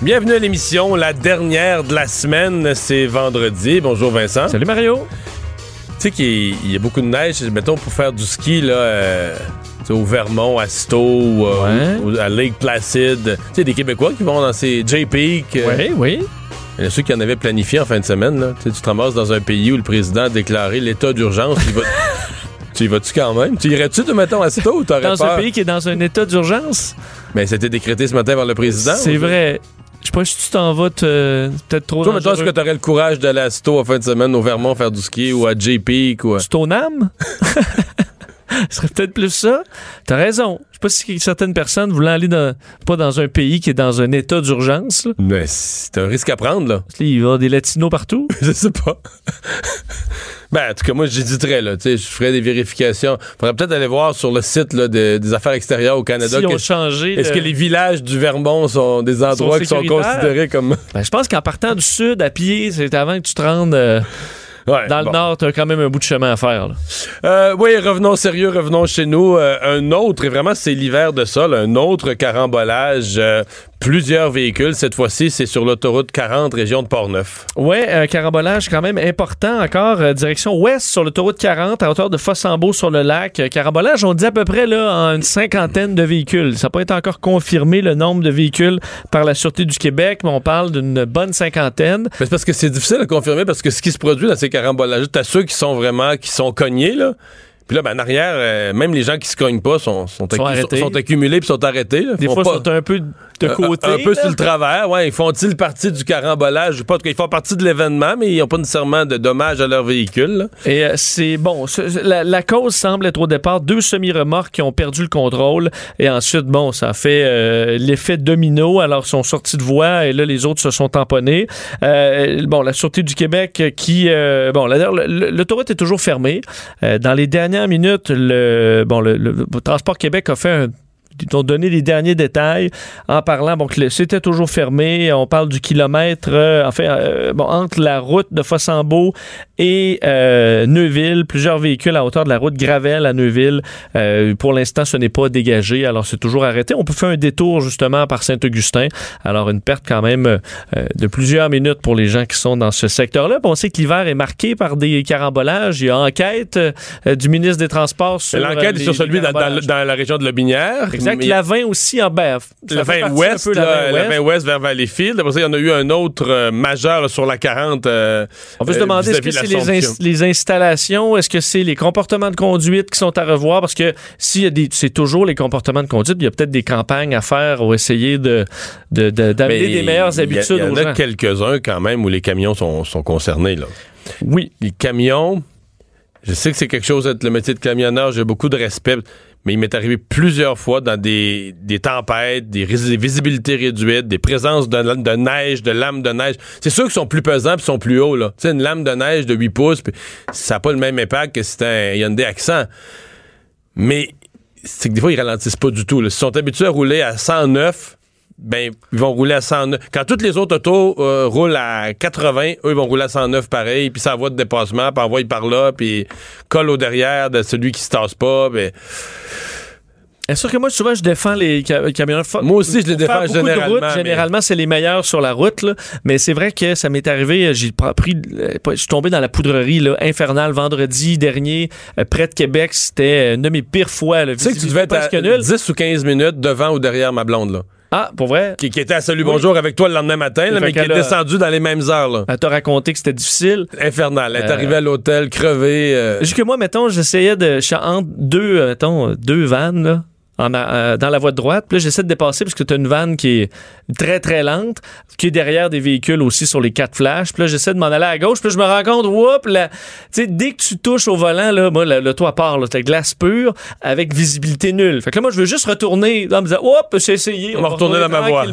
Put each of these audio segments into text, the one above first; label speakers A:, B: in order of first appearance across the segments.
A: Bienvenue à l'émission, la dernière de la semaine, c'est vendredi. Bonjour Vincent.
B: Salut Mario.
A: Tu sais qu'il y a beaucoup de neige, mettons pour faire du ski là, euh, au Vermont, à Stowe, ou, euh,
B: Ouais.
A: ou à Lake Placid. Tu sais, des Québécois qui vont dans ces J-Peak. euh,
B: Oui, oui.
A: Il y en a ceux qui en avaient planifié en fin de semaine. Là. Tu sais, tu te ramasses dans un pays où le président a déclaré l'état d'urgence. tu y vas- tu y vas-tu quand même? Tu irais-tu, mettons, à Stowe ou t'aurais
B: Dans
A: peur?
B: un pays qui est dans un état d'urgence,
A: Mais c'était décrété ce matin par le président.
B: c'est vrai. Je sais pas si tu t'en vas te- peut-être trop
A: Toi, mettons, est-ce que t'aurais le courage d'aller à Stowe en fin de semaine au Vermont faire du ski ou à J-Peak ou à...
B: Stoneham? Ce serait peut-être plus ça. T'as raison. Je sais pas si certaines personnes voulaient aller dans, pas dans un pays qui est dans un état d'urgence. là.
A: Mais c'est un risque à prendre, là.
B: Il va y avoir des latinos partout.
A: Je sais pas. ben, en tout cas, moi, j'hésiterais, là. Tu sais, je ferais des vérifications. Faudrait peut-être aller voir sur le site là, de- des affaires extérieures au Canada.
B: Si changé.
A: Est-ce
B: le-
A: que les villages du Vermont sont des endroits qui sont considérés comme.
B: Ben, je pense qu'en partant du sud à pied, c'est avant que tu te rendes euh,
A: Ouais,
B: dans
A: bon.
B: le nord, t'as quand même un bout de chemin à faire.
A: Euh, oui, revenons sérieux, revenons chez nous. Euh, un autre, et vraiment c'est l'hiver de ça, là, un autre carambolage. Euh, plusieurs véhicules. Cette fois-ci, c'est sur l'autoroute 40, région de Portneuf.
B: Ouais, un carambolage quand même important encore, euh, direction ouest sur l'autoroute 40 à hauteur de Fossambeau sur le lac. Euh, carambolage, on dit à peu près là une cinquantaine de véhicules. Ça n'a pas été encore confirmé le nombre de véhicules par la Sûreté du Québec, mais on parle d'une bonne cinquantaine.
A: Mais c'est parce que c'est difficile à confirmer parce que ce qui se produit dans ces carambolages, t'as ceux qui sont vraiment, qui sont cognés, là. Puis là, ben, en arrière, euh, même les gens qui se cognent pas sont, sont, accu- sont accumulés puis sont arrêtés. là.
B: Des fois, ils sont un peu de
A: un-
B: côté.
A: Un, peu sur le travers, ouais. Ils font-ils partie du carambolage? Je sais pas, en tout cas, ils font partie de l'événement, mais ils n'ont pas nécessairement de dommages à leur véhicule. là.
B: Et euh, c'est bon. La, la cause semble être au départ deux semi-remorques qui ont perdu le contrôle. Et ensuite, bon, ça a fait euh, l'effet domino. Alors, ils sont sortis de voie et là, les autres se sont tamponnés. Bon, la Sûreté du Québec qui. bon, l'autoroute est toujours fermée. Dans les dernières minutes, le, bon, le, le Transport Québec a fait un ont donné les derniers détails en parlant bon, que c'était toujours fermé. On parle du kilomètre, euh, enfin, euh, bon, entre la route de Fossambeau et euh, Neuville, plusieurs véhicules à hauteur de la route Gravel à Neuville. Euh, pour l'instant, ce n'est pas dégagé, alors c'est toujours arrêté. On peut faire un détour justement par Saint-Augustin. Alors une perte quand même euh, de plusieurs minutes pour les gens qui sont dans ce secteur-là. Puis On sait que l'hiver est marqué par des carambolages. Il y a enquête du ministre des Transports sur
A: L'enquête est sur celui dans, dans la région de Lobinière.
B: Exact. La 20 aussi en BF.
A: Le 20 ouest, là, le 20 ouest vers Valleyfield. Après ça, il y en a eu un autre euh, majeur sur la 40. euh,
B: On peut se
A: euh,
B: demander est-ce que c'est les, installations, est-ce que c'est les comportements de conduite qui sont à revoir? Parce que s'il y a des, c'est toujours les comportements de conduite, il y a peut-être des campagnes à faire ou essayer de, de, de- d'amener des meilleures habitudes
A: Il y en a quelques-uns quand même où les camions sont, sont concernés. Là.
B: Oui.
A: Les camions, je sais que c'est quelque chose d'être le métier de camionneur, j'ai beaucoup de respect, mais il m'est arrivé plusieurs fois dans des, des tempêtes, des, visibilités réduites, des présences de, de neige, de lames de neige. C'est sûr qu'ils sont plus pesants et sont plus hauts. Tu sais, une lame de neige de 8 pouces, puis ça n'a pas le même impact que si c'était un Hyundai Accent. Mais c'est que des fois, ils ralentissent pas du tout. là. S'ils sont habitués à rouler à 109, ben, ils vont rouler à 109. Quand toutes les autres autos euh, roulent à 80, eux, ils vont rouler à 109 pareil, puis ça voie de dépassement, puis envoie par là, puis colle au derrière de celui qui se tasse pas. ben.
B: Est-ce que moi, souvent, je défends les ca- camionneurs. Fa-
A: Moi aussi, je les défends
B: de
A: généralement,
B: routes,
A: mais-
B: généralement, c'est les meilleurs sur la route. là. Mais c'est vrai que ça m'est arrivé. J'ai pr- pris, euh, je suis tombé dans la poudrerie là, infernale vendredi dernier, euh, près de Québec. C'était euh, une de mes pires fois. là.
A: Tu sais que tu devais être à
B: Presque nul.
A: 10 ou 15 minutes devant ou derrière ma blonde, là.
B: Ah, pour vrai?
A: qui, qui était à Salut Bonjour avec toi le lendemain matin, là, mais qui est
B: a-
A: descendu dans les mêmes heures. Là.
B: Elle t'a raconté que c'était difficile.
A: Infernal. Elle est
B: Euh,
A: arrivée à l'hôtel, crevée. euh,
B: Jusque moi, mettons, j'essayais de. Je entre deux, euh, mettons, deux vannes, là. En euh, dans la voie de droite. Puis là, j'essaie de dépasser parce que tu as une vanne qui est très, très lente, qui est derrière des véhicules aussi sur les quatre flashs. Puis là, j'essaie de m'en aller à gauche. Puis là, je me rends compte, whoop, là, tu sais, dès que tu touches au volant, là, moi, le, le toit part, là, c'est glace pure avec visibilité nulle. Fait que là, moi, je veux juste retourner, là, en me disant, hop, j'ai essayé.
A: On va retourner dans ma voie.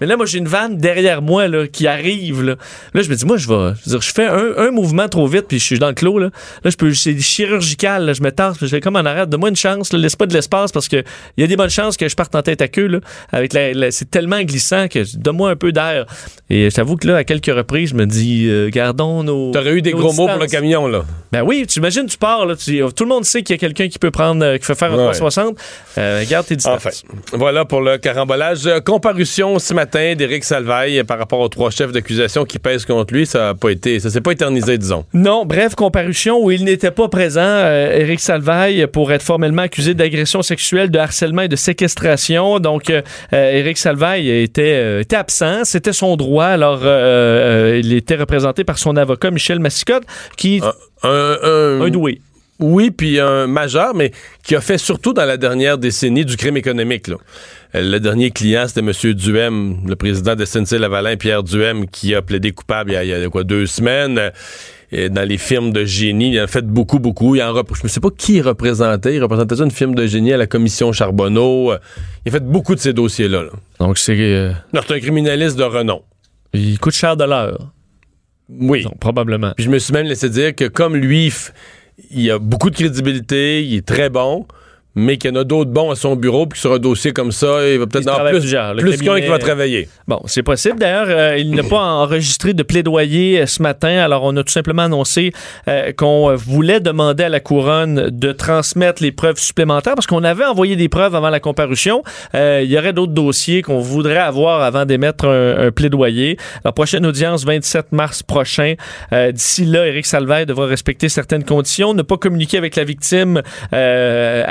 B: Mais là, moi, j'ai une vanne derrière moi, là, qui arrive, là. Là, je me dis, moi, je vais, je veux dire, je fais un, un mouvement trop vite, puis je suis dans le clos, là. Là, je peux, c'est chirurgical, là, je me tasse, puis je fais comme en arrête, donne-moi une chance, là, laisse pas de l'espace, parce que il y a des bonnes chances que je parte en tête à queue, là. Avec la, la- c'est tellement glissant que donne-moi un peu d'air. Et je t'avoue que là, à quelques reprises, je me dis, euh, gardons nos.
A: T'aurais eu des gros mots pour le camion, là.
B: Ben oui, tu imagines, tu pars, là, tu- tout le monde sait qu'il y a quelqu'un qui peut prendre, euh, qui fait faire un
A: Ouais.
B: 360. Euh, garde tes distances.
A: Enfin, voilà pour le carambolage. Euh, comparution ce matin d'Éric Salvaille par rapport aux trois chefs d'accusation qui pèsent contre lui. Ça a pas été, ça s'est pas éternisé, disons.
B: Non, bref, comparution où il n'était pas présent, euh, Éric Salvaille, pour être formellement accusé d'agression sexuelle, de harcèlement et de séquestration. Donc, euh, euh, Éric Salvaille était, euh, était absent, c'était son droit. Alors, euh, il était représenté par son avocat Michel Massicotte, qui
A: Un,
B: doué.
A: Oui, puis un majeur, mais qui a fait surtout dans la dernière décennie du crime économique. là. Le dernier client, c'était M. Duhem, le président de SNC-Lavalin, Pierre Duhem, qui a plaidé coupable il y a, il y a quoi, deux semaines. Et dans les firmes de génie, il en a fait beaucoup, beaucoup. Il en rep- je ne sais pas qui il représentait. Il représentait une firme de génie à la commission Charbonneau. Euh, Il a fait beaucoup de ces dossiers-là. là.
B: Donc, c'est. euh,
A: Non, C'est un criminaliste de renom.
B: il coûte cher de l'heure.
A: Oui.
B: Donc, probablement.
A: Puis je me suis même laissé dire que comme lui, il a beaucoup de crédibilité, il est très bon, mais qu'il y en a d'autres bons à son bureau, puis sur un dossier comme ça, il va peut-être en plus,
B: plusieurs. Le
A: plus qu'un qui va travailler.
B: Bon, c'est possible. D'ailleurs, euh, il n'a pas enregistré de plaidoyer euh, ce matin. Alors, on a tout simplement annoncé euh, qu'on voulait demander à la couronne de transmettre les preuves supplémentaires parce qu'on avait envoyé des preuves avant la comparution. Il y aurait d'autres dossiers qu'on voudrait avoir avant d'émettre un, un plaidoyer. La prochaine audience, 27 mars prochain. D'ici là, Éric Salvaire devra respecter certaines conditions, ne pas communiquer avec la victime euh,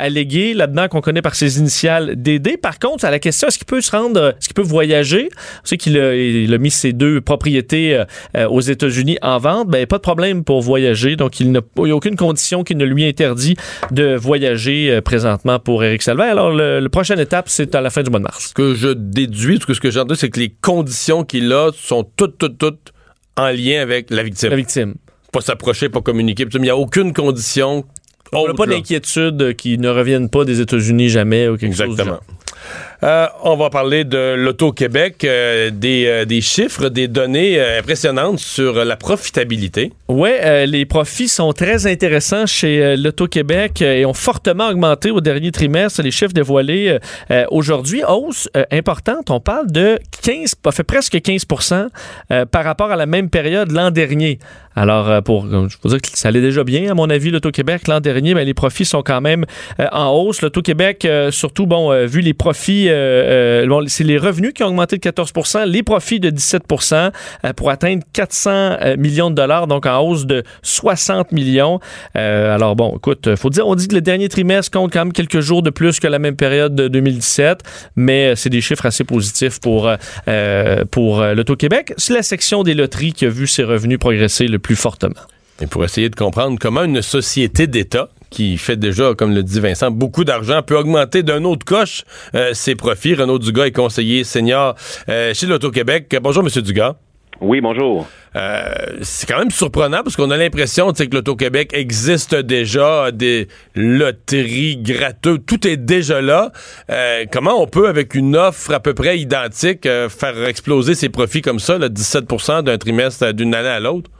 B: là-dedans qu'on connaît par ses initiales DD. Par contre, à la question est-ce qu'il peut se rendre, est-ce qu'il peut voyager? On sait qu'il a, il a mis ses deux propriétés euh, aux États-Unis en vente. Ben pas de problème pour voyager. Donc il n'a il y a aucune condition qui ne lui interdit de voyager euh, présentement pour Éric Salvaire. Alors le, le prochaine étape c'est à la fin du mois de mars.
A: Ce que je déduis, ce que, ce que j'ai entendu, c'est que les conditions qu'il a sont toutes, toutes, toutes en lien avec la victime.
B: La victime.
A: Pas s'approcher, pas communiquer. Il n'y a aucune condition.
B: On n'a pas d'inquiétude qu'ils ne reviennent pas des États-Unis jamais ou quelque chose du
A: Exactement.
B: genre.
A: Euh, on va parler de l'Auto-Québec, euh, des, euh, des chiffres, des données impressionnantes sur la profitabilité.
B: Oui, les profits sont très intéressants chez l'Auto-Québec et ont fortement augmenté au dernier trimestre. Les chiffres dévoilés aujourd'hui, hausse importante. On parle de 15, ça fait presque 15% euh, par rapport à la même période l'an dernier. Alors, euh, pour, je veux dire que ça allait déjà bien, à mon avis, l'Auto-Québec l'an dernier, mais les profits sont quand même euh, en hausse. L'Auto-Québec, euh, surtout, bon, vu les profits, bon, c'est les revenus qui ont augmenté de 14% les profits de 17% euh, pour atteindre 400 euh, millions de dollars, donc en hausse de 60 millions. Alors bon, écoute, faut dire, on dit que le dernier trimestre compte quand même quelques jours de plus que la même période de 2017, mais c'est des chiffres assez positifs pour, pour l'Auto-Québec. C'est la section des loteries qui a vu ses revenus progresser le plus fortement.
A: Et pour essayer de comprendre comment une société d'État qui fait déjà, comme le dit Vincent, beaucoup d'argent, peut augmenter d'un autre coche euh, ses profits. Renaud Dugas est conseiller senior euh, chez l'Auto-Québec. Bonjour, Monsieur Dugas.
C: Oui, bonjour.
A: Euh, c'est quand même surprenant parce qu'on a l'impression que l'Auto-Québec existe déjà, des loteries gratteuses, tout est déjà là. Euh, comment on peut, avec une offre à peu près identique, euh, faire exploser ses profits comme ça, là, 17% d'un trimestre d'une année à l'autre?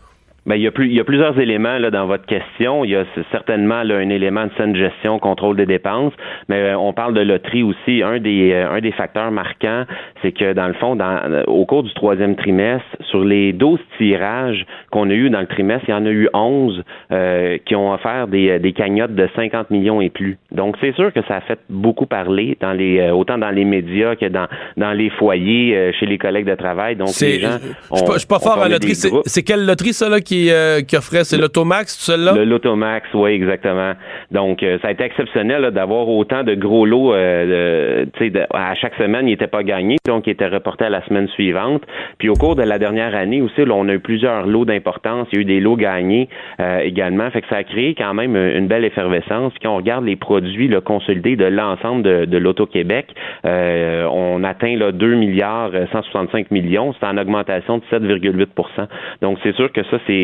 C: Ben, il, y a plus, il y a plusieurs éléments là, dans votre question. Il y a certainement là, un élément de saine gestion, contrôle des dépenses, mais euh, on parle de loterie aussi. Un des, euh, un des facteurs marquants, c'est que dans le fond, dans, euh, au cours du troisième trimestre, sur les 12 tirages qu'on a eu dans le trimestre, il y en a eu 11 euh, qui ont offert des, des cagnottes de 50 millions et plus. Donc, c'est sûr que ça a fait beaucoup parler dans les autant dans les médias que dans, dans les foyers, chez les collègues de travail. Donc, les gens.
A: Je suis pas, fort à la loterie. C'est quelle loterie, ça, là, qui, qui offrait? C'est l'Automax, celle-là?
C: Le L'Automax, oui, exactement. Donc, ça a été exceptionnel d'avoir autant de gros lots. Euh, à chaque semaine, il n'était pas gagné, donc il était reporté à la semaine suivante. Puis au cours de la dernière année aussi, on a eu plusieurs lots d'importance. Il y a eu des lots gagnés euh, également. Fait que ça a créé quand même une belle effervescence. Puis quand on regarde les produits consolidés de l'ensemble de, l'Auto-Québec, euh, on atteint là, 2 milliards 165 millions. C'est en augmentation de 7,8 Donc c'est sûr que ça, c'est,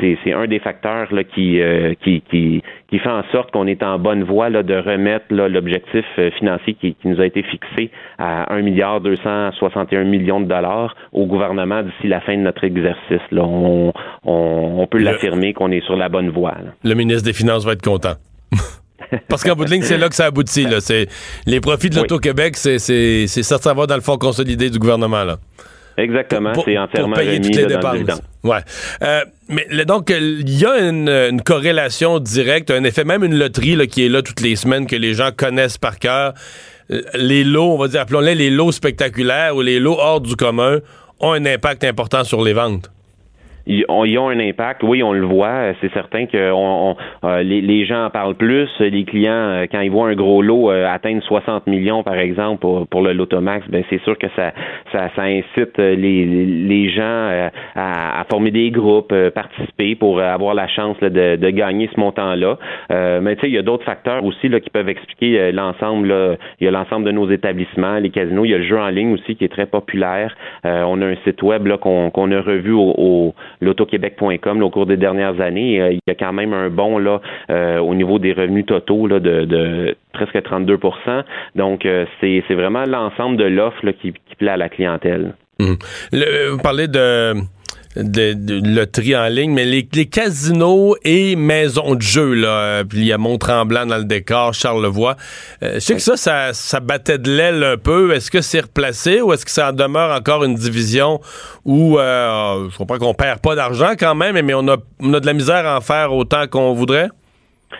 C: c'est, un des facteurs là, qui, qui, qui, qui fait en sorte qu'on est en bonne voie là, de remettre l'objectif financier qui, qui, nous a été fixé à 1 milliard 261 millions de dollars au gouvernement d'ici la fin de notre exercice. Là. On, on, peut l'affirmer qu'on est sur la bonne voie.
A: Le ministre des Finances va être content. Parce qu'en bout de ligne, c'est là que ça aboutit. Là. Les profits de l'Auto-Québec, c'est, c'est, ça, ça va dans le fonds consolidé du gouvernement. Là.
C: Exactement, c'est entièrement pour payer remis, toutes les dépenses.
A: Ouais. Euh, mais donc, il y a une, corrélation directe, un effet, même une loterie là, qui est là toutes les semaines, que les gens connaissent par cœur. Les lots, on va dire, appelons-les les lots spectaculaires ou les lots hors du commun ont un impact important sur les ventes
C: ils ont, un impact. Oui, on le voit. C'est certain que on, euh, les, gens en parlent plus. Les clients, euh, quand ils voient un gros lot euh, atteindre 60 millions, par exemple, pour, le Lotomax, ben c'est sûr que ça, ça, ça incite les, gens à, former des groupes, participer pour avoir la chance de, gagner ce montant-là. mais tu sais, il y a d'autres facteurs aussi là, qui peuvent expliquer l'ensemble. Il y a l'ensemble de nos établissements, les casinos. Il y a le jeu en ligne aussi qui est très populaire. on a un site web qu'on qu'on a revu au, au l'autoquebec.com au cours des dernières années. Euh, il y a quand même un bon là euh, au niveau des revenus totaux de, presque 32% Donc, euh, c'est vraiment l'ensemble de l'offre qui, qui plaît à la clientèle.
A: Hum. vous parlez de de, de, loterie en ligne, mais les, casinos et maisons de jeu, là, puis il y a Mont-Tremblant dans le décor, Charlevoix. Euh, je sais que ça, ça, ça battait de l'aile un peu. Est-ce que c'est replacé ou est-ce que ça demeure encore une division où euh, je comprends qu'on perd pas d'argent quand même, mais on a, on a de la misère à en faire autant qu'on voudrait?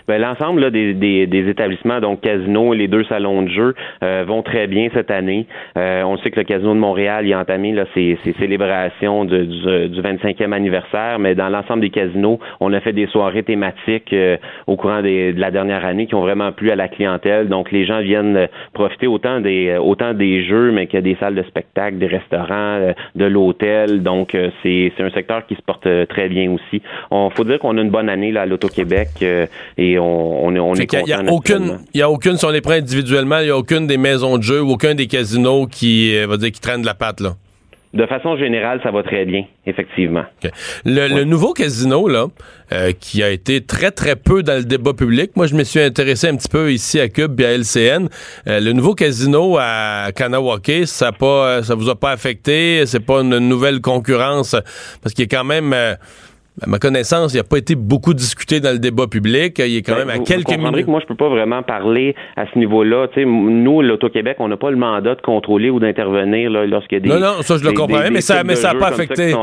C: Ben, l'ensemble des, des, des, établissements, donc Casino et les deux salons de jeu, euh, vont très bien cette année. Euh, on sait que le Casino de Montréal a entamé là, ses, ses célébrations du, du, 25e anniversaire, mais dans l'ensemble des casinos, on a fait des soirées thématiques euh, au courant des, de la dernière année qui ont vraiment plu à la clientèle. Donc les gens viennent profiter autant des autant des jeux, mais qu'il y a des salles de spectacle, des restaurants, de l'hôtel. Donc c'est un secteur qui se porte très bien aussi. On faut dire qu'on a une bonne année là, à l'Auto-Québec et on, on, est
A: Il n'y a, aucune, il y a aucune, si on les prend individuellement, il n'y a aucune des maisons de jeu ou aucun des casinos qui, euh, va dire, qui traîne de la patte, là.
C: De façon générale, ça va très bien, effectivement.
A: Le, nouveau casino, là, euh, qui a été très, très peu dans le débat public, moi, je me suis intéressé un petit peu ici à Cube et à LCN. Euh, le nouveau casino à Kanawake, ça pas, ça vous a pas affecté? C'est pas une nouvelle concurrence? Parce qu'il y a quand même à ma connaissance, il n'a pas été beaucoup discuté dans le débat public. Il est quand ben, même à quelques minutes.
C: Que moi, je peux pas vraiment parler à ce niveau-là. nous, l'Auto-Québec, on n'a pas le mandat de contrôler ou d'intervenir lorsqu'il y a des.
A: Non, non, ça, je le comprends, mais ça n'a ça pas affecté.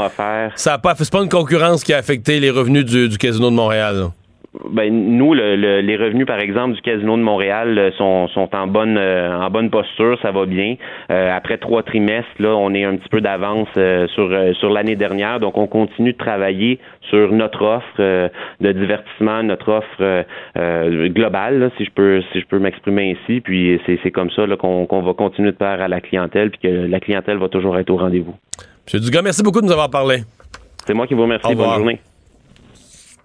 A: Ça, a pas, c'est pas une concurrence qui a affecté les revenus du, du Casino de Montréal
C: ben, nous, le, les revenus, par exemple, du Casino de Montréal euh, sont, sont en bonne euh, en bonne posture, ça va bien. Euh, après trois trimestres, là, on est un petit peu d'avance sur sur l'année dernière, donc on continue de travailler sur notre offre de divertissement, notre offre globale, si je peux si je peux m'exprimer ainsi. Puis c'est comme ça qu'on qu'on va continuer de faire à la clientèle, puis que la clientèle va toujours être au rendez-vous.
A: Monsieur Dugas, merci beaucoup de nous avoir parlé.
C: C'est moi qui vous remercie. Bonne journée.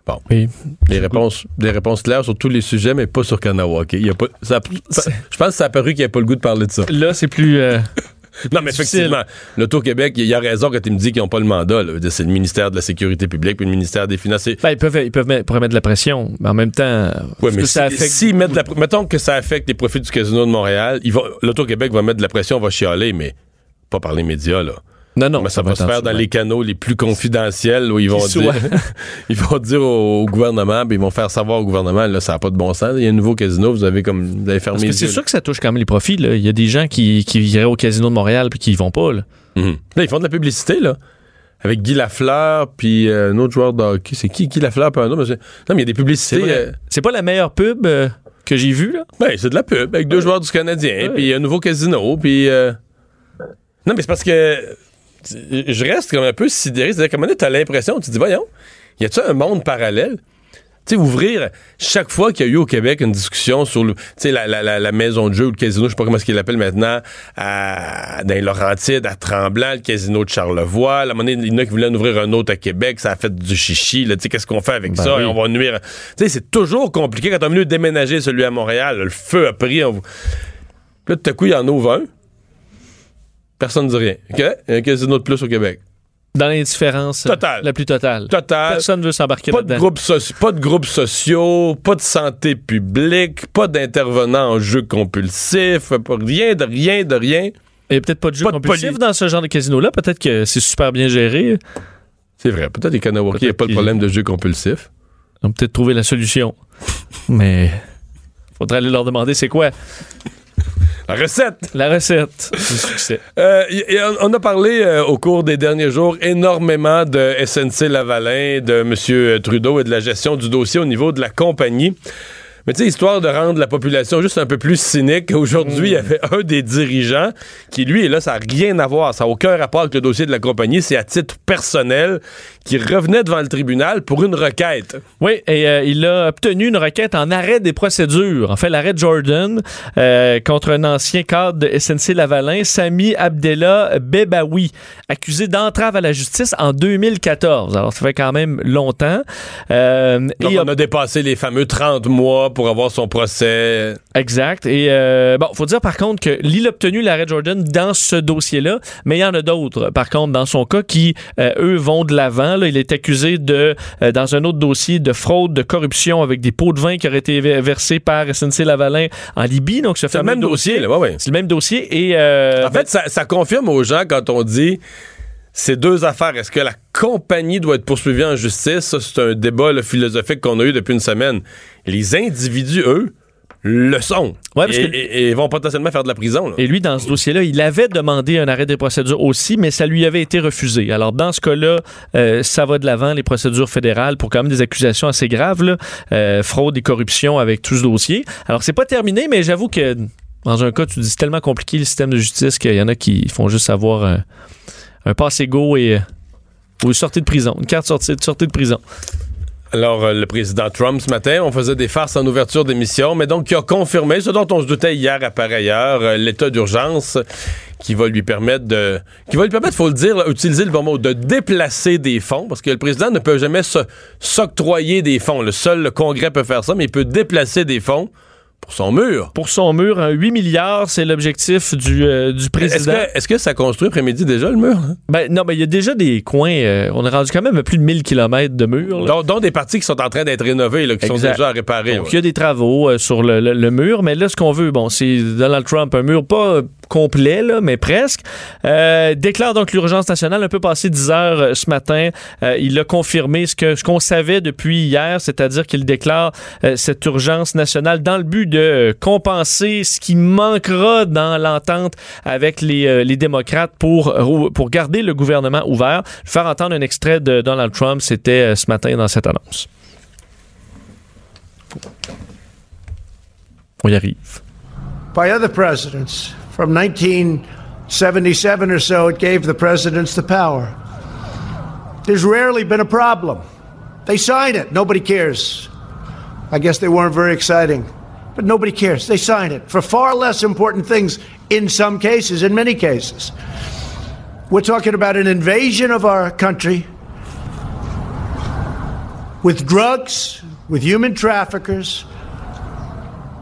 A: Bon. Oui. Des réponses, des réponses claires sur tous les sujets, mais pas sur Kanawake. Il y a pas, ça, je pense que ça a paru qu'il n'y a pas le goût de parler de ça.
B: Là, c'est plus. Euh,
A: non, mais effectivement, l'Auto-Québec, il y a raison quand il me dit qu'ils n'ont pas le mandat. C'est le ministère de la Sécurité publique puis le ministère des Finances.
B: Ben, ils peuvent, ils peuvent mettre, mettre de la pression, mais en même temps.
A: Mais ça affecte... si mettent la, mettons que ça affecte les profits du Casino de Montréal, l'Auto-Québec va mettre de la pression, on va chialer, mais pas par les médias, là.
B: Non, non.
A: Mais ça va se faire dans les canaux les plus confidentiels où ils vont dire, ils vont dire au, gouvernement, puis ils vont faire savoir au gouvernement, là, ça n'a pas de bon sens. Il y a un nouveau casino, vous avez comme, vous avez fermé.
B: Parce que c'est sûr que ça touche quand même les profits, là. Il y a des gens qui, qui iraient au casino de Montréal puis qui y vont pas, là.
A: Mhm. Là, ils font de la publicité, là. avec Guy Lafleur, puis euh, un autre joueur de hockey. C'est qui, Guy Lafleur, puis un autre? Non, mais il y a des publicités.
B: C'est
A: euh,
B: pas, c'est pas la meilleure pub euh, que j'ai vue, là?
A: Ben, c'est de la pub avec deux joueurs du Canadien, puis un nouveau casino, puis. euh, Non, mais c'est parce que je reste comme un peu sidéré. C'est-à-dire qu'à un moment donné, t'as l'impression, tu te dis, voyons, y a-tu un monde parallèle? Tu sais, ouvrir chaque fois qu'il y a eu au Québec une discussion sur le, la, la, la, la maison de jeu ou le casino, je sais pas comment est-ce qu'ils l'appellent maintenant, à, dans les Laurentides, à Tremblant, le casino de Charlevoix. À un moment donné, il y en a qui voulaient en ouvrir un autre à Québec, ça a fait du chichi. là. Tu sais, qu'est-ce qu'on fait avec
B: Ben
A: ça?
B: oui.
A: Et on va nuire. Tu sais, c'est toujours compliqué quand on est venu déménager celui à Montréal. le feu a pris. On... Là, tout à coup, il y en ouvre un. Personne ne dit rien. OK? Il y a un casino de plus au Québec.
B: Dans l'indifférence euh,
A: Total.
B: la plus totale.
A: Total.
B: Personne ne veut s'embarquer
A: Pas de,
B: là-dedans.
A: pas de groupes sociaux, pas de santé publique, pas d'intervenants en jeu compulsif, pas rien de rien de rien.
B: Il n'y a peut-être pas de jeu
A: Pas
B: compulsif dans ce genre de casino-là. Peut-être que c'est super bien géré.
A: C'est vrai, peut-être les Kanawaki, il n'y a pas de problème de jeu compulsif.
B: On peut peut-être trouver la solution. Mais faudrait aller leur demander c'est quoi
A: La recette!
B: la recette du succès.
A: Euh, y- y- on- a parlé euh, au cours des derniers jours énormément de SNC Lavalin, de M. Trudeau et de la gestion du dossier au niveau de la compagnie. Mais tu sais, histoire de rendre la population juste un peu plus cynique, aujourd'hui, il y avait un des dirigeants qui, lui, et là, ça n'a rien à voir, ça n'a aucun rapport avec le dossier de la compagnie, c'est à titre personnel, qui revenait devant le tribunal pour une requête.
B: Oui, et euh, il a obtenu une requête en arrêt des procédures. En fait, l'arrêt Jordan euh, contre un ancien cadre de SNC Lavalin, Sami Abdella Bebaoui, accusé d'entrave à la justice en 2014. Alors, ça fait quand même longtemps. Euh,
A: Donc,
B: et
A: on a dépassé les fameux 30 mois pour avoir son procès.
B: Exact. Et euh, bon, faut dire par contre que l'il a obtenu l'arrêt Jordan dans ce dossier-là, mais il y en a d'autres. Par contre, dans son cas, qui eux vont de l'avant. Là, il est accusé de euh, dans un autre dossier de fraude, de corruption avec des pots de vin qui auraient été ver- versés par SNC Lavalin en Libye. Donc, ce
A: C'est le même dossier, ouais, ouais.
B: C'est le même dossier. Et euh,
A: En fait, ça, ça confirme aux gens quand on dit ces deux affaires. Est-ce que la compagnie doit être poursuivie en justice? Ça, c'est un débat là, philosophique qu'on a eu depuis une semaine. Les individus, eux, le sont.
B: Ouais, parce
A: et,
B: que-
A: et- et vont potentiellement faire de la prison. là.
B: Et lui, dans ce dossier-là, il avait demandé un arrêt des procédures aussi, mais ça lui avait été refusé. Alors, dans ce cas-là, euh, ça va de l'avant, les procédures fédérales, pour quand même des accusations assez graves, là, euh, fraude et corruption avec tout ce dossier. Alors, c'est pas terminé, mais j'avoue que dans un cas, tu dis c'est tellement compliqué le système de justice qu'il y en a qui font juste avoir un, un passe égaux et euh, ou une sortie de prison, une carte sortie, sortie de prison.
A: Alors, euh, le président Trump, ce matin, on faisait des farces en ouverture d'émission, mais donc, qui a confirmé ce dont on se doutait hier à par ailleurs, euh, l'état d'urgence qui va lui permettre de. qui va lui permettre, faut le dire, utiliser le bon mot, de déplacer des fonds, parce que le président ne peut jamais s'octroyer des fonds. Le seul Congrès peut faire ça, mais il peut déplacer des fonds pour son mur.
B: Pour son mur, un 8 milliards, c'est l'objectif du, euh, du
A: Est-ce
B: président.
A: que, est-ce que ça construit après-midi déjà, le mur? hein?
B: Ben, non, mais il y a déjà des coins. euh, on est rendu quand même à plus de 1000 km de murs.
A: Dont, dont des parties qui sont en train d'être rénovées, là, qui sont déjà à réparer.
B: Donc,
A: ouais.
B: il y a des travaux euh, sur le, le- le mur, mais là, ce qu'on veut, bon, c'est Donald Trump, un mur pas complet, là, mais presque, euh, déclare donc l'urgence nationale un peu passé 10 heures euh, ce matin. Euh, il a confirmé ce que ce qu'on savait depuis hier, c'est-à-dire qu'il déclare cette urgence nationale dans le but de compenser ce qui manquera dans l'entente avec les, les démocrates pour, pour garder le gouvernement ouvert. Faire entendre un extrait de Donald Trump, c'était ce matin dans cette annonce. On y arrive.
D: by other presidents. From 1977 or so, it gave the presidents the power. There's rarely been a problem. They sign it, nobody cares. I guess they weren't very exciting, but nobody cares. They sign it for far less important things in some cases, in many cases. We're talking about an invasion of our country with drugs, with human traffickers,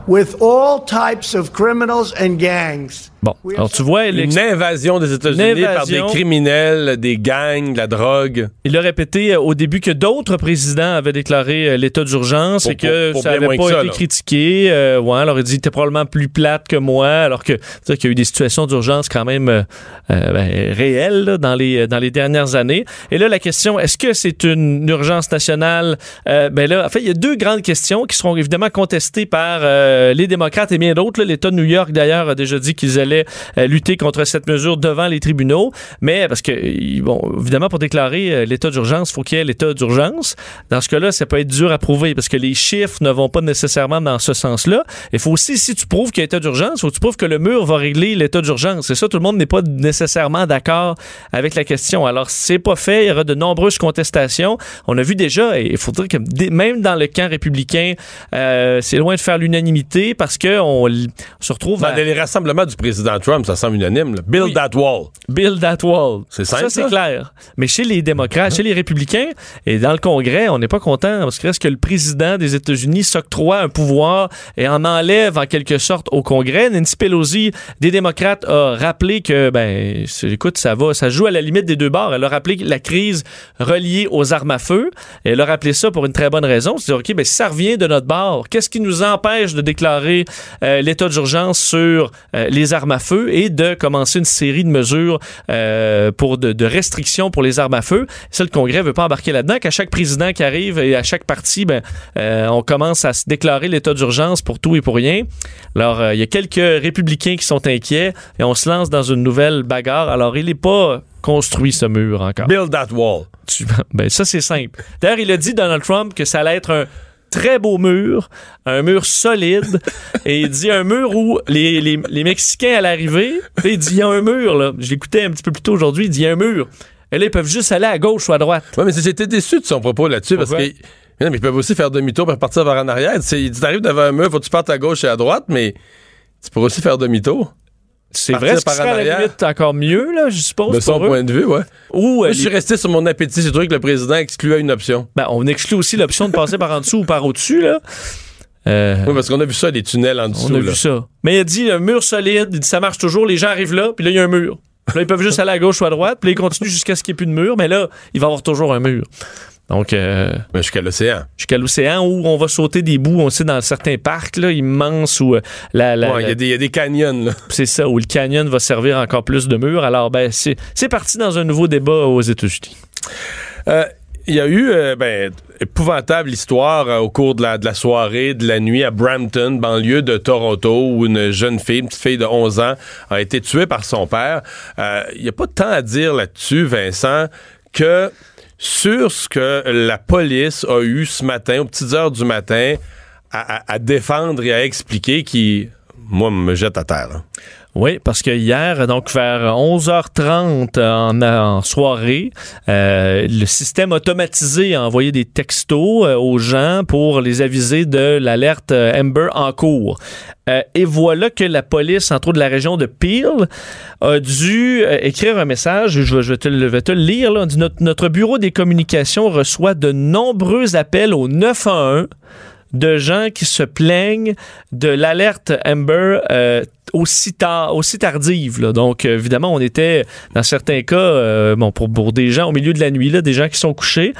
D: with all types of criminals and gangs.
B: Bon, alors tu vois,
A: Une invasion des États-Unis par des criminels, des gangs, de la drogue.
B: il a répété euh, au début que d'autres présidents avaient déclaré euh, l'état d'urgence et que
A: pour- pour
B: ça n'avait pas
A: ça,
B: été
A: là.
B: critiqué. Euh, ouais, alors il dit t'es probablement plus plate que moi, alors que c'est qu'il y a eu des situations d'urgence quand même euh, ben, réelles là, dans les dans les dernières années. Et là, la question est-ce que c'est une urgence nationale? Euh, Ben là, en fait, il y a deux grandes questions qui seront évidemment contestées par euh, les démocrates et bien d'autres. L'État de New York d'ailleurs a déjà dit qu'ils allaient euh, lutter contre cette mesure devant les tribunaux. Mais parce que, bon, évidemment, pour déclarer euh, l'état d'urgence, il faut qu'il y ait l'état d'urgence. Dans ce cas-là, ça peut être dur à prouver parce que les chiffres ne vont pas nécessairement dans ce sens-là. Il faut aussi, si tu prouves qu'il y a état d'urgence, il faut que tu prouves que le mur va régler l'état d'urgence. C'est ça, tout le monde n'est pas nécessairement d'accord avec la question. Alors, c'est pas fait. Il y aura de nombreuses contestations. On a vu déjà, et il faut dire que même dans le camp républicain, euh, c'est loin de faire l'unanimité parce que on, l- on se retrouve
A: Dans
B: à
A: les rassemblements du président Trump, ça semble unanime. là. Build
B: Oui.
A: that wall.
B: build that wall.
A: C'est simple,
B: Ça, c'est clair. Mais chez les démocrates, chez les républicains et dans le Congrès, on n'est pas content parce que reste que le président des États-Unis s'octroie un pouvoir et en enlève en quelque sorte au Congrès? Nancy Pelosi des démocrates a rappelé que, ben, écoute, ça va, ça joue à la limite des deux bords. Elle a rappelé la crise reliée aux armes à feu. Et elle a rappelé ça pour une très bonne raison. C'est OK, ben, si ça revient de notre bord, qu'est-ce qui nous empêche de déclarer euh, l'état d'urgence sur euh, les armes à feu et de commencer une série de mesures euh, pour de, de restrictions pour les armes à feu? Ça, le Congrès veut pas embarquer là-dedans. Qu'à chaque président qui arrive et à chaque parti, ben, euh, on commence à se déclarer l'état d'urgence pour tout et pour rien. Alors, euh, il y a quelques républicains qui sont inquiets et on se lance dans une nouvelle bagarre. Alors, il n'est pas construit ce mur encore.
A: Build that wall.
B: Tu- ben, ça, c'est simple. D'ailleurs, il a dit, Donald Trump, que ça allait être un très beau mur, un mur solide, et il dit un mur où les, les, les Mexicains arriver. Puis il dit, il y a un mur, là. Je l'écoutais un petit peu plus tôt aujourd'hui, il dit, il y a un mur. Et là, ils peuvent juste aller à gauche ou à droite.
A: Ouais, mais j'étais déçu de son propos là-dessus parce que. Mais non, mais ils peuvent aussi faire demi-tour et repartir vers en arrière. Dit t'arrives devant un mur, faut que tu partes à gauche et à droite, mais tu pourrais aussi faire demi-tour.
B: C'est vrai, ce qui
A: par en
B: serait à la
A: arrière.
B: limite encore mieux, là, je suppose.
A: De son
B: eux.
A: point de vue, ouais.
B: Ou,
A: Moi, je suis resté sur mon appétit. J'ai trouvé que le président excluait une option.
B: ben, on exclut aussi l'option de passer par en dessous ou par au-dessus, là. Euh,
A: Oui, parce qu'on a vu ça, les tunnels en dessous.
B: On a
A: là.
B: vu ça. Mais il a dit un mur solide, il dit ça marche toujours, les gens arrivent là, puis là, il y a un mur. Puis là, ils peuvent juste aller à gauche ou à droite, puis là, ils continuent jusqu'à ce qu'il n'y ait plus de mur, mais là, il va y avoir toujours un mur. Donc, euh,
A: Mais jusqu'à l'océan.
B: jusqu'à l'océan où on va sauter des bouts, on sait, dans certains parcs là, immenses où euh, la, la-
A: Ouais, il y, a des- il y a des canyons, là.
B: c'est ça, où le canyon va servir encore plus de murs. Alors, ben, c'est c'est parti dans un nouveau débat aux États-Unis.
A: Euh, Il y a eu, euh, ben, épouvantable histoire euh, au cours de la, de la soirée, de la nuit à Brampton, banlieue de Toronto, où une jeune fille, une petite fille de 11 ans, a été tuée par son père. Euh, Il n'y a pas tant à dire là-dessus, Vincent, que sur ce que la police a eu ce matin, aux petites heures du matin, à, défendre et à expliquer, qui, moi, me jette à terre. là.
B: Oui, parce que hier, donc vers 11h30 en, en soirée, euh, le système automatisé a envoyé des textos euh, aux gens pour les aviser de l'alerte euh, Amber en cours. Et voilà que la police, entre autres de la région de Peel, a dû écrire un message. Je vais, te, le- lire. Notre, bureau des communications reçoit de nombreux appels au 911 de gens qui se plaignent de l'alerte Amber aussi tard, aussi tardive. Donc, euh, évidemment, on était, dans certains cas, euh, bon, pour, pour des gens au milieu de la nuit, là, des gens qui sont couchés.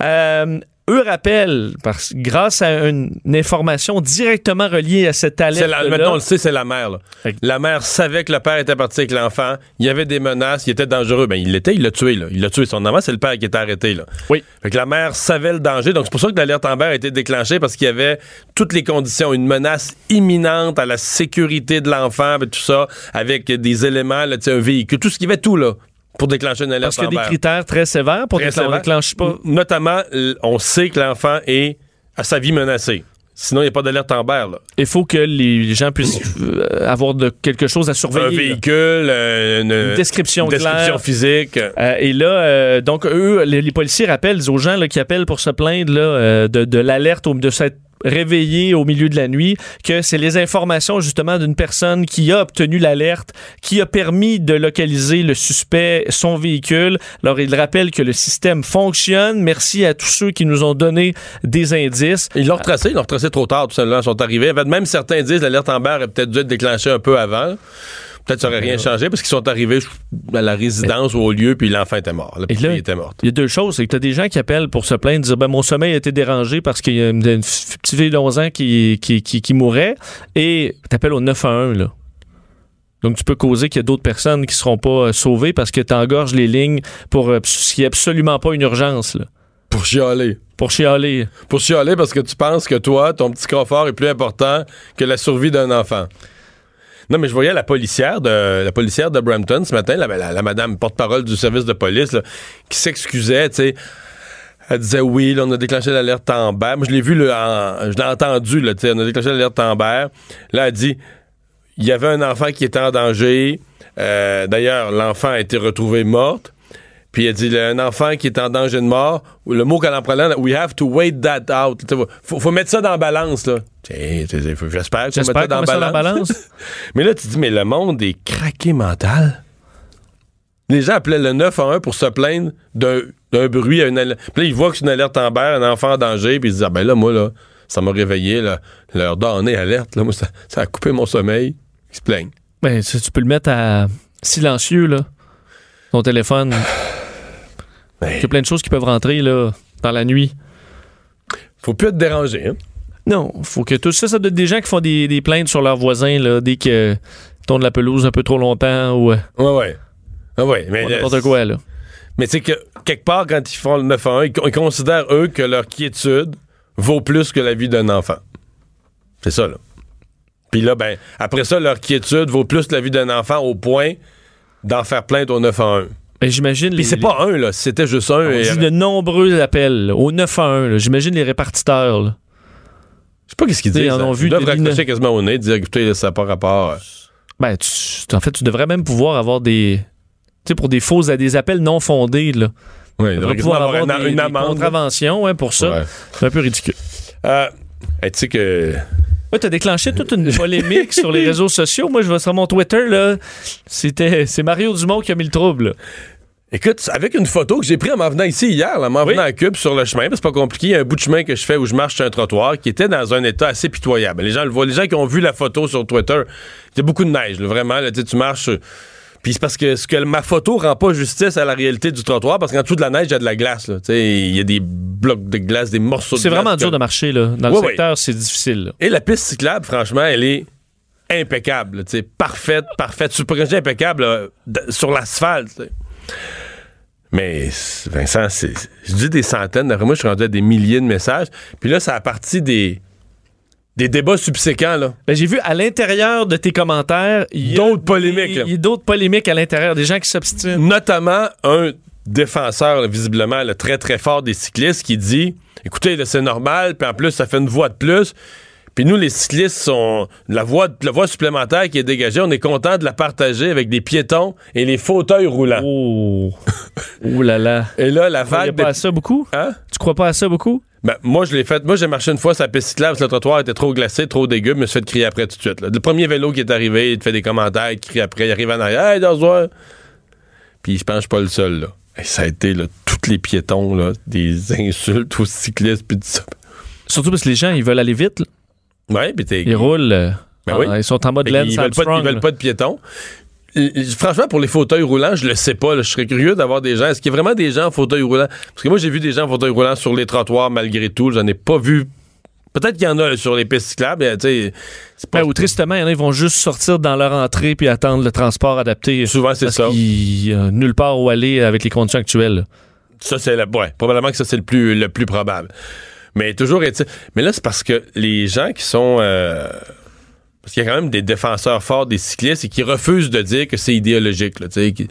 B: Euh, eux rappellent, parce, grâce à une, une information directement reliée à cette
A: la-
B: alerte
A: maintenant, on le sait, c'est la mère. là. La mère savait que le père était parti avec l'enfant. Il y avait des menaces. Il était dangereux. Ben, il l'était. Il l'a tué. Là. Il l'a tué. Son enfant, c'est le père qui était arrêté. Là.
B: Oui.
A: Fait que la mère savait le danger. Donc, c'est pour ça que l'alerte Amber a été déclenchée parce qu'il y avait toutes les conditions. Une menace imminente à la sécurité de l'enfant, tout ça, avec des éléments, là, un véhicule, tout ce qui avait tout, là, pour déclencher une alerte
B: Parce qu'il y a des
A: Amber.
B: critères très sévères pour déclencher. On
A: sévère.
B: déclenche pas.
A: Notamment, on sait que l'enfant est à sa vie menacée. Sinon, il n'y a pas d'alerte Amber. Là.
B: Il faut que les gens puissent euh, avoir de quelque chose à surveiller.
A: un véhicule, euh, une,
B: Une description
A: une description
B: claire.
A: physique.
B: Euh, et là, donc, eux, les, les policiers rappellent aux gens là, qui appellent pour se plaindre là, de, de l'alerte, de s'être réveillé au milieu de la nuit, que c'est les informations justement d'une personne qui a obtenu l'alerte, qui a permis de localiser le suspect, son véhicule. Alors, ils rappellent que le système fonctionne. Merci à tous ceux qui nous ont donné des indices.
A: Ils l'ont retracé, ils l'ont retracé trop tard, tout simplement, ils sont arrivés. En fait, même certains disent l'alerte Amber aurait peut-être dû être déclenchée un peu avant. Peut-être que ça aurait rien changé parce qu'ils sont arrivés à la résidence ou au lieu, puis l'enfant était mort. La
B: Et
A: petite
B: là,
A: fille était morte.
B: Il y a deux choses. C'est que tu as des gens qui appellent pour se plaindre, dire ben, mon sommeil a été dérangé parce qu'il y a une, petite fille de 11 ans qui, qui, qui, qui mourait. Et tu appelles au 911. Là. Donc, tu peux causer qu'il y a d'autres personnes qui seront pas euh, sauvées parce que tu engorges les lignes pour euh, ce qui n'est absolument pas une urgence. Là.
A: Pour chialer.
B: Pour chialer.
A: Pour chialer parce que tu penses que toi, ton petit confort est plus important que la survie d'un enfant. Non, mais je voyais la policière de la policière de Brampton ce matin, la, madame porte-parole du service de police, qui s'excusait, tu sais. Elle disait oui, là, on a déclenché l'alerte Amber. Moi, je l'ai vu, là, en- je l'ai entendu, là, on a déclenché l'alerte Amber. Là, elle dit il y avait un enfant qui était en danger. Euh, D'ailleurs, l'enfant a été retrouvé morte. Puis elle dit il a un enfant qui est en danger de mort. Le mot qu'elle emploie là, we have to wait that out. Faut, faut mettre ça dans la balance, là. J'espère que tu mets ça dans la balance. mais là, tu dis, mais le monde est craqué mental. Les gens appelaient le 911 pour se plaindre d'un bruit à une alerte. Puis là, ils voient que c'est une alerte en berre, un enfant en danger, puis ils se disent, ah ben là, moi, là, ça m'a réveillé, là, leur donner alerte, là, moi, ça, ça a coupé mon sommeil. Ils se plaignent.
B: Ben, tu peux le mettre à silencieux, là. Ton téléphone.
A: Ben,
B: Il y a plein de choses qui peuvent rentrer, là, dans la nuit.
A: faut plus être dérangé, hein.
B: Non, faut que tout ça, ça doit être des gens qui font des, des plaintes sur leurs voisins, là, dès que tournent la pelouse un peu trop longtemps ou, euh,
A: Ouais, ouais. Ah ouais, mais,
B: n'importe quoi, là.
A: mais sais que quelque part, quand ils font le 911, ils, ils considèrent, eux, que leur quiétude vaut plus que la vie d'un enfant. C'est ça, là. Puis là, ben, après ça, leur quiétude vaut plus que la vie d'un enfant au point d'en faire plainte au 911.
B: Ben, j'imagine
A: Puis c'est pas un, là. C'était juste un.
B: On
A: et-
B: dit de nombreux appels, là, au 911, là. J'imagine les répartiteurs, là.
A: Je sais pas qu'est-ce qu'ils
B: Ils
A: disent.
B: en
A: là.
B: ont vu
A: Ils doivent
B: des
A: raccrocher quasiment au nez, dire, écoutez, là, ça n'a pas rapport.
B: Ben, tu- en fait, tu devrais même pouvoir avoir des. Tu sais, pour des faux, des appels non fondés, là.
A: Oui, il devrait
B: pouvoir
A: avoir
B: avoir
A: une,
B: des,
A: une
B: des
A: amende.
B: contraventions, ouais, pour ça.
A: Ouais.
B: C'est un peu ridicule.
A: Euh, tu sais que.
B: Ouais, t'as déclenché toute une polémique sur les réseaux sociaux. Moi, je vais sur mon Twitter, là. C'était, c'est Mario Dumont qui a mis le trouble.
A: Écoute, avec une photo que j'ai prise en m'en venant ici hier, en m'en
B: Oui.
A: venant à Cube sur le chemin, c'est pas compliqué, il y a un bout de chemin que je fais où je marche sur un trottoir qui était dans un état assez pitoyable. Les gens le voient, les gens qui ont vu la photo sur Twitter, il y a beaucoup de neige, là, vraiment, là, tu marches. Puis c'est parce que, ce que ma photo rend pas justice à la réalité du trottoir, parce qu'en dessous de la neige, il y a de la glace. là. Tu sais, Il y a des blocs de glace, des morceaux de
B: C'est
A: glace
B: vraiment dur
A: que-
B: de marcher, là. Dans le
A: ouais.
B: secteur, c'est difficile, là.
A: Et la piste cyclable, franchement, elle est impeccable. là, tu sais, parfaite, parfaite. Super impeccable là, sur l'asphalte. tu sais. Mais Vincent, c'est, je dis des centaines. D'après moi, je suis rendu à des milliers de messages. Puis là, ça a parti des, des débats subséquents. Là.
B: Ben, j'ai vu à l'intérieur de tes commentaires, il y a
A: D'autres polémiques.
B: Il y a d'autres polémiques à l'intérieur, des gens qui s'obstinent.
A: Notamment un défenseur, là, visiblement, là, très, très fort des cyclistes qui dit écoutez, c'est normal, puis en plus, ça fait une voie de plus. Puis nous, les cyclistes, sont la voie, la voie supplémentaire qui est dégagée, on est content de la partager avec des piétons et les fauteuils roulants.
B: Oh. Ouh là là.
A: Et là, la
B: Tu croyais
A: vague.
B: pas à ça beaucoup?
A: Hein?
B: Tu crois pas à ça beaucoup?
A: Ben, moi, je l'ai fait. Moi, j'ai marché une fois sur la piste cyclable, parce que le trottoir était trop glacé, trop dégueu, je me suis fait crier après tout de suite. là. Le premier vélo qui est arrivé, il te fait des commentaires, il te crie après, il arrive en arrière, hey, dans Puis je pense que je suis pas le seul, là. Et ça a été, là, tous les piétons, là, des insultes aux cyclistes, puis tout ça.
B: Surtout parce que les gens, ils veulent aller vite. là.
A: Ouais, puis t'es.
B: Ils roulent. euh,
A: Ben
B: ah,
A: oui.
B: Ils sont en mode Lance
A: ils veulent, pas, ils veulent pas de piétons. Franchement, pour les fauteuils roulants, je le sais pas. là. Je serais curieux d'avoir des gens. Est-ce qu'il y a vraiment des gens en fauteuil roulant? Parce que moi, j'ai vu des gens en fauteuil roulant sur les trottoirs malgré tout. J'en ai pas vu. Peut-être qu'il y en a là, sur les pistes cyclables, sais, c'est pas
B: Ben, ou tristement, il y en a, ils vont juste sortir dans leur entrée puis attendre le transport adapté.
A: souvent c'est ça.
B: y a nulle part où aller avec les conditions actuelles.
A: Ça c'est le ouais, probablement que ça c'est le plus le plus probable. Mais toujours est mais là c'est parce que les gens qui sont euh, parce qu'il y a quand même des défenseurs forts des cyclistes et qui refusent de dire que c'est idéologique là, qui-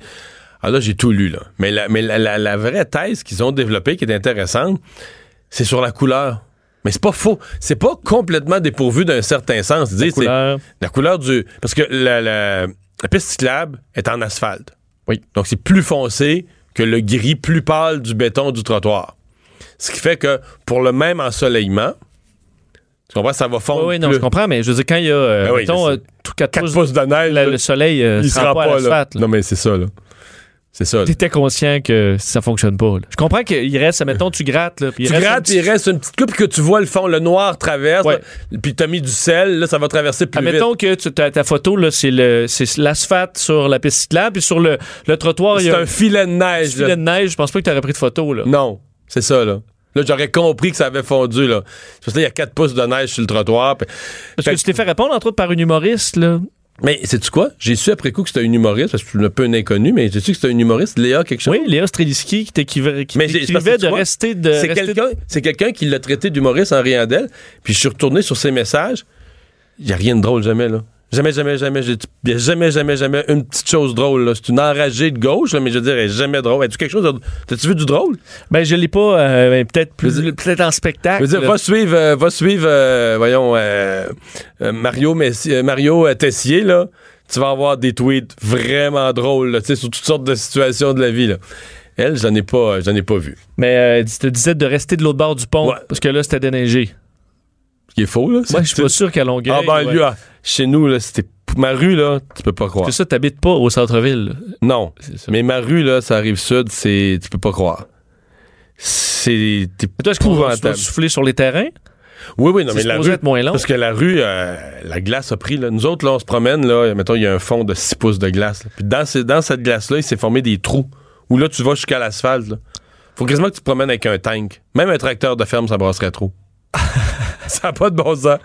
A: ah là j'ai tout lu là. Mais la mais la, la- la vraie thèse qu'ils ont développée qui est intéressante, c'est sur la couleur. Mais c'est pas faux, c'est pas complètement dépourvu d'un certain sens. C'est-
B: Couleur.
A: la couleur du. Parce que la, la- la piste cyclable est en asphalte.
B: Oui.
A: Donc, c'est plus foncé que le gris plus pâle du béton du trottoir. Ce qui fait que pour le même ensoleillement, tu comprends, ça va fondre.
B: Oui, oui, non,
A: plus.
B: je comprends, mais je veux dire, quand il y a, euh,
A: Ben oui,
B: mettons, euh, tout 4
A: 4
B: pouces,
A: pouces de neige,
B: la- le soleil euh,
A: il
B: se rend pas à
A: pas là. Non, mais c'est ça, là. C'est ça.
B: T'étais conscient que ça fonctionne pas. là. Je comprends qu'il reste, mettons, tu grattes. Là, puis
A: Tu
B: reste un
A: grattes, il reste une petite coupe que tu vois le fond, le noir traverse,
B: Ouais.
A: là, puis t'as mis du sel, là, ça va traverser plus vite.
B: Admettons que tu, ta, ta photo, là, c'est, le, c'est l'asphalte sur la piste cyclable, puis sur le, le trottoir, il y
A: C'est
B: a
A: un filet de neige.
B: filet
A: là.
B: de neige. Je pense pas que tu aurais pris de photo. Là.
A: Non, c'est ça, là. Là, j'aurais compris que ça avait fondu, là. Parce que là, il y a 4 pouces de neige sur le trottoir.
B: Parce
A: Fait
B: que tu t'es fait répondre, entre autres, par une humoriste. Là.
A: Mais sais-tu quoi? J'ai su après coup que c'était un humoriste, parce que je suis un peu un inconnu, mais j'ai su que c'était un humoriste, Léa quelque chose.
B: Oui, Léa Streliski qui t'écrivait, qui
A: Mais c'est tu
B: de rester de.
A: C'est
B: rester-
A: quelqu'un, c'est quelqu'un qui l'a traité d'humoriste en riant d'elle. Puis je suis retourné sur ses messages. Il n'y a rien de drôle jamais, là. Jamais, jamais, jamais, il jamais, jamais, jamais une petite chose drôle. C'est une enragée de gauche, là, mais je veux dire, elle est jamais drôle. As-tu quelque chose de... T'as-tu vu du drôle?
B: Ben, je l'ai pas, euh, ben, peut-être plus, peut-être en spectacle.
A: Je veux dire, va suivre, euh, va suivre euh, voyons, euh, euh, Mario, Messi- Mario Tessier, là. Tu vas avoir des tweets vraiment drôles, tu sais, sur toutes sortes de situations de la vie, là. Elle, j'en ai pas, j'en ai pas vu.
B: Mais tu te disais de rester de l'autre bord du pont,
A: Ouais.
B: parce que là, c'était déneigé.
A: Ce qui est faux, là.
B: Moi, je suis pas sûr qu'à Longueuil...
A: Ah, ben,
B: ouais.
A: lui, chez nous, là, c'était ma rue, là, tu peux pas croire.
B: Parce que ça, t'habites pas au centre-ville.
A: Non. Mais ma rue, là, ça arrive sud, c'est. Tu peux pas croire. C'est. t'es
B: toi, est-ce qu'on souffler sur les terrains?
A: Oui, oui, non, mais la rue.
B: être moins long.
A: Parce que la rue, euh, la glace a pris. Là. Nous autres, là, on se promène, là, mettons, il y a un fond de 6 pouces de glace. là. Puis dans, ces- dans cette glace-là, il s'est formé des trous. Où là, tu vas jusqu'à l'asphalte. Faut quasiment que tu te promènes avec un tank. Même un tracteur de ferme, ça brasserait trop. ça n'a pas de bon sens.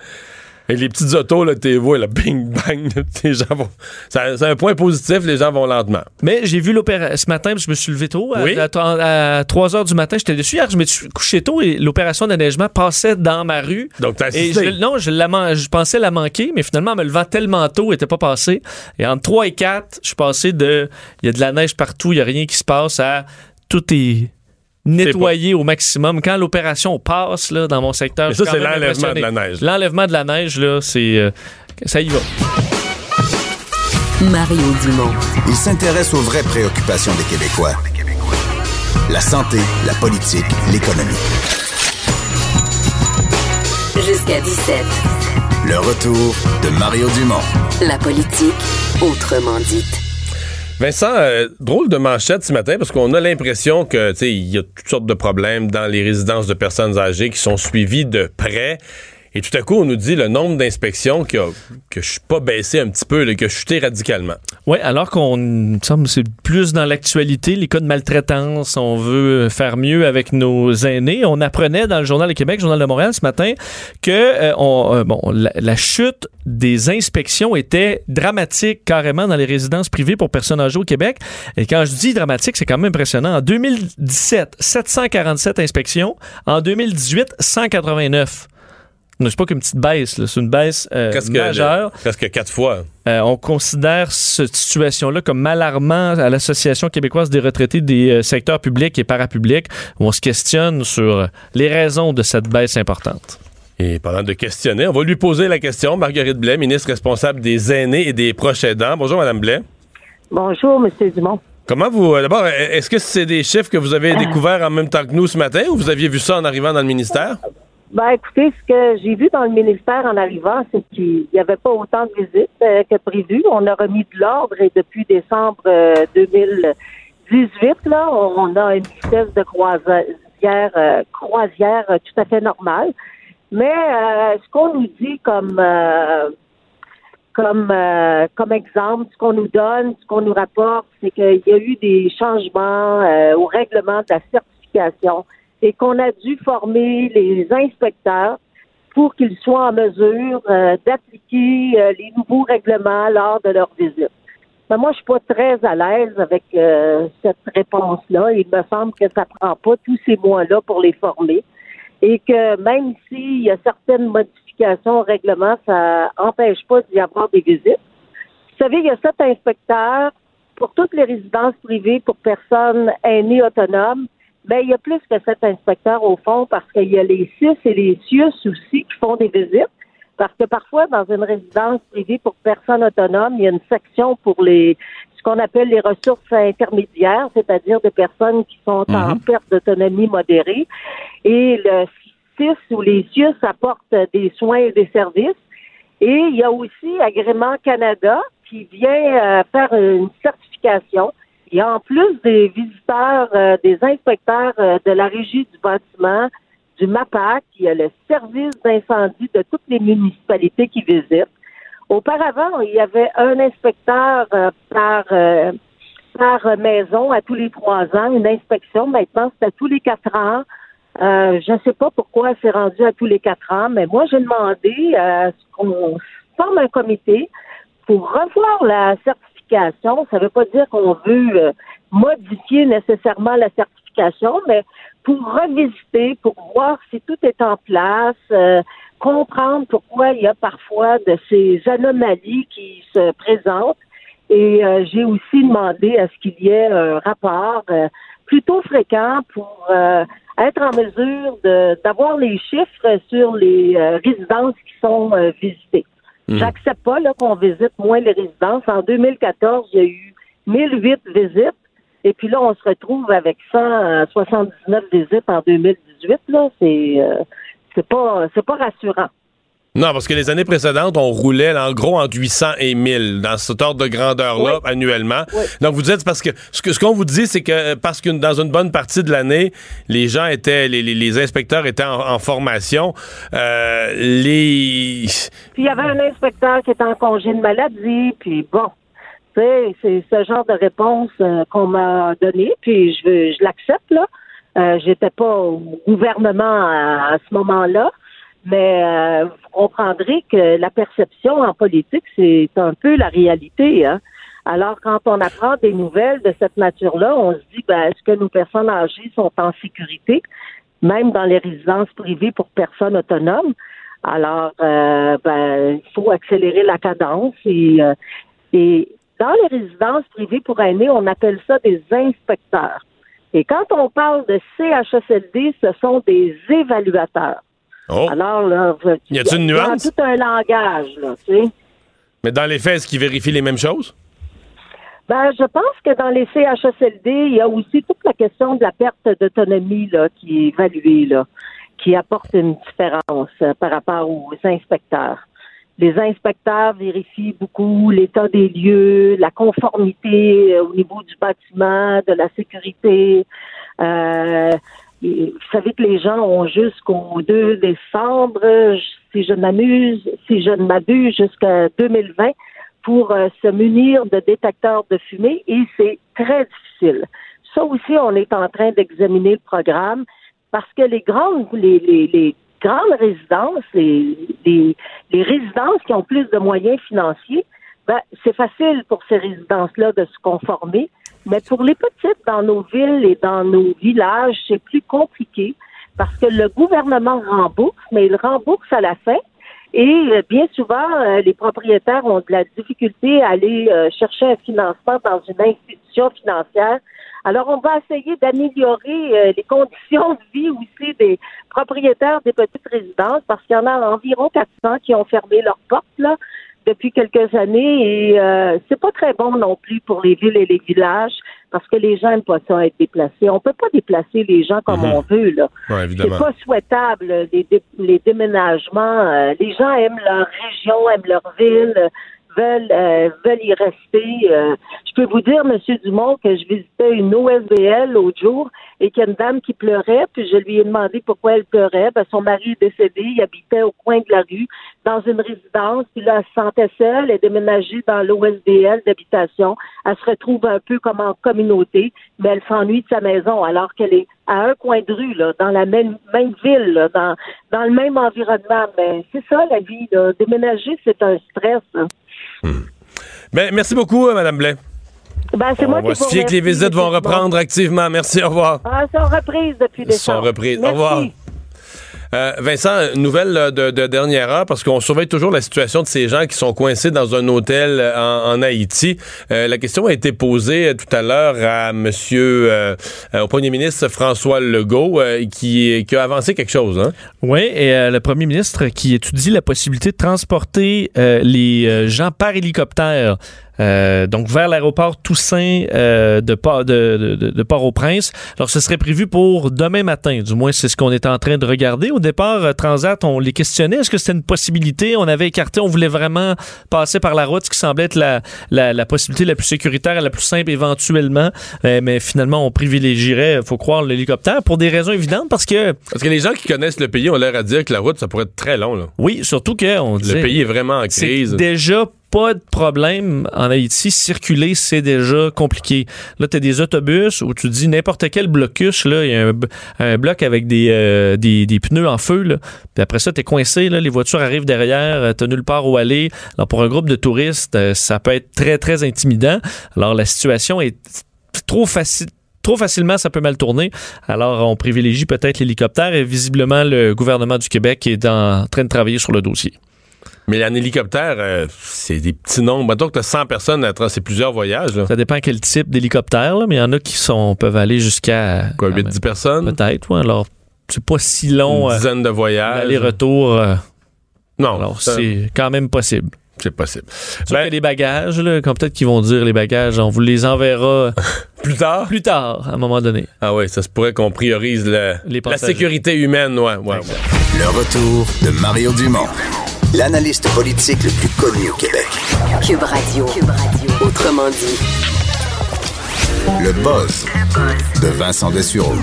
A: Et les petites autos, là, t'es vois, là, bing, bang, les gens vont. C'est un point positif, les gens vont lentement.
B: Mais j'ai vu l'opération ce matin, je me suis levé tôt, à-
A: Oui.
B: à, 3 heures du matin. J'étais dessus hier, je me suis couché tôt et l'opération d'enneigement passait dans ma rue.
A: Donc, t'as
B: Et
A: assisté.
B: je, non, je, la je pensais la manquer, mais finalement, en me levant tellement tôt, elle n'était pas passé. Et entre 3 et 4, je suis passé de il y a de la neige partout, il n'y a rien qui se passe à tout est nettoyé au maximum. Quand l'opération passe là, dans mon secteur,
A: Mais ça, c'est l'enlèvement de la neige.
B: L'enlèvement de la neige, là, c'est. euh, ça y va.
E: Mario Dumont.
F: Il s'intéresse aux vraies préoccupations des Québécois. La santé, la politique, l'économie.
E: Jusqu'à 17.
F: Le retour de Mario Dumont.
E: La politique, autrement dite.
A: Vincent, euh, drôle de manchette ce matin parce qu'on a l'impression que il y a toutes sortes de problèmes dans les résidences de personnes âgées qui sont suivies de près. Et tout à coup, on nous dit le nombre d'inspections qui a- que je suis pas baissé un petit peu, là, que je chuté radicalement.
B: Oui, alors qu'on c'est plus dans l'actualité, les cas de maltraitance, on veut faire mieux avec nos aînés. On apprenait dans le Journal de Québec, Journal de Montréal ce matin, que euh, on, euh, bon, la, la chute des inspections était dramatique carrément dans les résidences privées pour personnes âgées au Québec. Et quand je dis dramatique, c'est quand même impressionnant. En 2017, 747 inspections. En 2018, 189. Non, C'est pas qu'une petite baisse, c'est une baisse euh,
A: Presque,
B: majeure.
A: presque quatre fois.
B: Euh, on considère cette situation-là comme alarmant à l'Association québécoise des retraités des euh, secteurs publics et parapublics, où on se questionne sur les raisons de cette baisse importante.
A: Et pendant de questionner, on va lui poser la question. Marguerite Blais, ministre responsable des aînés et des proches aidants. Bonjour, Madame Blais.
G: Bonjour, M. Dumont.
A: Comment vous. euh, D'abord, est-ce que c'est des chiffres que vous avez découverts en même temps que nous ce matin ou vous aviez vu ça en arrivant dans le ministère?
G: Ben, écoutez, ce que j'ai vu dans le ministère en arrivant, c'est qu'il n'y avait pas autant de visites euh, que prévu. On a remis de l'ordre et depuis décembre euh, 2018, là, on a une vitesse de croisière, euh, croisière euh, tout à fait normale. Mais euh, ce qu'on nous dit comme euh, comme euh, comme exemple, ce qu'on nous donne, ce qu'on nous rapporte, c'est qu'il y a eu des changements euh, au règlement de la certification et qu'on a dû former les inspecteurs pour qu'ils soient en mesure euh, d'appliquer euh, les nouveaux règlements lors de leur visite. Mais moi, je suis pas très à l'aise avec euh, cette réponse-là. Il me semble que ça prend pas tous ces mois-là pour les former et que même s'il y a certaines modifications au règlement, ça empêche pas d'y avoir des visites. Vous savez, il y a sept inspecteurs pour toutes les résidences privées pour personnes aînées autonomes. Mais il y a plus que sept inspecteurs au fond parce qu'il y a les CIS et les CIUS aussi qui font des visites. Parce que parfois, dans une résidence privée pour personnes autonomes, il y a une section pour les ce qu'on appelle les ressources intermédiaires, c'est-à-dire des personnes qui sont en perte d'autonomie modérée. Et le CIS ou les CIUS apportent des soins et des services. Et il y a aussi Agrément Canada qui vient euh, faire une certification. Et en plus des visiteurs, euh, des inspecteurs euh, de la régie du bâtiment, du MAPAC, il y a le service d'incendie de toutes les municipalités qui visitent. Auparavant, il y avait un inspecteur euh, par par maison à tous les trois ans, une inspection. Maintenant, c'est à tous les quatre ans. Je ne sais pas pourquoi c'est rendu à tous les quatre ans, mais moi, j'ai demandé à ce qu'on forme un comité pour revoir la certification. Ça ne veut pas dire qu'on veut euh, modifier nécessairement la certification, mais pour revisiter, pour voir si tout est en place, euh, comprendre pourquoi il y a parfois de ces anomalies qui se présentent. Et euh, j'ai aussi demandé à ce qu'il y ait un rapport plutôt fréquent pour être en mesure d'avoir les chiffres sur les résidences qui sont visitées.
A: Mhm.
G: J'accepte pas là, qu'on visite moins les résidences. En 2014, il y a eu 1008 visites. Et puis là, on se retrouve avec 179 visites en 2018. Là, c'est euh, c'est pas c'est pas rassurant.
A: Non, parce que les années précédentes, on roulait en gros entre 800 et 1000 dans cet ordre de grandeur-là annuellement. Donc vous dites parce que ce que- ce qu'on vous dit, c'est que parce que dans une bonne partie de l'année, les gens étaient, les, les- les inspecteurs étaient en, en formation. Euh, les
G: Puis il y avait un inspecteur qui était en congé de maladie, puis bon, tu sais, c'est ce genre de réponse euh, qu'on m'a donné, puis je veux, je l'accepte là. Euh, J'étais pas au gouvernement à, à ce moment-là, mais euh, vous comprendrez que la perception en politique, c'est un peu la réalité. Hein? Alors, quand on apprend des nouvelles de cette nature-là, on se dit, ben, est-ce que nos personnes âgées sont en sécurité, même dans les résidences privées pour personnes autonomes? Alors, euh, ben, il faut accélérer la cadence et, euh, et dans les résidences privées pour aînés, on appelle ça des inspecteurs. Et quand on parle de CHSLD, ce sont des évaluateurs.
A: Oh.
G: Alors, là,
A: Y a-t-il une
G: il y a
A: nuance?
G: tout un langage, là, tu sais.
A: mais dans les faits, est-ce qu'ils vérifient les mêmes choses?
G: Ben, je pense que dans les CHSLD, il y a aussi toute la question de la perte d'autonomie là, qui est évaluée, là, qui apporte une différence euh, par rapport aux inspecteurs. Les inspecteurs vérifient beaucoup l'état des lieux, la conformité euh, au niveau du bâtiment, de la sécurité. Euh, vous savez que les gens ont jusqu'au 2 décembre, si je m'amuse, si je ne m'abuse, jusqu'à 2020 pour euh, se munir de détecteurs de fumée et c'est très difficile. Ça aussi, on est en train d'examiner le programme parce que les grandes, les, les, les grandes résidences, les, les, les résidences qui ont plus de moyens financiers, ben, c'est facile pour ces résidences-là de se conformer, mais pour les petites dans nos villes et dans nos villages, c'est plus compliqué parce que le gouvernement rembourse, mais il rembourse à la fin. Et euh, bien souvent, euh, les propriétaires ont de la difficulté à aller euh, chercher un financement dans une institution financière. Alors, on va essayer d'améliorer les conditions de vie aussi des propriétaires des petites résidences parce qu'il y en a environ 400 qui ont fermé leurs portes là depuis quelques années et euh, c'est pas très bon non plus pour les villes et les villages parce que les gens n'aiment pas ça être déplacés. On peut pas déplacer les gens comme
A: Mhm.
G: on veut là.
A: Ouais,
G: C'est pas souhaitable, les, dé- les déménagements. Euh, les gens aiment leur région, aiment leur ville, veulent, euh, veulent y rester. Euh, je peux vous dire, Monsieur Dumont, que je visitais une OSBL l'autre jour et qu'il y a une dame qui pleurait, puis je lui ai demandé pourquoi elle pleurait. Ben, son mari est décédé, il habitait au coin de la rue, dans une résidence, puis là, elle se sentait seule, elle déménagée dans l'OSBL d'habitation. Elle se retrouve un peu comme en communauté, mais elle s'ennuie de sa maison alors qu'elle est à un coin de rue, là, dans la même, même ville, là, dans, dans le même environnement. Mais c'est ça la vie. Là. Déménager, c'est un stress. hein.
A: Ben, merci beaucoup, euh, Mme Blais.
G: Ben, c'est
A: On
G: moi
A: va
G: qui vous
A: se fier que les visites vont reprendre activement. Merci, au revoir.
G: Ah, sont reprises depuis
A: Ils sont
G: décembre.
A: reprises. Au
G: Merci.
A: revoir. Euh, Vincent, nouvelle de, de dernière heure, parce qu'on surveille toujours la situation de ces gens qui sont coincés dans un hôtel euh, en, Haïti. Euh, la question a été posée tout à l'heure à Monsieur, au premier ministre François Legault, qui, a avancé quelque chose. Hein?
B: Oui, et le premier ministre qui étudie la possibilité de transporter les gens par hélicoptère. Euh, donc vers l'aéroport Toussaint euh, de, de, de, de- Port-au-Prince. Alors, ce serait prévu pour demain matin. Du moins, c'est ce qu'on est en train de regarder. Au départ, euh, Transat, on les questionnait. Est-ce que c'était une possibilité? On avait écarté, on voulait vraiment passer par la route, ce qui semblait être la, la, la possibilité la plus sécuritaire et la plus simple éventuellement. Euh, mais finalement, on privilégierait, faut croire, l'hélicoptère pour des raisons évidentes parce que
A: Parce que les gens qui connaissent le pays ont l'air à dire que la route, ça pourrait être très long. Là.
B: oui, surtout que on
A: Le
B: disait,
A: pays est vraiment en crise.
B: déjà pas de problème en Haïti. Circuler, c'est déjà compliqué. Là, tu as des autobus où tu dis n'importe quel blocus, là, il y a un, bloc avec des, euh, des, des pneus en feu. Là. Puis après ça, tu es coincé. Là, les voitures arrivent derrière. Tu nulle part où aller. Alors, pour un groupe de touristes, euh, ça peut être très, très intimidant. Alors, la situation est trop facile trop facilement, ça peut mal tourner. Alors, on privilégie peut-être l'hélicoptère et visiblement, le gouvernement du Québec est en train de travailler sur le dossier.
A: Mais en hélicoptère, euh, c'est des petits nombres. Mettons que tu as 100 personnes, à c'est plusieurs voyages. là.
B: Ça dépend quel type d'hélicoptère, mais il y en a qui sont peuvent aller jusqu'à
A: Quoi,
B: quand
A: 8-10
B: même,
A: personnes?
B: peut-être. ouais. alors, c'est pas si long.
A: Une
B: euh,
A: dizaine de voyages.
B: Aller-retour. euh,
A: Non,
B: alors,
A: ça-
B: c'est quand même possible.
A: c'est possible.
B: Sauf
A: Ben,
B: que les bagages, là, comme peut-être qu'ils vont dire les bagages, on vous les enverra
A: plus tard?
B: plus tard, à un moment donné.
A: Ah oui, ça se pourrait qu'on priorise le-
B: Les
A: la sécurité humaine. Ouais, ouais, ouais.
F: Le retour de Mario Dumont, l'analyste politique le plus connu au Québec.
E: Cube Radio. Cube Radio. Autrement dit.
F: Le buzz de Vincent Dessureau.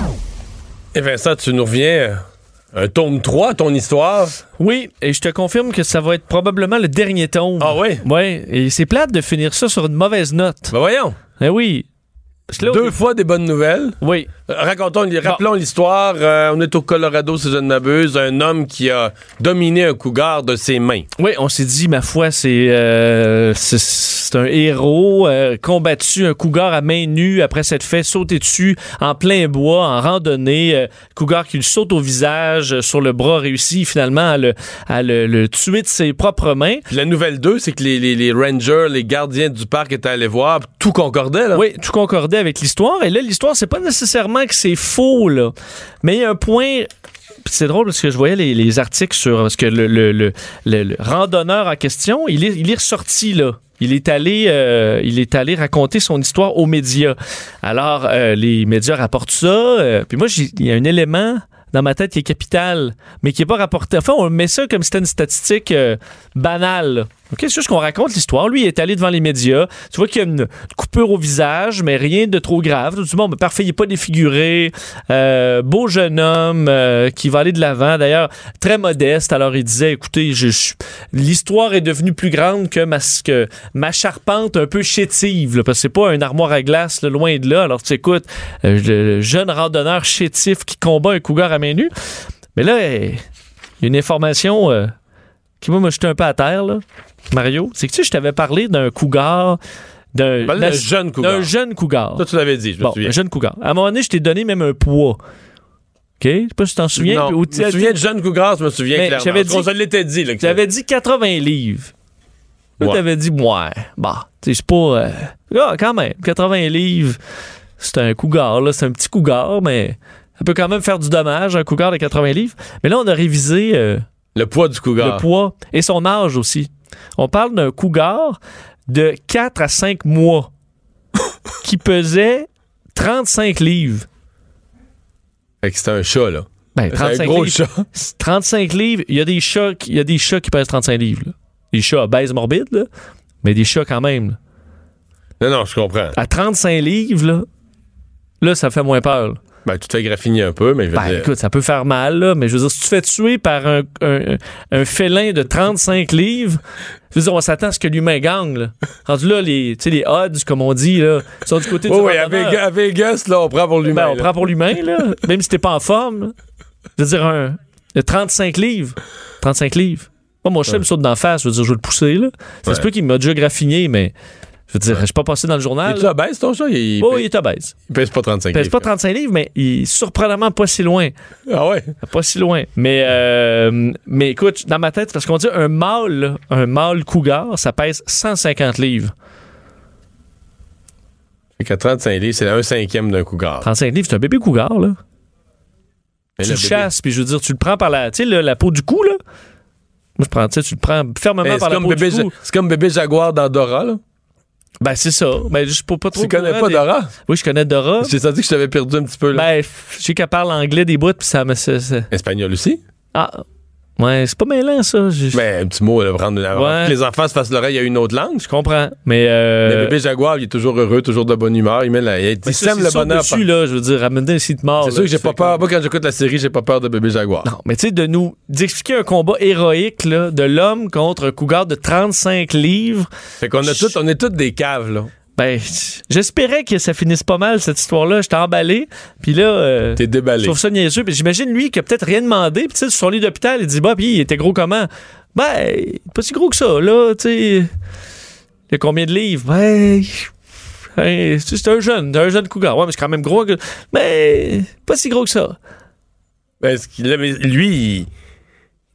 A: Et Vincent, tu nous reviens euh, un tome 3 à ton histoire.
B: Oui, et je te confirme que ça va être probablement le dernier tome.
A: Ah oui?
B: Ouais, et c'est plate de finir ça sur une mauvaise note.
A: Ben voyons.
B: Eh oui.
A: Deux fois des bonnes nouvelles.
B: Oui.
A: Euh, Racontons, rappelons l'histoire. Euh, on est au Colorado, si je ne m'abuse. Un homme qui a dominé un cougar de ses mains.
B: Oui, on s'est dit, ma foi, c'est euh, c'est- un héros combattu un cougar à main nue après s'être fait sauter dessus en plein bois, en randonnée. Cougar qui lui saute au visage, sur le bras, réussit finalement à le, à le, le tuer de ses propres mains.
A: Puis la nouvelle 2, c'est que les, les- les rangers, les gardiens du parc étaient allés voir. Tout concordait, là.
B: Oui, tout concordait avec l'histoire. Et là, l'histoire, c'est pas nécessairement que c'est faux, là. Mais il y a un point. C'est drôle parce que je voyais les, les articles sur. Parce que le, le- randonneur en question, il est, il est ressorti, là. Il est, allé, euh, il est allé raconter son histoire aux médias. Alors, euh, les médias rapportent ça. euh, puis moi, il y a un élément dans ma tête qui est capital, mais qui n'est pas rapporté. Enfin, on met ça comme si c'était une statistique banale. OK, c'est juste qu'on raconte l'histoire. Lui, il est allé devant les médias. Tu vois qu'il y a une coupure au visage, mais rien de trop grave. Tu dis, bon, ben, parfait, il n'est pas défiguré. Euh, beau jeune homme euh, qui va aller de l'avant. D'ailleurs, très modeste. Alors, il disait, écoutez, je, je- l'histoire est devenue plus grande que ma, que ma charpente un peu chétive. là, parce que c'est pas un armoire à glace, là, loin de là. Alors, tu écoutes, euh, le jeune randonneur chétif qui combat un cougar à main nue. Mais là, une information euh, qui, moi, m'a jeté un peu à terre, là, Mario. C'est que, tu sais, je t'avais parlé d'un cougar. D'un nas-
A: jeune cougar.
B: D'un jeune cougar.
A: Toi, tu l'avais dit, je me
B: Bon,
A: souviens.
B: un jeune cougar. À un moment donné, je t'ai donné même un poids. OK? Je sais pas si tu t'en souviens.
A: Non, je me souviens de jeune cougar, je me souviens
B: Mais
A: clairement.
B: j'avais dit-
A: se l'était dit. Là,
B: J'avais dit 80 livres. Là,
A: Ouais.
B: t'avais dit, ouais, bah, tu sais, c'est pas. euh, ah, quand même, 80 livres, c'est un cougar, là, c'est un petit cougar, mais ça peut quand même faire du dommage, un cougar de 80 livres. Mais là, on a révisé euh,
A: Le poids du cougar.
B: le poids et son âge aussi. On parle d'un cougar de 4 à 5 mois qui pesait 35 livres.
A: Fait que c'était un chat, là.
B: Ben,
A: C'est un
B: 35
A: gros
B: livres.
A: chat.
B: 35 livres, il y a des chats, qui- il y a des chats qui pèsent 35 livres. là. Des chats obèses morbides, là, mais des chats quand même. là.
A: Non, non, je comprends.
B: À 35 livres, là, là, ça fait moins peur.
A: Ben, tu te fais graffiner un peu, mais je veux
B: Ben,
A: dire.
B: écoute, ça peut faire mal, là, mais je veux dire, si tu te fais tuer par un, un, un félin de 35 livres, je veux dire, on s'attend à ce que l'humain gagne. Là. Rendu là, les, tu sais, les odds, comme on dit, là, sont du côté
A: Oh,
B: du
A: oui, à. Vegas, à Vegas, là, on prend pour l'humain.
B: Ben, on
A: là.
B: prend pour l'humain, là, même si t'es pas en forme. là. Je veux dire, un, de 35 livres. 35 livres. Moi, mon chat me saute d'en face, je veux dire, je vais le pousser, là. Ça se
A: Ouais.
B: peut qu'il m'a déjà graffiné, mais je veux dire, je suis pas passé dans le journal.
A: Il est obèse, ton chat? Il, il
B: Oh, il est obèse.
A: il pèse pas 35
B: Il pèse
A: livres.
B: pas 35 livres, mais il est surprenamment pas si loin.
A: Ah ouais?
B: Pas si loin. Mais, euh, mais écoute, dans ma tête, parce qu'on dit un mâle, un mâle cougar, ça pèse 150 livres.
A: Fait qu'à 35 livres, c'est un cinquième d'un cougar.
B: 35 livres, c'est un bébé cougar, là.
A: Mais
B: tu
A: le
B: chasses, puis je veux dire, tu le prends par la, tu sais, là, la peau du cou, là. Moi, je prends, tu sais, tu le prends fermement par la peau
A: bébé,
B: du cou.
A: C'est comme bébé jaguar dans Dora, là.
B: Ben, c'est ça. Ben, je suis pas, trop.
A: Tu connais pas
B: des-
A: Dora?
B: Oui, je connais Dora.
A: J'ai senti que je t'avais perdu un petit peu, là.
B: Ben, je sais qu'elle parle anglais des bouts, puis ça me.
A: Espagnol aussi?
B: Ah. Ouais, c'est pas mêlant, ça. Je
A: Ben, un petit mot, là, prendre,
B: Ouais.
A: que les enfants se fassent l'oreille à une autre langue.
B: je comprends. Mais. Euh...
A: Le bébé jaguar, il est toujours heureux, toujours de bonne humeur. Il, met la, il, sème le bonheur.
B: dessus, là, je veux dire, amener un site mort.
A: C'est sûr que j'ai pas peur. Moi, quand j'écoute la série, j'ai pas peur de bébé jaguar.
B: Non, mais tu sais, de nous d'expliquer un combat héroïque là, de l'homme contre un cougar de 35 livres,
A: Fait qu'on a tout, on est tous des caves, là.
B: Ben, j'espérais que ça finisse pas mal, cette histoire-là. J'étais emballé, puis là, euh,
A: T'es
B: je
A: déballé.
B: trouve ça niaiseux. Puis j'imagine lui qui a peut-être rien demandé, puis tu sais, sur son lit d'hôpital, il dit, bah, puis il était gros comment? Ben, pas si gros que ça, là, tu sais. Il y a combien de livres? Ben, Hein, c'est un jeune, un jeune cougar. Ouais, mais c'est quand même gros. que- Mais pas si gros que ça.
A: Ben, ce qu'il- là, mais lui, il-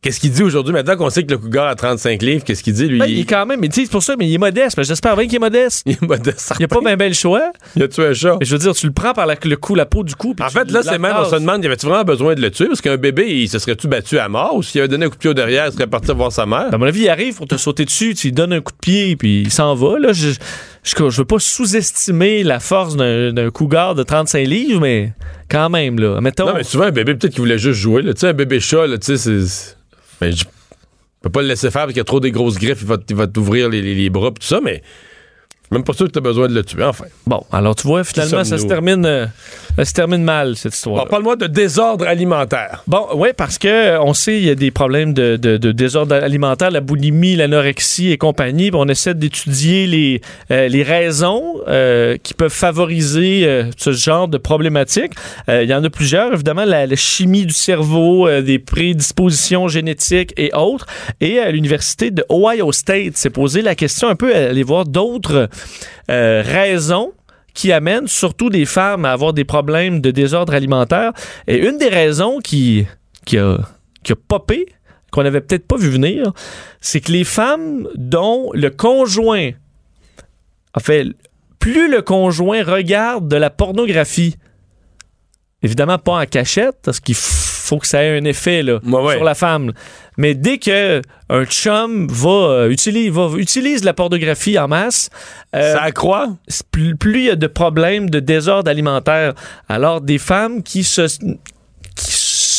A: qu'est-ce qu'il dit aujourd'hui? Maintenant qu'on sait que le cougar a 35 livres, qu'est-ce qu'il dit, lui?
B: Ben, il est quand même, sais, c'est pour ça, mais il est modeste. Mais j'espère bien qu'il est modeste.
A: il est modeste.
B: Il n'y a pas bien ben le choix.
A: Il a tué un chat.
B: Mais je veux dire, tu le prends par la, le cou, la peau du cou.
A: En fait, là, c'est même, on se demande, y avait-tu vraiment besoin de le tuer? Parce qu'un bébé, il se serait-tu battu à mort? Ou s'il avait donné un coup de pied au derrière, il serait parti voir sa mère?
B: À mon avis, il arrive pour te sauter dessus, tu lui donnes un coup de pied, puis il s'en va. Là. Je, je, je veux pas sous-estimer la force d'un cougar de 35 livres, mais quand même, là. Mettons,
A: Non, mais souvent, un bébé, peut-être qu'il voulait juste jouer. Tu sais, un bébé chat, tu sais, c'est. Je peux pas le laisser faire parce qu'il y a trop des grosses griffes, il va, t'ouvrir les, les- les bras, pis tout ça, mais. Même pas sûr que t'as besoin de le tuer, enfin.
B: bon, alors tu vois, finalement, ça se termine, euh, ça se termine mal, cette histoire.
A: Bon, parle-moi de désordre alimentaire.
B: Bon, oui, parce que euh, on sait il y a des problèmes de, de- de désordre alimentaire, la boulimie, l'anorexie et compagnie. On essaie d'étudier les, euh, les raisons euh, qui peuvent favoriser ce genre de problématiques. Euh, il y en a plusieurs, évidemment, la, la chimie du cerveau, des prédispositions génétiques et autres. Et à l'université de Ohio State s'est posé la question un peu aller voir d'autres euh, raisons qui amènent surtout des femmes à avoir des problèmes de désordre alimentaire. Et une des raisons qui, qui, a, qui a popé, qu'on n'avait peut-être pas vu venir, c'est que les femmes dont le conjoint, en fait, plus le conjoint regarde de la pornographie, évidemment pas en cachette, parce qu'il faut que ça ait un effet là,
A: Ouais, ouais.
B: sur la femme. Mais dès que un chum va, euh, utilise, va utilise la pornographie en masse, euh,
A: ça accroît?
B: plus il y a de problèmes de désordre alimentaire. Alors, des femmes qui se,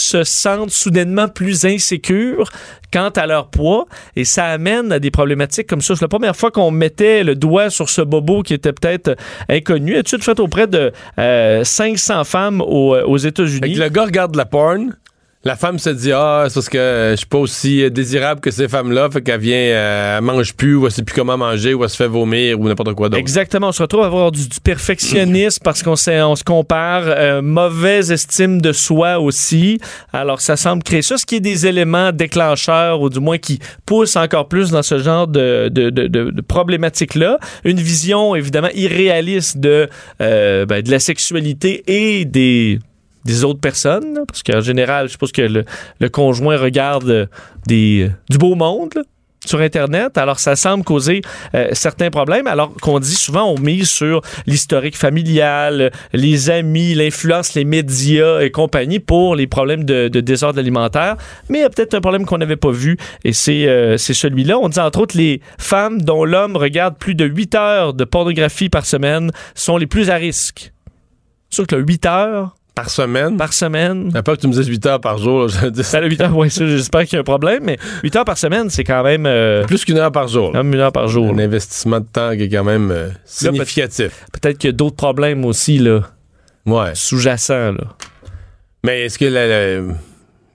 B: se sentent soudainement plus insécures quant à leur poids et ça amène à des problématiques comme ça. C'est la première fois qu'on mettait le doigt sur ce bobo qui était peut-être inconnu. Étude faite auprès de euh, 500 femmes aux, aux
A: Fait
B: États-Unis.
A: le gars regarde la porn. La femme se dit Ah, c'est parce que je suis pas aussi désirable que ces femmes-là, fait qu'elle vient, euh, elle mange plus, ou elle sait plus comment manger, ou elle se fait vomir, ou n'importe quoi d'autre.
B: Exactement, on se retrouve à avoir du, perfectionnisme parce qu'on on se compare, euh, mauvaise estime de soi aussi. Alors ça semble créer ça, ce qui est des éléments déclencheurs ou du moins qui poussent encore plus dans ce genre de, problématiques-là. Une vision évidemment irréaliste de, euh, ben, de la sexualité et des des autres personnes, parce qu'en général, je suppose que le, conjoint regarde euh, euh, du beau monde sur Internet. Alors, ça semble causer euh, certains problèmes. Alors qu'on dit souvent, on mise sur l'historique familial, les amis, l'influence, les médias et compagnie pour les problèmes de, désordre alimentaire. Mais il y a peut-être un problème qu'on n'avait pas vu et c'est euh, celui-là. On dit entre autres les femmes dont l'homme regarde plus de 8 heures de pornographie par semaine sont les plus à risque. Sûr que le 8 heures
A: Par semaine?
B: par semaine.
A: À pas que tu me dises 8 heures par jour, là, je veux dire,
B: Ça, le 8 heures, ouais, j'espère qu'il y a un problème, mais 8 heures par semaine, c'est quand même, euh,
A: plus qu'une heure par jour.
B: même une heure par jour.
A: Un
B: là.
A: investissement de temps qui est quand même euh, significatif.
B: Peut-être qu'il y a d'autres problèmes aussi, là,
A: Ouais.
B: sous-jacents, là.
A: Mais est-ce que la- la-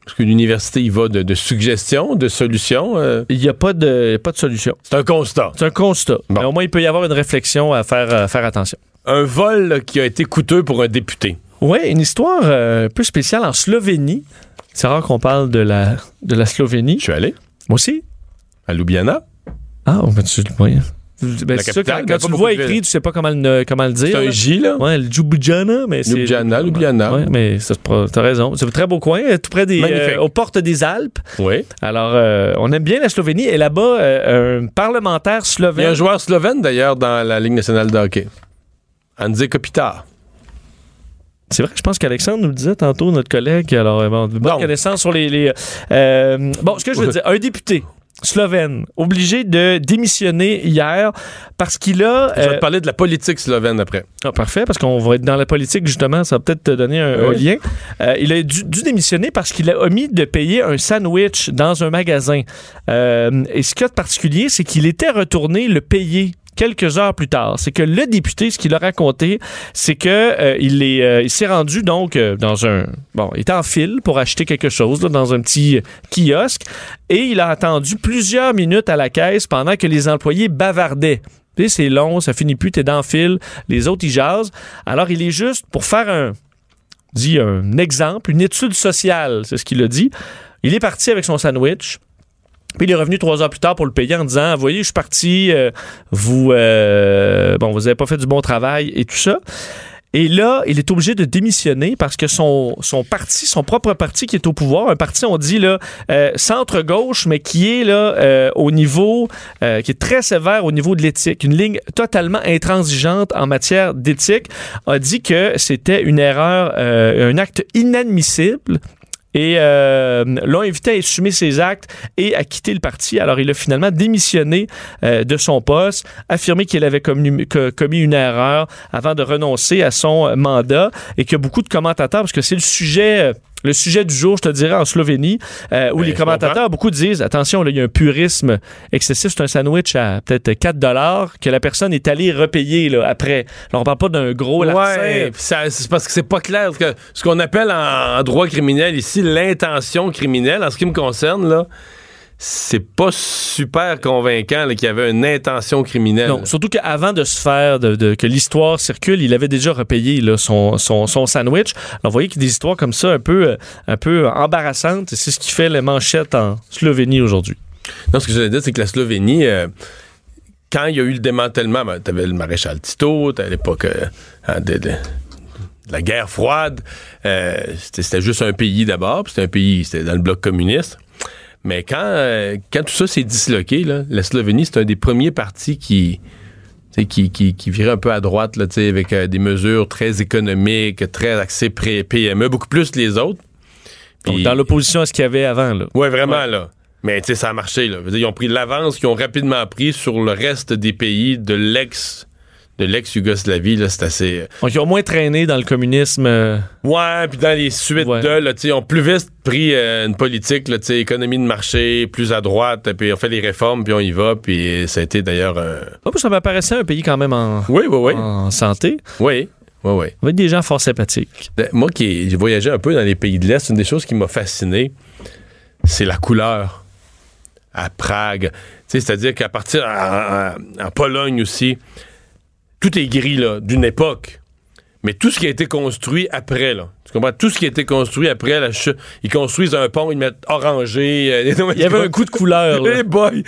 A: est-ce que l'université y va de, de suggestions, de solutions? euh?
B: Il n'y a pas de, pas de solution.
A: c'est un constat.
B: C'est un constat.
A: Bon.
B: Mais au moins, il peut y avoir une réflexion à faire, à faire attention.
A: Un vol là, qui a été coûteux pour un député.
B: Oui, une histoire euh, un peu spéciale en Slovénie. C'est rare qu'on parle de la, de la Slovénie.
A: Je suis allé
B: Moi aussi.
A: à Ljubljana.
B: Ah, ben, tu, oui. Ben, c'est sûr, quand, tu le vois écrit, tu sais pas comment le, comment le dire.
A: C'est un. J, là.
B: Ouais, le Ljubljana, mais c'est.
A: Ljubljana, Ljubljana.
B: Ouais, mais t'as raison. C'est un très beau coin, euh, tout près des.
A: Magnifique.
B: euh, aux portes des Alpes.
A: Oui.
B: Alors, euh, on aime bien la Slovénie. Et là-bas, euh, un parlementaire
A: Il y a
B: slovène.
A: un joueur slovène, d'ailleurs, dans la Ligue nationale de hockey. Andrzej Kopitar.
B: C'est vrai, je pense qu'Alexandre nous le disait tantôt, notre collègue. Alors, euh, bon, bonne
A: Bon.
B: connaissance sur les. les, euh, bon, ce que je veux dire, un député slovène obligé de démissionner hier parce qu'il a.
A: Je vais
B: euh,
A: te parler de la politique slovène après.
B: Ah, parfait, parce qu'on va être dans la politique, justement. Ça va peut-être te donner un, lien. Euh, il a dû, dû démissionner parce qu'il a omis de payer un sandwich dans un magasin. Euh, et ce qu'il y a de particulier, c'est qu'il était retourné le payer quelques heures plus tard. C'est que le député, ce qu'il a raconté, c'est que euh, il est, euh, s'est rendu donc euh, dans un bon, il était en file pour acheter quelque chose dans un petit kiosque et il a attendu plusieurs minutes à la caisse pendant que les employés bavardaient. C'est long, ça finit plus, t'es dans le fil, les autres ils jasent. Alors il est juste pour faire un dit un exemple, une étude sociale, c'est ce qu'il a dit. Il est parti avec son sandwich. Puis il est revenu trois heures plus tard pour le payer en disant, voyez, je suis parti, euh, vous, euh, bon, vous avez pas fait du bon travail et tout ça. Et là, il est obligé de démissionner parce que son, son parti, son propre parti qui est au pouvoir, un parti, on dit là, euh, centre-gauche, mais qui est là euh, au niveau, euh, qui est très sévère au niveau de l'éthique, une ligne totalement intransigeante en matière d'éthique, a dit que c'était une erreur, euh, un acte inadmissible et euh, l'ont invité à assumer ses actes et à quitter le parti. Alors, il a finalement démissionné euh, de son poste, affirmé qu'il avait commis, que- commis une erreur avant de renoncer à son mandat et qu'il y a beaucoup de commentateurs, parce que c'est le sujet... le sujet du jour, je te dirais, en Slovénie, euh, où
A: Ben,
B: les commentateurs, beaucoup disent, attention, là, il y a un purisme excessif, c'est un sandwich à peut-être 4 dollars que la personne est allée repayer là, après. Là, on parle pas d'un gros larcin.
A: Ouais, c'est parce que c'est pas clair. que ce qu'on appelle en, en droit criminel ici l'intention criminelle, en ce qui me concerne, là, c'est pas super convaincant qu'il y avait une intention criminelle.
B: Non, surtout qu'avant de se faire, de, de- que l'histoire circule, il avait déjà repayé là, son, son, son sandwich. Alors, vous voyez qu'il y a des histoires comme ça un peu, euh, un peu embarrassantes. C'est ce qui fait les manchettes en Slovénie aujourd'hui.
A: Non, ce que j'allais dire, c'est que la Slovénie, euh, quand il y a eu le démantèlement, ben, t'avais le maréchal Tito, à l'époque euh, hein, de, la guerre froide, euh, c'était c'était juste un pays d'abord, puis c'était un pays, c'était dans le bloc communiste. Mais quand, euh, quand tout ça s'est disloqué, là, la Slovénie, c'est un des premiers partis qui, qui, qui, qui virait un peu à droite, là, avec euh, des mesures très économiques, très axées PME, beaucoup plus que les autres.
B: Donc, dans l'opposition à ce qu'il y avait avant. Là.
A: Ouais, vraiment, là. Mais ça a marché, là. Dire, ils ont pris l'avance qu'ils ont rapidement pris sur le reste des pays de l'ex de l'ex-Yougoslavie, là, c'est assez... euh,
B: Donc, ils ont moins traîné dans le communisme. euh,
A: Ouais, puis dans les suites
B: Ouais.
A: de, là, tu sais, ils ont plus vite pris euh, une politique, là, tu sais, économie de marché, plus à droite, puis on fait les réformes, puis on y va, puis ça a été d'ailleurs... euh,
B: oh, ça m'apparaissait un pays quand même en,
A: Oui, oui, oui.
B: en santé,
A: Oui, oui, oui.
B: avec des gens fort sympathiques.
A: Ben, Moi qui ai- j'ai voyagé un peu dans les pays de l'Est, une des choses qui m'a fasciné, c'est la couleur à Prague. Tu sais, C'est-à-dire qu'à partir en, en- en Pologne aussi, tout est gris là, d'une époque. Mais tout ce qui a été construit après, là, tu comprends? Tout ce qui a été construit après la chute, ils construisent un pont, ils mettent orangé. euh,
B: Il y avait un coup de couleur. là.
A: Hey boy!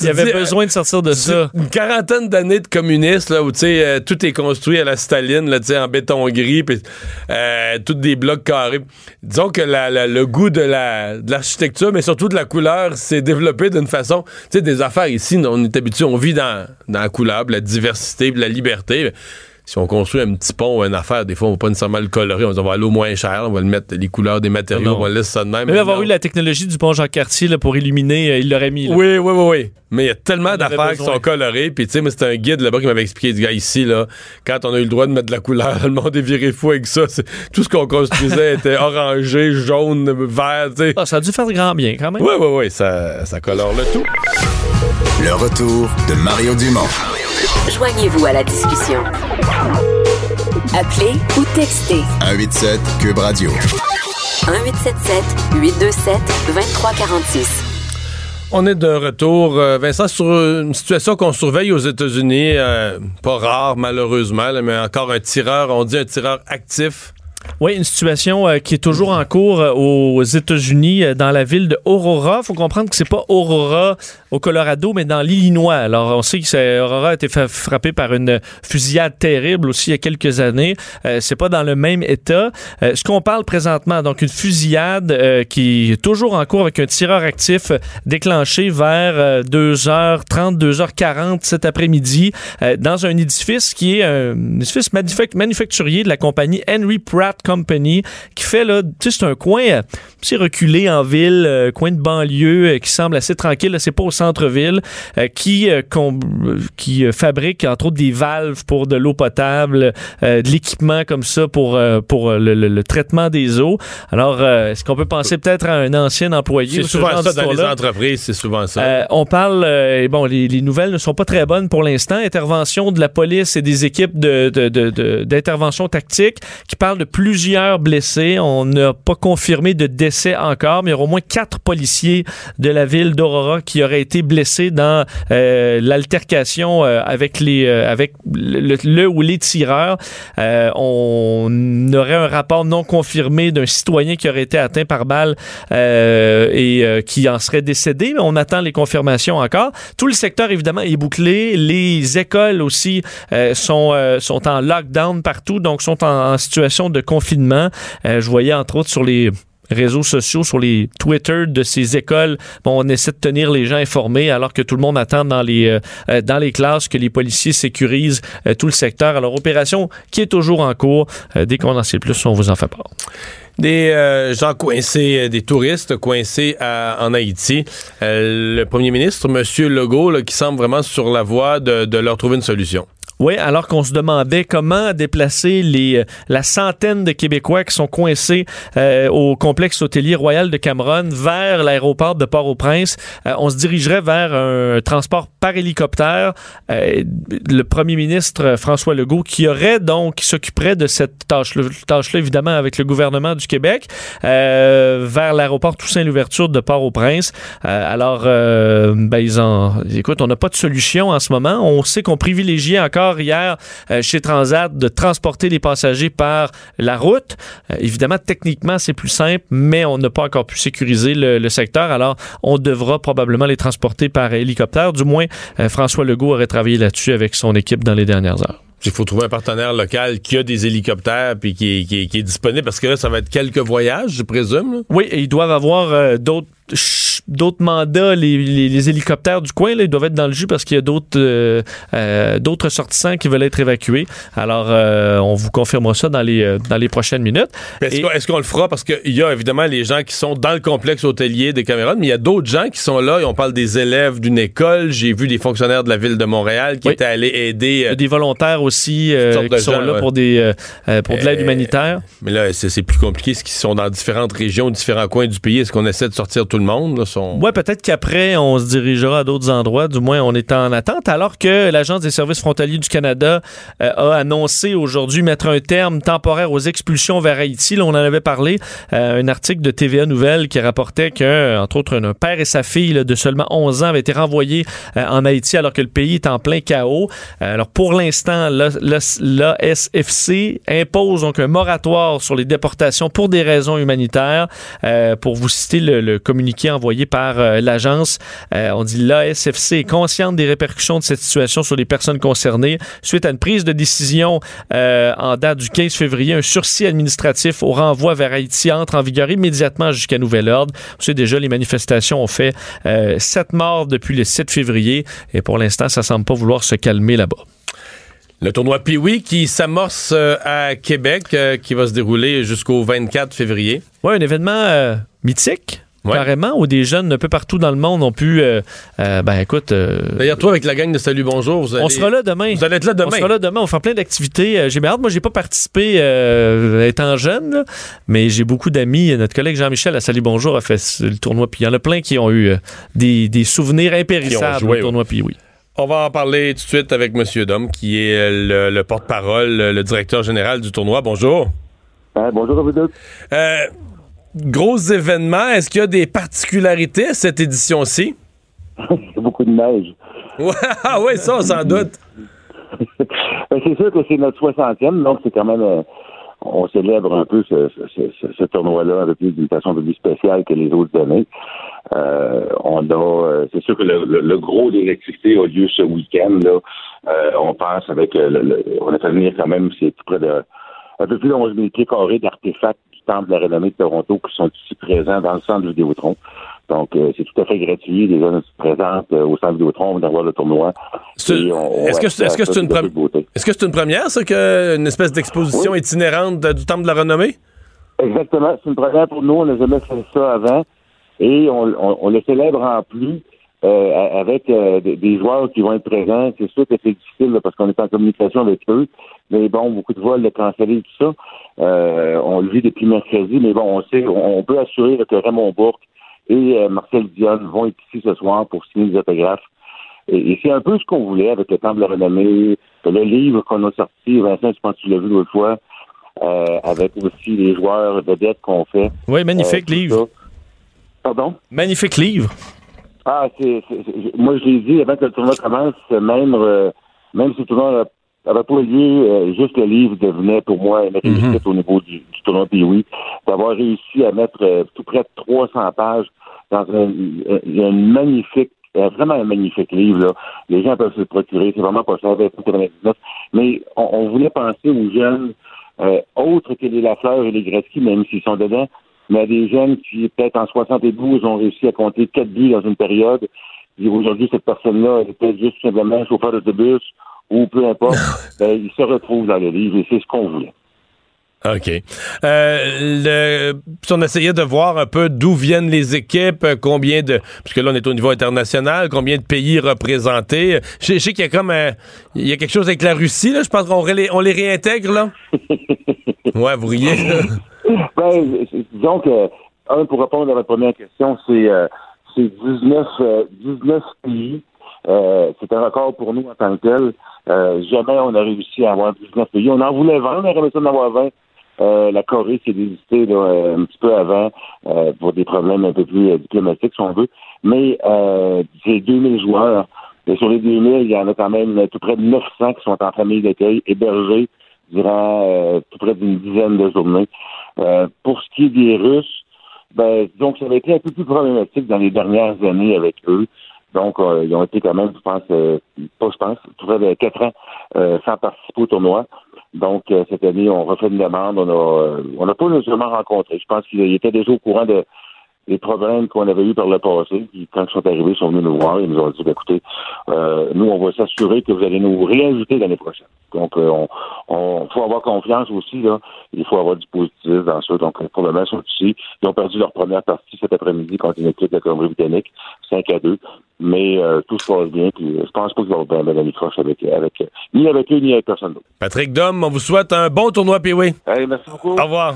B: Il y avait besoin de sortir de ça.
A: une quarantaine d'années de communistes là où tu sais euh, tout est construit à la Staline là tu sais en béton gris puis euh, tous des blocs carrés. Disons que la- la- le goût de la de l'architecture mais surtout de la couleur s'est développé d'une façon tu sais des affaires ici on est habitué on vit dans dans la couleur, la diversité, la liberté. Si on construit un petit pont ou une affaire, des fois, on va pas nécessairement le colorer. On va dire, on va aller au moins cher, on va le mettre les couleurs des matériaux,
B: Non.
A: on va laisser ça de même.
B: Même avoir eu la technologie du pont Jean-Cartier là, pour illuminer, euh, il l'aurait mis. là.
A: Oui, oui, oui, oui. Mais il y a tellement d'affaires qui sont colorées. Puis, tu sais, c'était un guide là-bas qui m'avait expliqué, du gars, ici, là, quand on a eu le droit de mettre de la couleur, le monde est viré fou avec ça. Tout ce qu'on construisait était orangé, jaune, vert, tu sais.
B: Ah, ça a dû faire grand bien quand même.
A: Oui, oui, oui, ça, ça colore le tout.
F: Le retour de Mario Dumont.
E: Joignez-vous à la discussion. Appelez ou textez
F: 187 Cube Radio.
E: 1877 827 2346.
A: On est de retour, euh, Vincent, sur une situation qu'on surveille aux États-Unis, euh, pas rare malheureusement, là, mais encore un tireur, on dit un tireur actif.
B: Oui, une situation euh, qui est toujours en cours euh, aux États-Unis, euh, dans la ville de Aurora. faut comprendre que c'est pas Aurora au Colorado, mais dans l'Illinois. Alors, on sait que Aurora a été fa- frappé par une fusillade terrible aussi il y a quelques années. C'est pas dans le même état. Ce qu'on parle présentement, donc une fusillade qui est toujours en cours avec un tireur actif déclenché vers euh, 2h30, 2h40 cet après-midi dans un édifice qui est un édifice manufac- manufacturier de la compagnie Henry Pratt Company qui fait là, tu sais, c'est un coin euh, assez reculé en ville, euh, coin de banlieue euh, qui semble assez tranquille. C'est pas au centre-ville, euh, qui euh, euh, qui euh, fabrique entre autres des valves pour de l'eau potable, euh, de l'équipement comme ça pour euh, pour euh, le, le- le traitement des eaux. Alors, euh, est-ce qu'on peut penser peut-être à un ancien employé
A: C'est
B: ou ce
A: souvent ça dans les entreprises, c'est souvent ça.
B: Euh, on parle, euh, et bon, les, les nouvelles ne sont pas très bonnes pour l'instant. Intervention de la police et des équipes de, de- de- de- d'intervention tactique qui parlent de plusieurs blessés. On n'a pas confirmé de décès encore, mais il y aura au moins quatre policiers de la ville d'Aurora qui auraient été blessés dans euh, l'altercation euh, avec les euh, avec le, ou les tireurs. On aurait un rapport non confirmé d'un citoyen qui aurait été atteint par balle et qui en serait décédé. Mais on attend les confirmations encore. Tout le secteur évidemment est bouclé. Les écoles aussi sont sont en lockdown partout, donc sont en, en situation de confinement. je voyais entre autres sur les réseaux sociaux, sur les Twitter de ces écoles. On essaie de tenir les gens informés alors que tout le monde attend dans les, euh, euh classes que les policiers sécurisent euh, tout le secteur. Alors, opération qui est toujours en cours. Euh, dès qu'on en sait plus, on vous en fait part.
A: Des euh, gens coincés, des touristes coincés en Haïti. Euh, le premier ministre, M. Legault, qui semble vraiment sur la voie de leur trouver une solution.
B: Oui, alors qu'on se demandait comment déplacer les, euh, la centaine de Québécois qui sont coincés euh, au complexe hôtelier royal de Cameron vers l'aéroport de Port-au-Prince. Euh, on se dirigerait vers un transport par hélicoptère. Le premier ministre François Legault, qui aurait donc, qui s'occuperait de cette tâche-là, tâche évidemment avec le gouvernement du Québec, vers l'aéroport Toussaint-Louverture de Port-au-Prince. alors, ben, ils en, écoute, on n'a pas de solution en ce moment. On sait qu'on privilégiait encore hier euh, chez Transat de transporter les passagers par la route. Euh, évidemment, techniquement, c'est plus simple, mais on n'a pas encore pu sécuriser le, le, secteur. Alors, on devra probablement les transporter par hélicoptère. Du moins, euh, François Legault aurait travaillé là-dessus avec son équipe dans les dernières heures.
A: Il faut trouver un partenaire local qui a des hélicoptères puis qui, qui, qui est disponible parce que là, ça va être quelques voyages, je présume. Là.
B: Oui, et ils doivent avoir euh, d'autres d'autres mandats, les, les, les, hélicoptères du coin, là, ils doivent être dans le jus parce qu'il y a d'autres euh, euh, d'autres sortissants qui veulent être évacués. Alors, euh, on vous confirmera ça dans les, dans les prochaines minutes.
A: Est-ce qu'on est le fera? Parce qu'il y a évidemment les gens qui sont dans le complexe hôtelier des Cameroun, mais il y a d'autres gens qui sont là et on parle des élèves d'une école. J'ai vu des fonctionnaires de la ville de Montréal qui
B: oui.
A: étaient allés aider.
B: Euh, des volontaires aussi qui sont gens, là ouais. pour, des, pour de l'aide humanitaire.
A: Mais là, c'est plus compliqué. ce qui sont dans différentes régions, différents coins du pays? Est-ce qu'on essaie de sortir tout le monde? Là.
B: Ouais, peut-être qu'après, on se dirigera à d'autres endroits. Du moins, on est en attente. Alors que l'Agence des services frontaliers du Canada euh, a annoncé aujourd'hui mettre un terme temporaire aux expulsions vers Haïti. Là, on en avait parlé. Euh, un article de TVA Nouvelle qui rapportait que, entre autres, un père et sa fille de seulement 11 ans avaient été renvoyés euh, en Haïti alors que le pays est en plein chaos. alors, pour l'instant, l'ASFC impose donc un moratoire sur les déportations pour des raisons humanitaires. pour vous citer le communiqué envoyé par euh, l'agence. Euh, on dit l'ASFC est consciente des répercussions de cette situation sur les personnes concernées suite à une prise de décision euh, en date du 15 février. Un sursis administratif au renvoi vers Haïti entre en vigueur immédiatement jusqu'à nouvel ordre. Vous savez déjà, les manifestations ont fait euh, sept morts depuis le 7 février et pour l'instant, ça semble pas vouloir se calmer là-bas.
A: Le tournoi Piwi qui s'amorce euh, à Québec, qui va se dérouler jusqu'au 24 février.
B: Oui, un événement euh, mythique. Ouais. carrément, où des jeunes un peu partout dans le monde ont pu. Euh, euh, ben écoute. Euh,
A: D'ailleurs, toi, avec la gang de Salut Bonjour, vous allez,
B: On sera là demain.
A: Vous allez être là demain.
B: On sera là demain. On va faire plein d'activités. J'ai hâte. Moi, j'ai pas participé étant jeune, là, mais j'ai beaucoup d'amis. Notre collègue Jean-Michel à Salut Bonjour a fait le tournoi. Puis il y en a plein qui ont eu des, des souvenirs impérissables
A: joué,
B: au tournoi. Puis oui.
A: On va en parler tout de suite avec M. Dom, qui est le, le porte-parole, le directeur général du tournoi. Bonjour.
H: Euh, bonjour à vous deux.
A: Euh, gros événement. Est-ce qu'il y a des particularités à cette édition-ci?
H: Il y a beaucoup de neige.
A: ah oui, ça, sans doute.
H: ben, c'est sûr que c'est notre 60e, donc c'est quand même. Euh, on célèbre un peu ce, ce, ce, ce tournoi-là un peu plus d'une façon un peu plus spéciale que les autres années. Euh, on a, c'est sûr que le, le, le gros des activités a lieu ce week-end. Là, euh, on passe avec, le, on a fait venir quand même, c'est près de un peu plus de 11 000 pieds carrés d'artefacts Temple de la renommée de Toronto qui sont ici présents dans le centre Vidéotron. Donc, euh, c'est tout à fait gratuit. Les gens se présentent euh, au centre Vidéotron, on vient voir le tournoi.
A: Est-ce que c'est -ce que une, est -ce que une première, ça, qu'une espèce d'exposition oui. itinérante de, du Temple de la renommée?
H: Exactement. C'est une première pour nous. On n'a jamais fait ça avant. Et on, on, on le célèbre en plus euh, avec euh, des joueurs qui vont être présents. C'est sûr que c'est difficile là, parce qu'on est en communication avec eux. Mais bon, beaucoup de vols de cancellés et tout ça. Euh, on le vit depuis mercredi, mais bon, on sait, on, peut assurer que Raymond Bourque et Marcel Dionne vont être ici ce soir pour signer des autographes. Et, et c'est un peu ce qu'on voulait avec le Temple de la Renommée, le livre qu'on a sorti, Vincent, je pense que tu l'as vu l'autre fois, avec aussi les joueurs vedettes qu'on fait.
B: Oui, magnifique livre.
H: ça. Pardon?
B: Magnifique livre.
H: Ah, c'est, c'est- c'est- moi je l'ai dit avant que le tournoi commence, même euh, même si le tournoi n'avait pas lieu, euh, juste le livre devenait pour moi une réussite au niveau du, du tournoi Pee-Wee. D'avoir réussi à mettre euh, tout près de 300 pages dans un, un- magnifique, euh, vraiment un magnifique livre. Là. Les gens peuvent se le procurer, c'est vraiment pas cher, 29,99. Mais on, on voulait penser aux jeunes euh, autres que les Lafleur et les Gretzky, même s'ils sont dedans, mais des jeunes qui, peut-être en 72, ont réussi à compter quatre buts dans une période. Et aujourd'hui, cette personne-là, elle était juste simplement chauffeur d'autobus ou peu importe. ben, il se retrouve dans le livre et c'est ce qu'on voulait.
A: OK. Euh, le, si on essayait de voir un peu d'où viennent les équipes, combien de... Puisque là, on est au niveau international, combien de pays représentés? Je, je sais qu'il y a comme un- Il y a quelque chose avec la Russie, là. Je pense qu'on ré- on les réintègre, là. ouais, vous riez.
H: Ben, c'est- disons que, un, pour répondre à votre première question, c'est euh, c'est 19, euh, 19 pays. Euh, c'est un record pour nous en tant que tel. Euh, jamais on a réussi à avoir 19 pays. On en voulait 20, on aurait aimé ça d'en avoir 20. Euh, la Corée s'est désistée là, euh, un petit peu avant euh, pour des problèmes un peu plus euh, diplomatiques, si on veut. Mais euh, c'est 2000 joueurs. Et sur les 2000, il y en a quand même euh, tout près de 900 qui sont en famille d'accueil, hébergés durant euh, tout près d'une dizaine de journées. Euh, pour ce qui est des Russes, ben, donc ça avait été un peu plus problématique dans les dernières années avec eux. Donc, euh, ils ont été quand même, je pense, euh, pas je pense, près de quatre ans euh, sans participer au tournoi. Donc, cette année, on refait une demande. On a, on n'a pas nécessairement rencontré. Je pense qu'ils étaient déjà au courant de, des problèmes qu'on avait eus par le passé. Puis quand ils sont arrivés, ils sont venus nous voir. Ils nous ont dit, ben, écoutez, euh, nous, on va s'assurer que vous allez nous réinviter l'année prochaine. Donc, euh, on, on faut avoir confiance aussi. Là. Il faut avoir du positif dans ça. Donc, pour le moment, ils sont ici. Ils ont perdu leur première partie cet après-midi contre une équipe de la Colombie-Britannique, 5 à 2. Mais euh, tout se passe bien. Puis, je pense pas qu'il va y avoir ben, croche avec, avec, ni avec eux, ni avec personne d'autre.
A: Patrick Dom, on vous souhaite un bon tournoi Pee-Wee.
H: Allez, merci beaucoup.
A: Au revoir.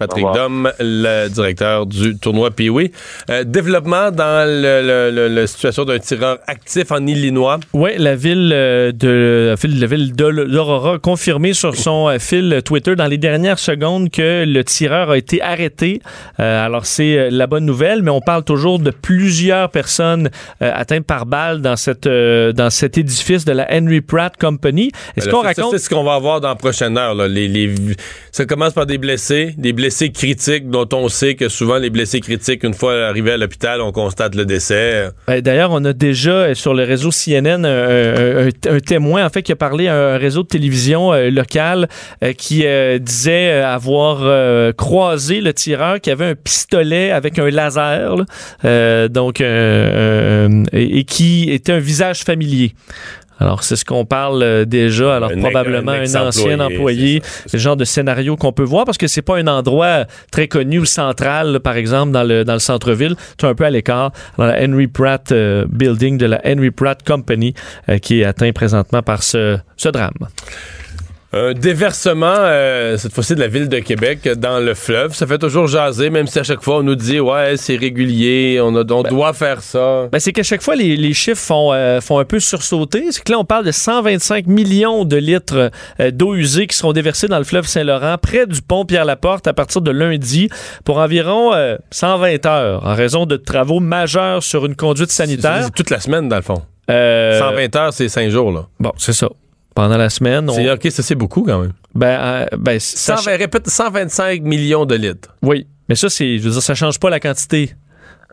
A: Patrick. Dom, le directeur du tournoi Pee-Wee. Euh, développement dans le, le- le- la situation d'un tireur actif en Illinois.
B: Oui, la ville euh, de la ville, de- d'Aurora a confirmé sur son euh, fil Twitter dans les dernières secondes que le tireur a été arrêté. Euh, alors c'est la bonne nouvelle, mais on parle toujours de plusieurs personnes euh, atteintes par balle dans cette dans cet édifice de la Henry Pratt Company. Est-ce
A: Ben
B: qu'on raconte
A: C'est ce qu'on va avoir dans la prochaine heure. là. Les, les- ça commence par des blessés, des blessés critiques dont on sait que souvent les blessés critiques, une fois arrivés à l'hôpital, on constate le décès.
B: Ben, D'ailleurs, on a déjà euh, sur le réseau CNN un, témoin, en fait, qui a parlé à un réseau de télévision euh, local euh, qui disait avoir croisé le tireur qui avait un pistolet avec un laser, donc, et qui était un visage familier. Alors, c'est ce qu'on parle euh, déjà. Alors,
A: Un
B: probablement
A: un
B: ancien employé, le genre de scénario qu'on peut voir parce que c'est pas un endroit très connu ou central, là, par exemple, dans le, dans le centre-ville. C'est un peu à l'écart. Dans la Henry Pratt euh, Building de la Henry Pratt Company euh, qui est atteint présentement par ce, ce drame.
A: Un déversement, euh, cette fois-ci de la ville de Québec, dans le fleuve. Ça fait toujours jaser, même si à chaque fois on nous dit, ouais, c'est régulier, on, a, on doit faire ça.
B: Ben, c'est qu'à chaque fois, les, les chiffres font, euh, font un peu sursauter. C'est que là, on parle de 125 millions de litres euh, d'eau usée qui seront déversés dans le fleuve Saint-Laurent, près du pont Pierre-Laporte, à partir de lundi, pour environ euh, 120 heures, en raison de travaux majeurs sur une conduite sanitaire.
A: c'est toute la semaine, dans le fond.
B: Euh,
A: 120 heures, c'est 5 jours, là.
B: Bon, c'est ça. Pendant la semaine, on...
A: C'est OK, ça c'est beaucoup quand même.
B: Ben, euh, ben, ça...
A: 120, répète, 125 millions de litres.
B: Oui, mais ça, c'est, je veux dire, ça change pas la quantité.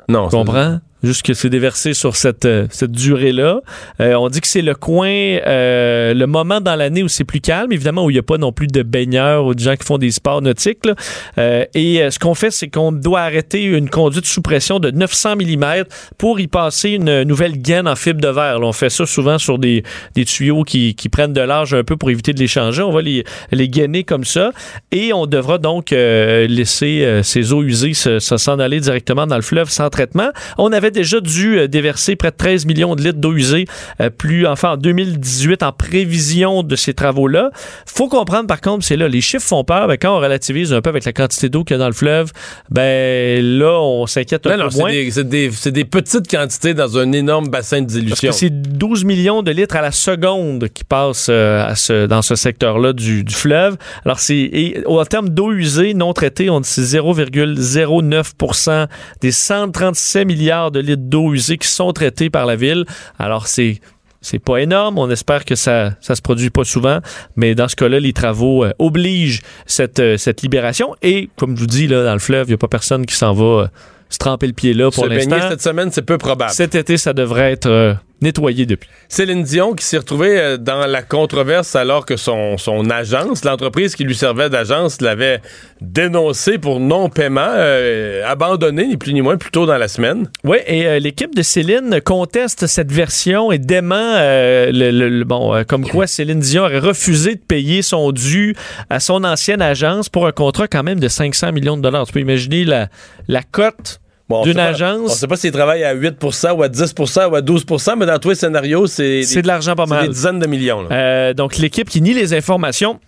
A: Non,
B: Tu comprends? Juste que c'est déversé sur cette, euh, cette durée-là. Euh, on dit que c'est le coin, euh, le moment dans l'année où c'est plus calme, évidemment, où il n'y a pas non plus de baigneurs ou de gens qui font des sports nautiques. là. Euh, et euh, ce qu'on fait, c'est qu'on doit arrêter une conduite sous pression de 900 mm pour y passer une nouvelle gaine en fibre de verre. On fait ça souvent sur des, des tuyaux qui, qui prennent de l'âge un peu pour éviter de les changer. On va les, les gainer comme ça. Et on devra donc euh, laisser ces eaux usées se- se- s'en aller directement dans le fleuve sans traitement. On avait avait déjà dû euh, déverser près de 13 millions de litres d'eau usée euh, plus enfin en 2018 en prévision de ces travaux-là. Faut comprendre par contre, c'est là, les chiffres font peur. Ben, quand on relativise un peu avec la quantité d'eau qu'il y a dans le fleuve, ben là, on s'inquiète un
A: Non,
B: peu
A: c'est
B: moins.
A: des, c'est des- petites quantités dans un énorme bassin de dilution.
B: c'est 12 millions de litres à la seconde qui passent euh, à ce, dans ce secteur-là du, du fleuve. Alors, c'est en termes d'eau usée non traitée, on dit c'est 0,09% des 137 milliards de litres d'eau usée qui sont traités par la ville. Alors, c'est c'est pas énorme. On espère que ça ça se produit pas souvent, mais dans ce cas-là, les travaux euh, obligent cette euh, cette libération. Et comme je vous dis là, dans le fleuve, il y a pas personne qui s'en va euh, se tremper le pied là pour l'instant.
A: cette semaine, c'est peu probable.
B: Cet été, ça devrait être nettoyé depuis.
A: Céline Dion qui s'est retrouvée euh, dans la controverse alors que son, son agence, l'entreprise qui lui servait d'agence, l'avait dénoncé pour non-paiement, euh, abandonné ni plus ni moins plus tôt dans la semaine.
B: Oui, et euh, l'équipe de Céline conteste cette version et dément euh, le, le- le- bon, comme quoi Céline Dion aurait refusé de payer son dû à son ancienne agence pour un contrat quand même de 500 millions de dollars. Tu peux imaginer la, la cote
A: Bon, on
B: d'une
A: sait pas-
B: agence.
A: On sait pas s'il travaille à 8% ou à 10% ou à 12% mais dans tous les scénarios, c'est
B: C'est de l'argent pas
A: c'est
B: mal.
A: des dizaines de millions. là.
B: Euh, donc, l'équipe qui nie les informations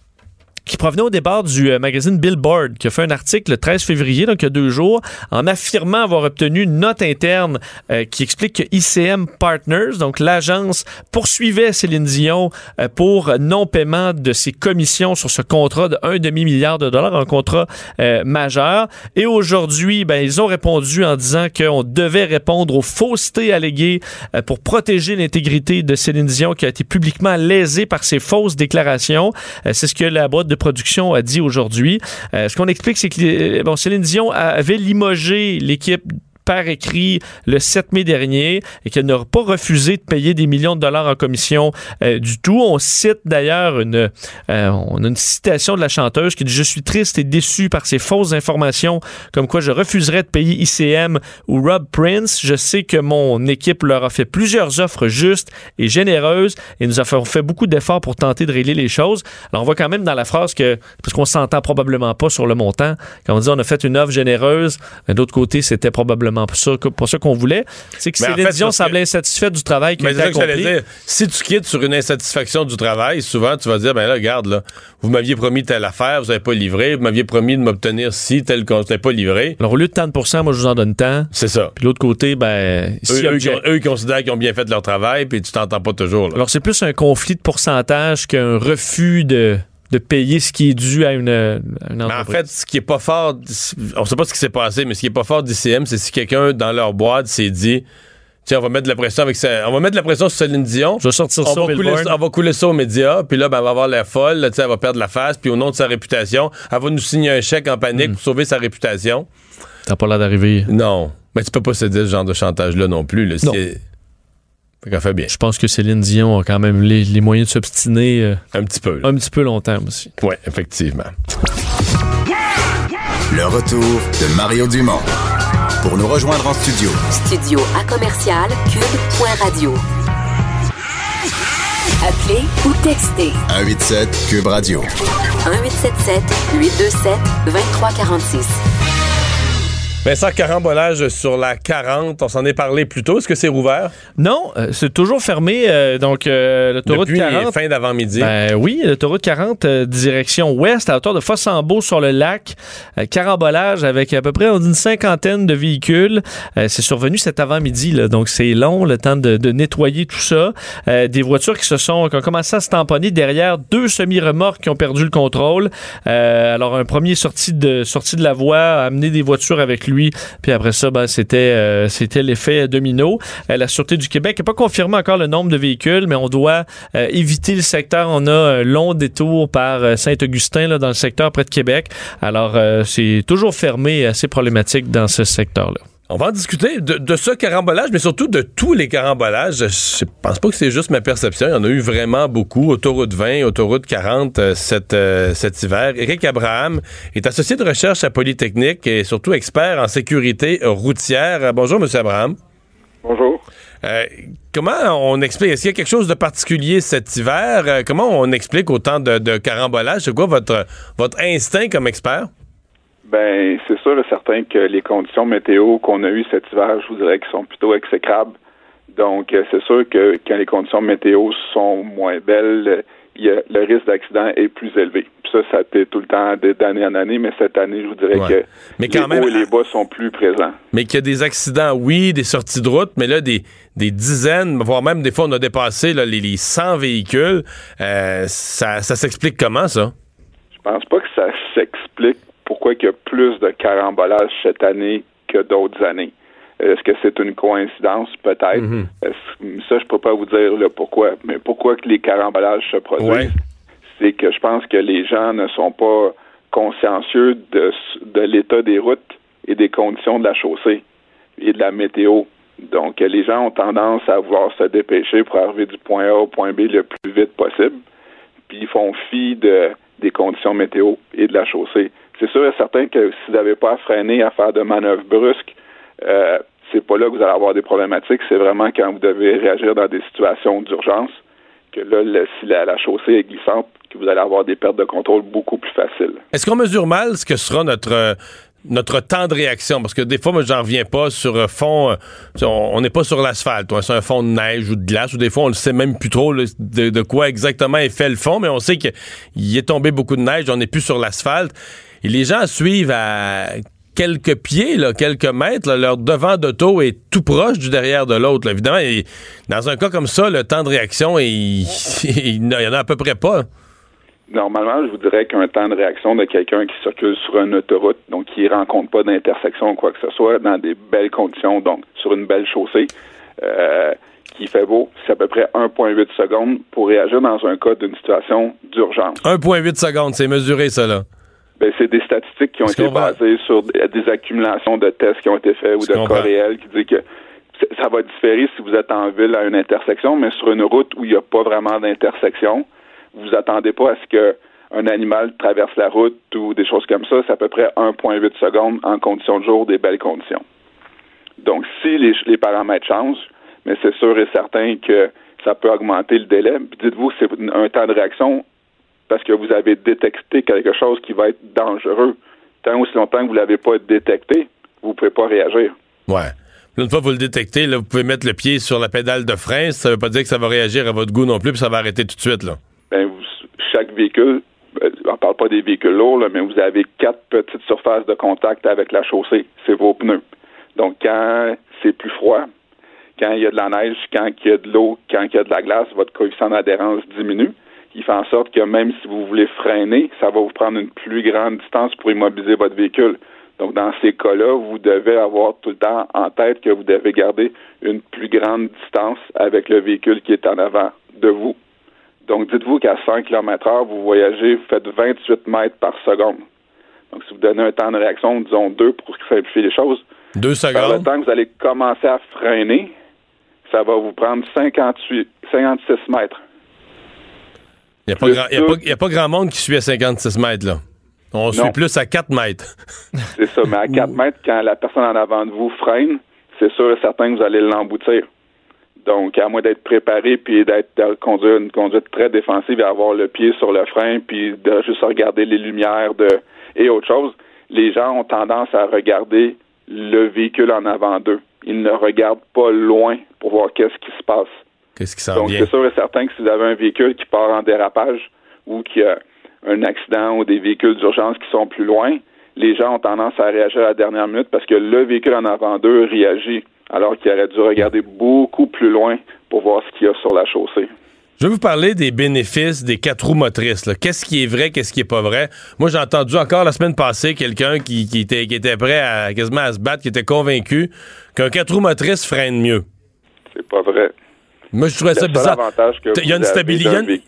B: qui provenait au départ du euh, magazine Billboard, qui a fait un article le 13 février, donc il y a deux jours, en affirmant avoir obtenu une note interne euh, qui explique que ICM Partners, donc l'agence, poursuivait Céline Dion euh, pour non-paiement de ses commissions sur ce contrat de 1,5 demi-milliard de dollars, un contrat euh, majeur. Et aujourd'hui, ben, ils ont répondu en disant qu'on devait répondre aux faussetés alléguées euh, pour protéger l'intégrité de Céline Dion qui a été publiquement lésée par ses fausses déclarations. Euh, c'est ce que la boîte de production a dit aujourd'hui. Euh, ce qu'on explique, c'est que euh, bon, Céline Dion avait limogé l'équipe écrit le 7 mai dernier et qu'elle n'a pas refusé de payer des millions de dollars en commission euh, du tout. On cite d'ailleurs une, euh, une citation de la chanteuse qui dit Je suis triste et déçu par ces fausses informations comme quoi je refuserais de payer ICM ou Rob Prince. Je sais que mon équipe leur a fait plusieurs offres justes et généreuses et nous avons fait beaucoup d'efforts pour tenter de régler les choses. Alors on voit quand même dans la phrase que, parce qu'on s'entend probablement pas sur le montant, quand on dit on a fait une offre généreuse, mais d'autre côté, c'était probablement pas ça, pas ça qu'on voulait. C'est que Céline
A: fait,
B: Dion
A: parce que-
B: semblait insatisfaite du travail qui
A: que
B: accompli.
A: j'allais dire. Si tu quittes sur une insatisfaction du travail, souvent tu vas dire ben là, regarde, là, vous m'aviez promis telle affaire, vous n'avez pas livré, vous m'aviez promis de m'obtenir si tel qu'on n'avez pas livré.
B: Alors au lieu de tant de pourcents, moi je vous en donne tant.
A: C'est ça.
B: Puis l'autre côté, ben,
A: Eux,
B: si
A: eux,
B: objet-
A: qui- eux, ils considèrent qu'ils ont bien fait leur travail, puis tu t'entends pas toujours. là.
B: Alors, c'est plus un conflit de pourcentage qu'un refus de, de payer ce qui est dû à une, à une
A: Mais en
B: entreprise.
A: fait, ce qui est pas fort, on sait pas ce qui s'est passé, mais ce qui est pas fort d'ICM, c'est si quelqu'un dans leur boîte s'est dit Tiens, on va mettre de la pression avec ça. On va mettre de la pression sur Céline Dion.
B: Je vais sortir
A: on
B: ça
A: va, couler, on va couler ça aux médias, puis là, ben, elle va avoir l'air folle, là, elle va perdre la face, puis au nom de sa réputation, elle va nous signer un chèque en panique pour sauver sa réputation.
B: T'as pas l'air d'arriver.
A: Non. Mais tu peux pas se dire ce genre de chantage-là non plus. Là,
B: Non.
A: Fait qu'elle fait bien.
B: Je pense que Céline Dion a quand même les, les moyens de s'obstiner euh,
A: Un petit peu. là.
B: un petit peu longtemps aussi.
A: Ouais, effectivement.
F: Le retour de Mario Dumont. Pour nous rejoindre en studio,
E: Studio à commercial cube.radio. Appelez ou textez
F: 187 Cube Radio.
E: 1877 827 2346.
A: Vincent Carambolage sur la 40, on s'en est parlé plus tôt. Est-ce que c'est rouvert?
B: Non, euh, c'est toujours fermé. euh, donc, euh, l'autoroute
A: Depuis
B: 40.
A: fin d'avant-midi.
B: Ben oui, l'autoroute 40, euh, direction ouest, à hauteur de Fossambeau sur le lac. Carambolage avec à peu près on dit une cinquantaine de véhicules. C'est survenu cet avant-midi, donc c'est long, le temps de, de nettoyer tout ça. Des voitures qui se sont qui ont commencé à se tamponner derrière deux semi-remorques qui ont perdu le contrôle. Alors, un premier sorti de, sorti de la voie a amené des voitures avec lui. Puis après ça, ben, c'était, euh, c'était l'effet domino. Euh, la Sûreté du Québec n'a pas confirmé encore le nombre de véhicules, mais on doit euh, éviter le secteur. On a un long détour par euh, Saint-Augustin, dans le secteur près de Québec. Alors, c'est toujours fermé, assez problématique dans ce secteur-là.
A: On va en discuter de, de ce carambolage, mais surtout de tous les carambolages. Je pense pas que c'est juste ma perception. Il y en a eu vraiment beaucoup. Autoroute 20, autoroute 40 euh, cet, euh, cet hiver. Éric Abraham est associé de recherche à Polytechnique et surtout expert en sécurité routière. Bonjour, Monsieur Abraham.
I: Bonjour.
A: Euh, comment on explique? Est-ce qu'il y a quelque chose de particulier cet hiver? Comment on explique autant de, de carambolage? C'est quoi votre, votre instinct comme expert?
I: Ben, c'est sûr et certain que les conditions météo qu'on a eues cet hiver, je vous dirais qu'elles sont plutôt exécrables. Donc, euh, c'est sûr que quand les conditions météo sont moins belles, il y a- le risque d'accident est plus élevé. Puis ça, ça a été tout le temps d'année en année, mais cette année, je vous dirais
A: Ouais.
I: que
A: Mais
I: les
A: même-
I: hauts et les bas sont plus présents.
A: Mais qu'il y a des accidents, oui, des sorties de route, mais là, des, des dizaines, voire même des fois, on a dépassé là, les, les 100 véhicules. Euh, ça ça s'explique comment, ça?
I: Je pense pas que ça s'explique pourquoi il y a plus de carambolage cette année que d'autres années. Est-ce que c'est une coïncidence? Peut-être.
A: Mhm.
I: Ça, je peux pas vous dire le pourquoi. Mais pourquoi que les carambolages se produisent?
A: Ouais.
I: C'est que je pense que les gens ne sont pas consciencieux de, de l'état des routes et des conditions de la chaussée et de la météo. Donc, les gens ont tendance à vouloir se dépêcher pour arriver du point A au point B le plus vite possible puis ils font fi de, des conditions météo et de la chaussée. C'est sûr et certain que si vous n'avez pas à freiner, à faire de manœuvres brusques, euh, c'est pas là que vous allez avoir des problématiques. C'est vraiment quand vous devez réagir dans des situations d'urgence que là, si la, la chaussée est glissante, que vous allez avoir des pertes de contrôle beaucoup plus faciles.
A: Est-ce qu'on mesure mal ce que sera notre euh, notre temps de réaction? Parce que des fois, moi, j'en reviens pas sur euh, fond. euh, on n'est pas sur l'asphalte, c'est un fond de neige ou de glace, ou des fois, on ne sait même plus trop de, quoi exactement est fait le fond, mais on sait qu'il est tombé beaucoup de neige, on n'est plus sur l'asphalte. Et les gens suivent à quelques pieds, quelques mètres, leur devant d'auto est tout proche du derrière de l'autre. Évidemment, et dans un cas comme ça, le temps de réaction, il, il y en a à peu près pas.
I: Normalement, je vous dirais qu'un temps de réaction de quelqu'un qui circule sur une autoroute, donc qui ne rencontre pas d'intersection ou quoi que ce soit, dans des belles conditions, donc sur une belle chaussée, euh, qui fait beau, c'est à peu près 1,8 secondes pour réagir dans un cas d'une situation d'urgence.
A: 1,8 secondes, c'est mesuré, ça, là.
I: Ben, c'est des statistiques qui ont été
A: comprends.
I: basées sur des, accumulations de tests qui ont été faits ou de
A: comprends.
I: cas réels qui disent que ça va différer si vous êtes en ville à une intersection, mais sur une route où il n'y a pas vraiment d'intersection, vous attendez pas à ce que un animal traverse la route ou des choses comme ça, c'est à peu près 1,8 secondes en conditions de jour, des belles conditions. Donc, si les, paramètres changent, mais c'est sûr et certain que ça peut augmenter le délai. Dites-vous, c'est un temps de réaction parce que vous avez détecté quelque chose qui va être dangereux. Tant aussi longtemps que vous ne l'avez pas détecté, vous ne pouvez pas réagir.
A: Ouais. Une fois que vous le détectez, là, vous pouvez mettre le pied sur la pédale de frein. Ça veut pas dire que ça va réagir à votre goût non plus, puis ça va arrêter tout de suite. Là.
I: Ben, vous- chaque véhicule, euh, on ne parle pas des véhicules lourds, là, mais vous avez quatre petites surfaces de contact avec la chaussée. C'est vos pneus. Donc, quand c'est plus froid, quand il y a de la neige, quand il y a de l'eau, quand il y a de la glace, votre coefficient d'adhérence diminue. Il fait en sorte que même si vous voulez freiner, ça va vous prendre une plus grande distance pour immobiliser votre véhicule. Donc, dans ces cas-là, vous devez avoir tout le temps en tête que vous devez garder une plus grande distance avec le véhicule qui est en avant de vous. Donc, dites-vous qu'à 100 km heure, vous voyagez, vous faites 28 mètres par seconde. Donc, si vous donnez un temps de réaction, disons 2 pour simplifier les choses,
A: Deux
I: par le
A: secondes.
I: temps que vous allez commencer à freiner, ça va vous prendre 58, 56 mètres.
A: Il n'y a pas grand monde qui suit à 56 mètres. Là. On suit plus à 4 mètres.
I: C'est ça, mais à 4 mètres, quand la personne en avant de vous freine, c'est sûr et certain que vous allez l'emboutir. Donc, à moins d'être préparé puis d'être de conduire une conduite très défensive et avoir le pied sur le frein puis de juste regarder les lumières de et autre chose, les gens ont tendance à regarder le véhicule en avant d'eux. Ils ne regardent pas loin pour voir qu'est-ce qui se passe.
A: Qu'est-ce qui s'en
I: Donc, c'est sûr et certain que si vous avez un véhicule qui part en dérapage ou qui a un accident ou des véhicules d'urgence qui sont plus loin, les gens ont tendance à réagir à la dernière minute parce que le véhicule en avant d'eux réagit alors qu'il aurait dû regarder beaucoup plus loin pour voir ce qu'il y a sur la chaussée.
A: Je vais vous parler des bénéfices des quatre roues motrices. Qu'est-ce qui est vrai, qu'est-ce qui est pas vrai? Moi, j'ai entendu encore la semaine passée quelqu'un qui, qui était, qui était prêt à quasiment à se battre, qui était convaincu qu'un quatre roues motrices freine mieux.
I: C'est pas vrai.
A: Moi, je trouvais ça bizarre. Il y, a une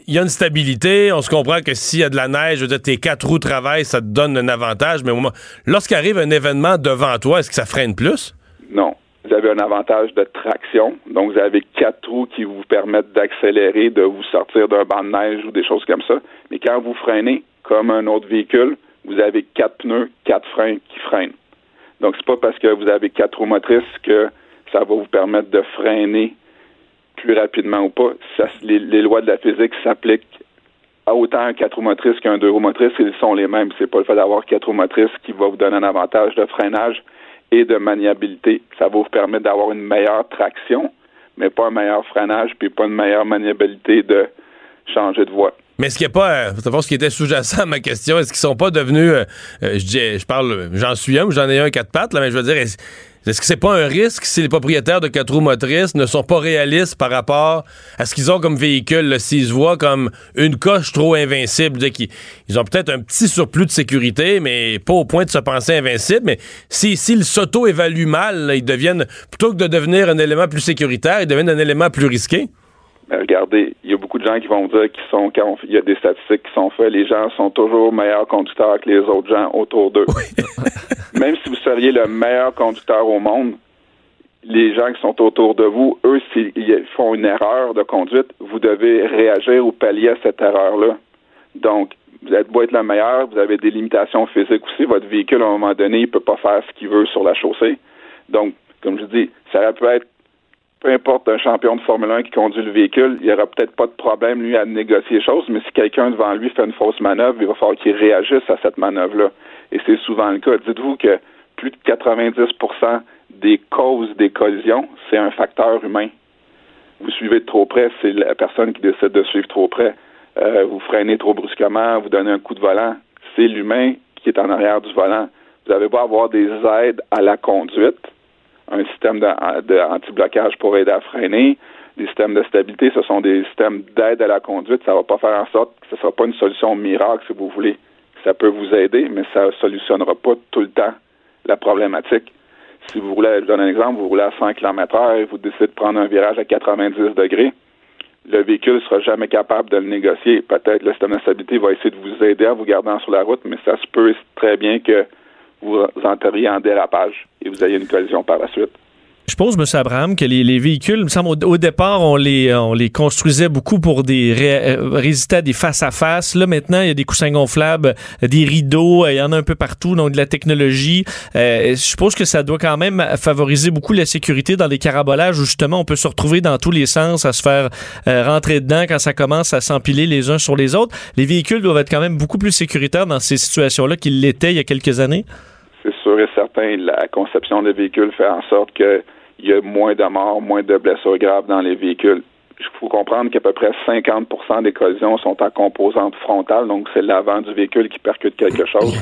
A: il y a stabilité. On se comprend que s'il y a de la neige, je veux dire, tes quatre roues travaillent, ça te donne un avantage. Mais au moment- lorsqu'arrive un événement devant toi, est-ce que ça freine plus?
I: Non. Vous avez un avantage de traction. Donc, vous avez quatre trous qui vous permettent d'accélérer, de vous sortir d'un banc de neige ou des choses comme ça. Mais quand vous freinez, comme un autre véhicule, vous avez quatre pneus, quatre freins qui freinent. Donc, c'est pas parce que vous avez quatre roues motrices que ça va vous permettre de freiner plus rapidement ou pas. Les, lois de la physique s'appliquent autant un 4 roues motrices qu'un 2 roues motrices, ils sont les mêmes. C'est pas le fait d'avoir 4 roues motrices qui va vous donner un avantage de freinage et de maniabilité. Ça va vous permettre d'avoir une meilleure traction, mais pas un meilleur freinage, puis pas une meilleure maniabilité de changer de voie.
A: Mais qu'il n'y a pas, euh, savoir ce qui était sous-jacent à ma question, est-ce qu'ils sont pas devenus, euh, euh, je, je parle, j'en suis un ou j'en ai un quatre pattes, là, mais je veux dire, est-ce, est-ce que c'est pas un risque si les propriétaires de quatre roues motrices ne sont pas réalistes par rapport à ce qu'ils ont comme véhicule, s'ils se voient comme une coche trop invincible, qu'ils ils ont peut-être un petit surplus de sécurité, mais pas au point de se penser invincible, mais si, s'ils s'auto-évaluent mal, là, ils deviennent, plutôt que de devenir un élément plus sécuritaire, ils deviennent un élément plus risqué?
I: Mais regardez, il y a beaucoup de gens qui vont dire qu'ils sont, quand il y a des statistiques qui sont faites, les gens sont toujours meilleurs conducteurs que les autres gens autour d'eux. Même si vous seriez le meilleur conducteur au monde, les gens qui sont autour de vous, eux, s'ils font une erreur de conduite, vous devez réagir ou pallier à cette erreur-là. Donc, vous êtes beau être le meilleur, vous avez des limitations physiques aussi. Votre véhicule, à un moment donné, il peut pas faire ce qu'il veut sur la chaussée. Donc, comme je dis, ça peut être peu importe un champion de Formule 1 qui conduit le véhicule, il n'y aura peut-être pas de problème, lui, à négocier les choses, mais si quelqu'un devant lui fait une fausse manœuvre, il va falloir qu'il réagisse à cette manœuvre-là. Et c'est souvent le cas. Dites-vous que plus de 90% des causes des collisions, c'est un facteur humain. Vous suivez de trop près, c'est la personne qui décide de suivre trop près. Euh, vous freinez trop brusquement, vous donnez un coup de volant, c'est l'humain qui est en arrière du volant. Vous avez beau avoir des aides à la conduite, un système de, de anti-blocage pour aider à freiner. Les systèmes de stabilité, ce sont des systèmes d'aide à la conduite. Ça ne va pas faire en sorte que ce ne sera pas une solution miracle, si vous voulez. Ça peut vous aider, mais ça ne solutionnera pas tout le temps la problématique. Si vous voulez, je donne un exemple, vous roulez à 100 km heure et vous décidez de prendre un virage à 90 degrés, le véhicule ne sera jamais capable de le négocier. Peut-être le système de stabilité va essayer de vous aider à vous garder sur la route, mais ça se peut très bien que vous enteriez en dérapage et vous ayez une collision par la suite.
B: Je pense, M. Abraham, que les, les véhicules, me semble, au, départ, on les, on les construisait beaucoup pour des ré, euh, résister à des face-à-face. Là, maintenant, il y a des coussins gonflables, des rideaux, il y en a un peu partout, donc de la technologie. Euh, je suppose que ça doit quand même favoriser beaucoup la sécurité dans les carabolages où, justement, on peut se retrouver dans tous les sens, à se faire euh, rentrer dedans quand ça commence à s'empiler les uns sur les autres. Les véhicules doivent être quand même beaucoup plus sécuritaires dans ces situations-là qu'ils l'étaient il y a quelques années.
I: C'est sûr et certain, la conception des véhicules fait en sorte que il y a moins de morts, moins de blessures graves dans les véhicules. Il faut comprendre qu'à peu près 50% des collisions sont en composante frontale, donc c'est l'avant du véhicule qui percute quelque chose,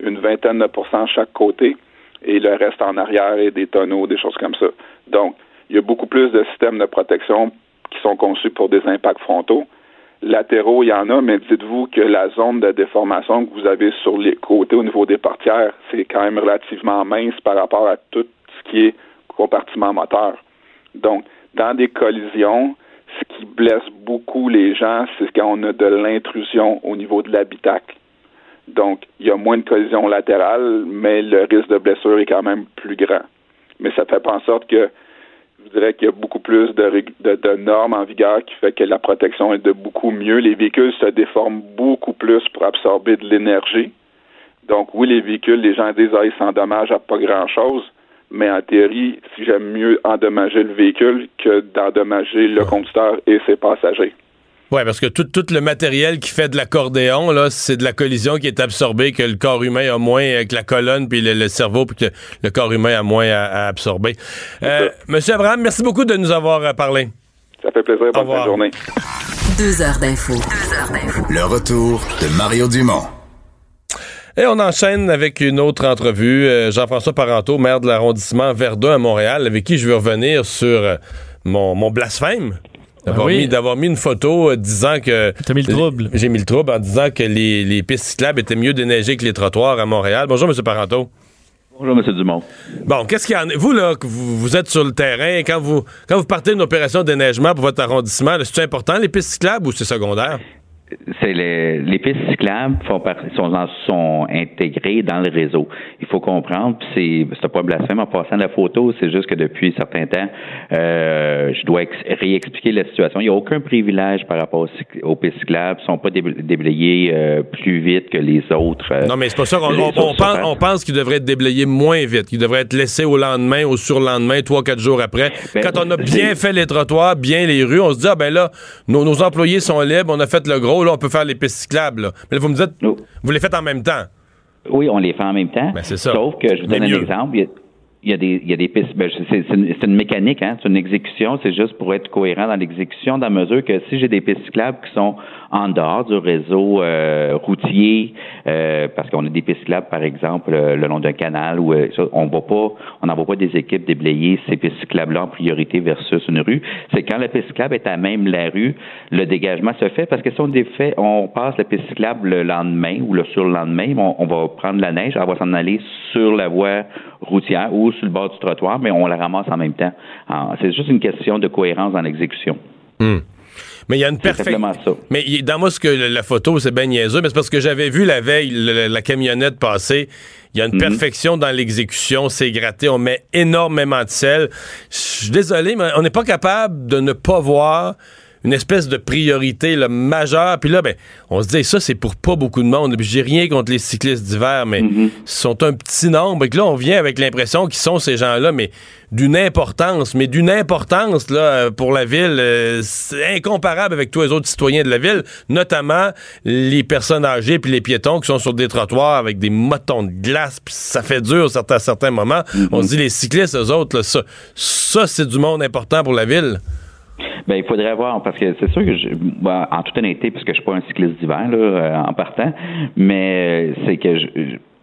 I: une vingtaine de pourcents chaque côté, et le reste en arrière et des tonneaux, des choses comme ça. Donc, il y a beaucoup plus de systèmes de protection qui sont conçus pour des impacts frontaux. Latéraux, il y en a, mais dites-vous que la zone de déformation que vous avez sur les côtés au niveau des portières, c'est quand même relativement mince par rapport à tout ce qui est compartiment moteur. Donc, dans des collisions, ce qui blesse beaucoup les gens, c'est quand on a de l'intrusion au niveau de l'habitacle. Donc, il y a moins de collisions latérales, mais le risque de blessure est quand même plus grand. Mais ça fait pas en sorte que je dirais qu'il y a beaucoup plus de, normes en vigueur qui fait que la protection est de beaucoup mieux. Les véhicules se déforment beaucoup plus pour absorber de l'énergie. Donc, oui, les véhicules, les gens disent, ah, ils s'endommagent à pas grand-chose mais en théorie, si j'aime mieux endommager le véhicule que d'endommager le conducteur et ses passagers.
A: Oui, parce que tout, tout, le matériel qui fait de l'accordéon, là, c'est de la collision qui est absorbée, que le corps humain a moins, que la colonne, puis le, le cerveau, puis que le corps humain a moins à, à absorber. Euh, Monsieur Abraham, merci beaucoup de nous avoir parlé.
I: Ça fait plaisir. Bonne fin de journée.
E: Deux heures d'info.
F: Le retour de Mario Dumont.
A: Et on enchaîne avec une autre entrevue. Euh, Jean-François Parenteau, maire de l'arrondissement Verdun à Montréal, avec qui je veux revenir sur euh, mon, mon blasphème. D'avoir,
B: oui.
A: mis, d'avoir mis une photo euh, disant que.
B: T'as mis le trouble.
A: J'ai mis le trouble en disant que les, les pistes cyclables étaient mieux déneigées que les trottoirs à Montréal. Bonjour, M. Parenteau.
J: Bonjour, M. Dumont.
A: Bon, qu'est-ce qu'il y en a? Vous, là, vous, vous êtes sur le terrain, quand vous, quand vous partez d'une opération de déneigement pour votre arrondissement, c'est important, les pistes cyclables, ou c'est secondaire?
J: C'est les, les pistes cyclables font sont, sont intégrées dans le réseau. Il faut comprendre, c'est, c'est pas blasphème en passant la photo, c'est juste que depuis un certain temps, euh, je dois ex- réexpliquer la situation. Il n'y a aucun privilège par rapport aux, aux pistes cyclables, sont pas déblayés euh, plus vite que les autres. Euh,
A: non, mais c'est pas ça. On, on, on pense, on pense qu'ils devraient être déblayés moins vite, qu'ils devraient être laissés au lendemain, au surlendemain, trois, quatre jours après. Ben, Quand on a bien fait les trottoirs, bien les rues, on se dit, ah ben là, nos, nos employés sont libres, on a fait le gros oh là, on peut faire les pistes cyclables. là. Mais là, vous me dites, vous les faites en même temps.
J: Oui, on les fait en même temps.
A: Ben, c'est ça.
J: Sauf que je vous donne un
A: mieux.
J: exemple. Il y a, des, il y a des pistes. ben, c'est, une, une mécanique, hein. C'est une exécution. C'est juste pour être cohérent dans l'exécution, dans la mesure que si j'ai des pistes cyclables qui sont en dehors du réseau euh, routier, euh, parce qu'on a des pistes cyclables, par exemple, euh, le long d'un canal, où euh, on va pas, on n'envoie pas des équipes déblayer ces pistes cyclables-là en priorité versus une rue. C'est quand la piste cyclable est à même la rue, le dégagement se fait parce que si on défait, on passe la piste cyclable le lendemain ou le surlendemain, on, on va prendre la neige, elle va s'en aller sur la voie routière ou sur le bord du trottoir, mais on la ramasse en même temps. Ah, C'est juste une question de cohérence dans l'exécution.
A: Hmm. Mais il y a une perfection. Mais dans moi, ce que la- photo, c'est bien niaiseux, mais c'est parce que j'avais vu la veille le- la camionnette passer. Il y a une
J: Mhm.
A: perfection dans l'exécution, c'est gratté, on met énormément de sel. Je suis désolé, mais on n'est pas capable de ne pas voir une espèce de priorité là, majeure. Puis là, ben, on se dit, ça, c'est pour pas beaucoup de monde. J'ai rien contre les cyclistes d'hiver, mais
J: Mhm.
A: ils sont un petit nombre. Et que là, on vient avec l'impression qu'ils sont ces gens-là, mais d'une importance, mais d'une importance là, euh, pour la ville, euh, c'est incomparable avec tous les autres citoyens de la ville, notamment les personnes âgées puis les piétons qui sont sur des trottoirs avec des motons de glace, puis ça fait dur à certains moments. On se dit, les cyclistes, eux autres, là, ça, ça c'est du monde important pour la ville.
J: Ben, il faudrait voir, parce que c'est sûr que, je, en toute honnêteté, puisque je suis pas un cycliste d'hiver, là, euh, en partant, mais euh, c'est que je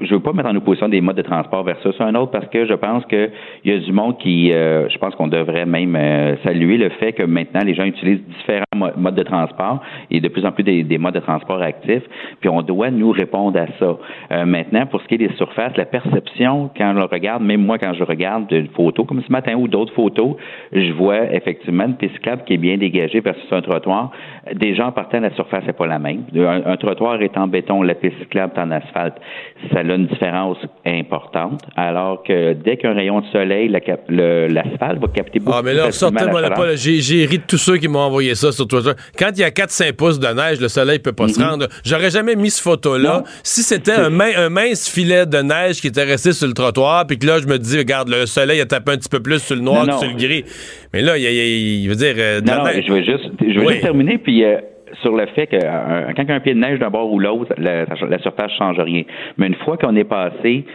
J: je veux pas mettre en opposition des modes de transport versus un autre parce que je pense que il y a du monde qui, euh, je pense qu'on devrait même euh, saluer le fait que maintenant les gens utilisent différents mo- modes de transport et de plus en plus des, des modes de transport actifs, puis on doit nous répondre à ça. Euh, maintenant, pour ce qui est des surfaces, la perception quand on regarde, même moi quand je regarde une photo comme ce matin ou d'autres photos, je vois effectivement une piste qui est bien dégagée versus un trottoir. Déjà en partant, la surface n'est pas la même. Un, un trottoir est en béton, la piste cyclable est en asphalte. Ça a une différence importante. Alors que dès qu'un rayon de soleil, la l'asphalte va capter beaucoup
A: Ah, mais là, sortez-moi pas. J'ai ri de tous ceux qui m'ont envoyé ça sur Twitter. Quand il y a 4-5 pouces de neige, le soleil peut pas se
J: Mhm.
A: rendre. J'aurais jamais mis cette photo-là. Si c'était un, min- un mince filet de neige qui était resté sur le trottoir, puis que là, je me dis, regarde, le soleil a tapé un petit peu plus sur le noir
J: Non,
A: que
J: non.
A: sur le gris. Mais là, il veut dire, euh, de
J: Non,
A: la
J: non,
A: neige.
J: je veux juste, je veux
A: Oui.
J: juste terminer, puis euh, sur le fait que euh, quand un pied de neige d'un bord ou l'autre, la, la surface ne change rien. Mais une fois qu'on est passé,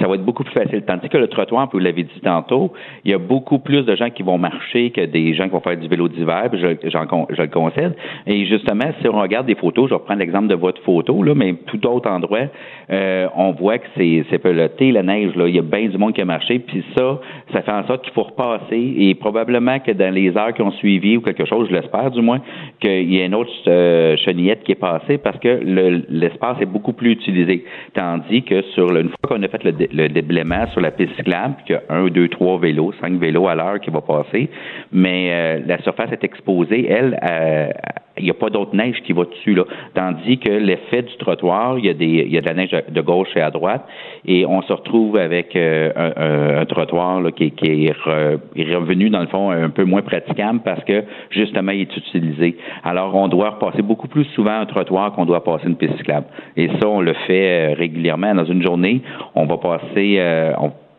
J: ça va être beaucoup plus facile. Tandis que le trottoir, vous l'avez dit tantôt, il y a beaucoup plus de gens qui vont marcher que des gens qui vont faire du vélo d'hiver, je, je le concède. Et justement, si on regarde des photos, je vais reprendre l'exemple de votre photo, là, mais tout d'autres endroits, euh, on voit que c'est, c'est peloté, la neige, là. Il y a bien du monde qui a marché, puis ça, ça fait en sorte qu'il faut repasser, et probablement que dans les heures qui ont suivi, ou quelque chose, je l'espère du moins, qu'il y a une autre euh, chenillette qui est passée, parce que le- l'espace est beaucoup plus utilisé. Tandis que sur le, une fois qu'on a fait le, le déblaiement sur la piste cyclable, qu'il y a un, deux, trois vélos, cinq vélos à l'heure qui va passer, mais euh, la surface est exposée, elle, euh, il n'y a pas d'autre neige qui va dessus, là. Tandis que l'effet du trottoir, il y a des, il y a de la neige de- gauche et à droite, et on se retrouve avec euh, un, un- trottoir là, qui, qui est, re- est revenu, dans le fond, un peu moins praticable parce que, justement, il est utilisé. Alors, on doit repasser beaucoup plus souvent un trottoir qu'on doit passer une piste cyclable. Et ça, on le fait euh, régulièrement. Dans une journée, on va passer, euh,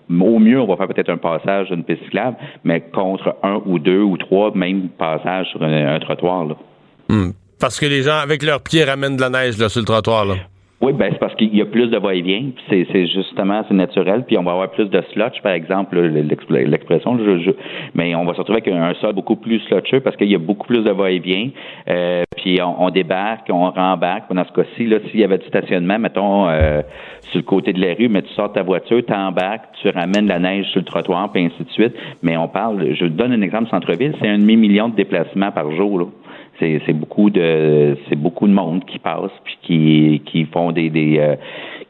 J: au mieux, on va faire peut-être un passage d'une piste cyclable, mais contre un ou deux ou trois, même passages sur un, un trottoir. Là.
A: Hmm. Parce que les gens, avec leurs pieds, ramènent de la neige sur le trottoir. Là.
J: Oui, ben c'est parce qu'il y a plus de va-et-vient, c'est, c'est justement c'est naturel, puis on va avoir plus de slotch, par exemple, l'expression, mais on va se retrouver avec un, sol beaucoup plus slotcheux parce qu'il y a beaucoup plus de va-et-vient, euh, puis on, débarque, on rembarque. Dans ce cas-ci, s'il y avait du stationnement, mettons euh, sur le côté de la rue, mais tu sors ta voiture, tu embarques, tu ramènes la neige sur le trottoir, puis ainsi de suite. Mais on parle, je donne un exemple centre-ville, c'est un demi-million de déplacements par jour. C'est c'est beaucoup de c'est beaucoup de monde qui passe puis qui qui font des des euh,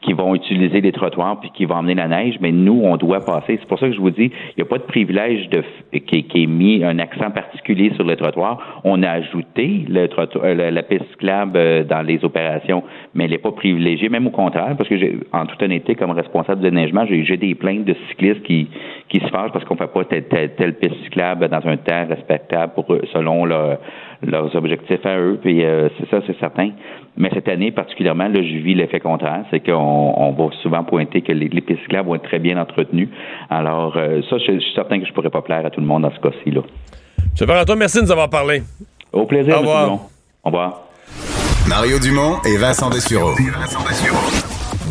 J: qui vont utiliser les trottoirs puis qui vont emmener la neige. Mais nous on doit passer. C'est pour ça que je vous dis il n'y a pas de privilège de qui, qui est mis un accent particulier sur le trottoir. On a ajouté le trottoir euh, la, la piste cyclable euh, dans les opérations mais elle n'est pas privilégiée. Même au contraire parce que j'ai en toute honnêteté comme responsable de neigement j'ai j'ai des plaintes de cyclistes qui qui se fâchent parce qu'on fait pas telle, telle, telle piste cyclable dans un temps respectable pour eux, selon leur- leurs objectifs à eux. Puis euh, c'est ça, c'est certain. Mais cette année particulièrement, là, je vis l'effet contraire, c'est qu'on on va souvent pointer que les, les pistes cyclables vont être très bien entretenues. Alors euh, ça, je, je suis certain que je pourrais pas plaire à tout le monde dans ce cas-ci là.
A: M. Parenton, merci de nous avoir parlé.
J: Au plaisir.
A: Au revoir.
J: Au revoir.
F: Mario Dumont et Vincent Dessureau.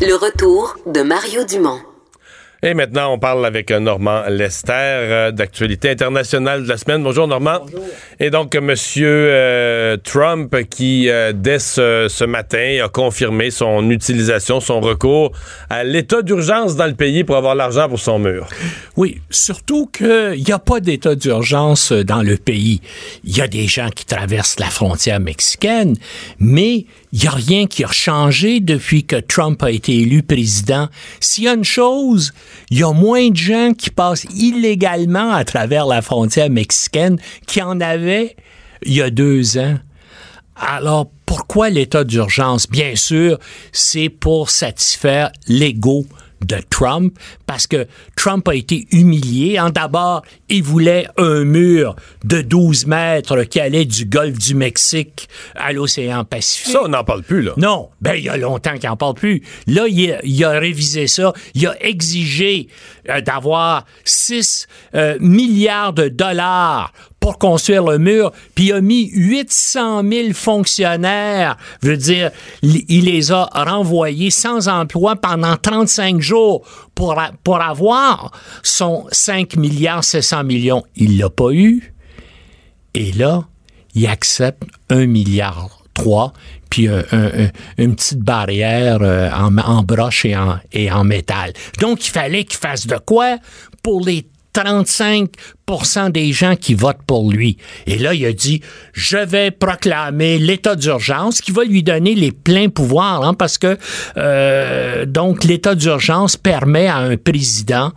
E: Le retour de Mario Dumont.
A: Et maintenant, on parle avec euh, Normand Lester euh, d'actualité internationale de la semaine. Bonjour Normand. Bonjour. Et donc, M. Euh, Trump qui, euh, dès ce, ce, matin, a confirmé son utilisation, son recours à l'état d'urgence dans le pays pour avoir l'argent pour son mur.
K: Oui, surtout qu'il n'y a pas d'état d'urgence dans le pays. Il y a des gens qui traversent la frontière mexicaine, mais il n'y a rien qui a changé depuis que Trump a été élu président. S'il y a une chose, il y a moins de gens qui passent illégalement à travers la frontière mexicaine qu'il y en avait il y a deux ans. Alors, pourquoi l'état d'urgence? Bien sûr, c'est pour satisfaire l'ego de Trump parce que Trump a été humilié. En d'abord, il voulait un mur de 12 mètres qui allait du golfe du Mexique à l'océan Pacifique.
A: Ça, on n'en parle plus, là.
K: Non. Ben, il y a longtemps qu'il n'en parle plus. Là, il a, il a, révisé ça. Il a exigé euh, d'avoir 6 euh, milliards de dollars pour construire le mur, puis il a mis 800 000 fonctionnaires, veut dire, il les a renvoyés sans emploi pendant 35 jours pour, pour avoir son 5 milliards 700 millions. Il l'a pas eu. Et là, il accepte 1 milliard 3 puis un, un, une petite barrière euh, en, en, broche et en, et en métal. Donc, il fallait qu'il fasse de quoi pour les 35% des gens qui votent pour lui. Et là, il a dit, je vais proclamer l'état d'urgence qui va lui donner les pleins pouvoirs, hein, parce que euh, donc l'état d'urgence permet à un président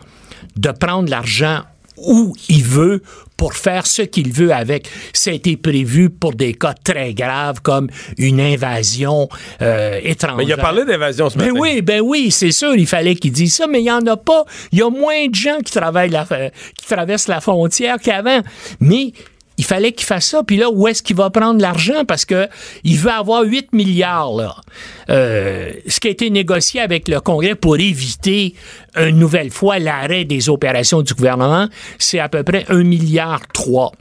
K: de prendre l'argent où il veut pour faire ce qu'il veut avec. Ça a été prévu pour des cas très graves comme une invasion euh, étrangère.
A: Mais il a parlé d'invasion ce matin.
K: Ben oui, ben oui, c'est sûr, il fallait qu'il dise ça, mais il n'y en a pas. Il y a moins de gens qui travaillent la, euh, qui traversent la frontière qu'avant. Mais il fallait qu'il fasse ça. Puis là, où est-ce qu'il va prendre l'argent? Parce que il veut avoir 8 milliards, là. Euh, ce qui a été négocié avec le Congrès pour éviter une nouvelle fois l'arrêt des opérations du gouvernement, c'est à peu près 1 milliard 3.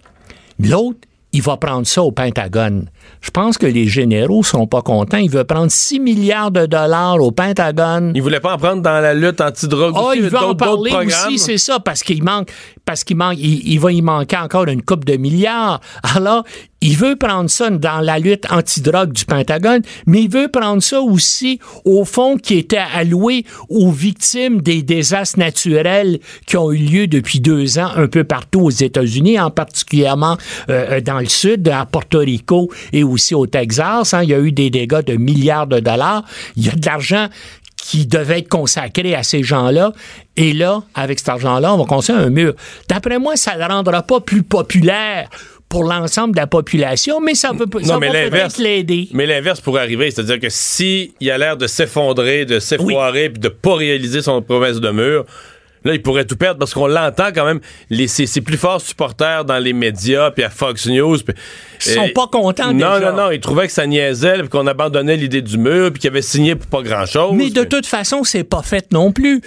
K: L'autre, il va prendre ça au Pentagone. Je pense que les généraux sont pas contents. Il veut prendre 6 milliards de dollars au Pentagone.
A: Il voulait pas en prendre dans la lutte anti-drogue
K: oh, il veut en parler aussi, c'est ça, parce qu'il manque, parce qu'il manque, il, il, va y manquer encore une coupe de milliards. Alors, il veut prendre ça dans la lutte anti-drogue du Pentagone, mais il veut prendre ça aussi au fonds qui était alloué aux victimes des désastres naturels qui ont eu lieu depuis deux ans un peu partout aux États-Unis, en particulièrement euh, dans le sud, à Porto Rico et aussi au Texas. Hein. Il y a eu des dégâts de milliards de dollars. Il y a de l'argent qui devait être consacré à ces gens-là. Et là, avec cet argent-là, on va construire un mur. D'après moi, ça ne le rendra pas plus populaire pour l'ensemble de la population, mais ça peut, ça
A: non,
K: peut-être l'aider.
A: Mais l'inverse pourrait arriver, c'est-à-dire que s'il a l'air de s'effondrer, de s'effoirer, oui. puis de pas réaliser son promesse de mur, Là, il pourrait tout perdre parce qu'on l'entend quand même. Les, ses, ses, plus forts supporters dans les médias, puis à Fox News.
K: Ils sont pas contents
A: non,
K: déjà.
A: Non, non, Ils trouvaient que ça niaisait, puis qu'on abandonnait l'idée du mur, puis qu'ils avaient signé pour pas grand-chose.
K: Mais de toute façon, c'est pas fait non plus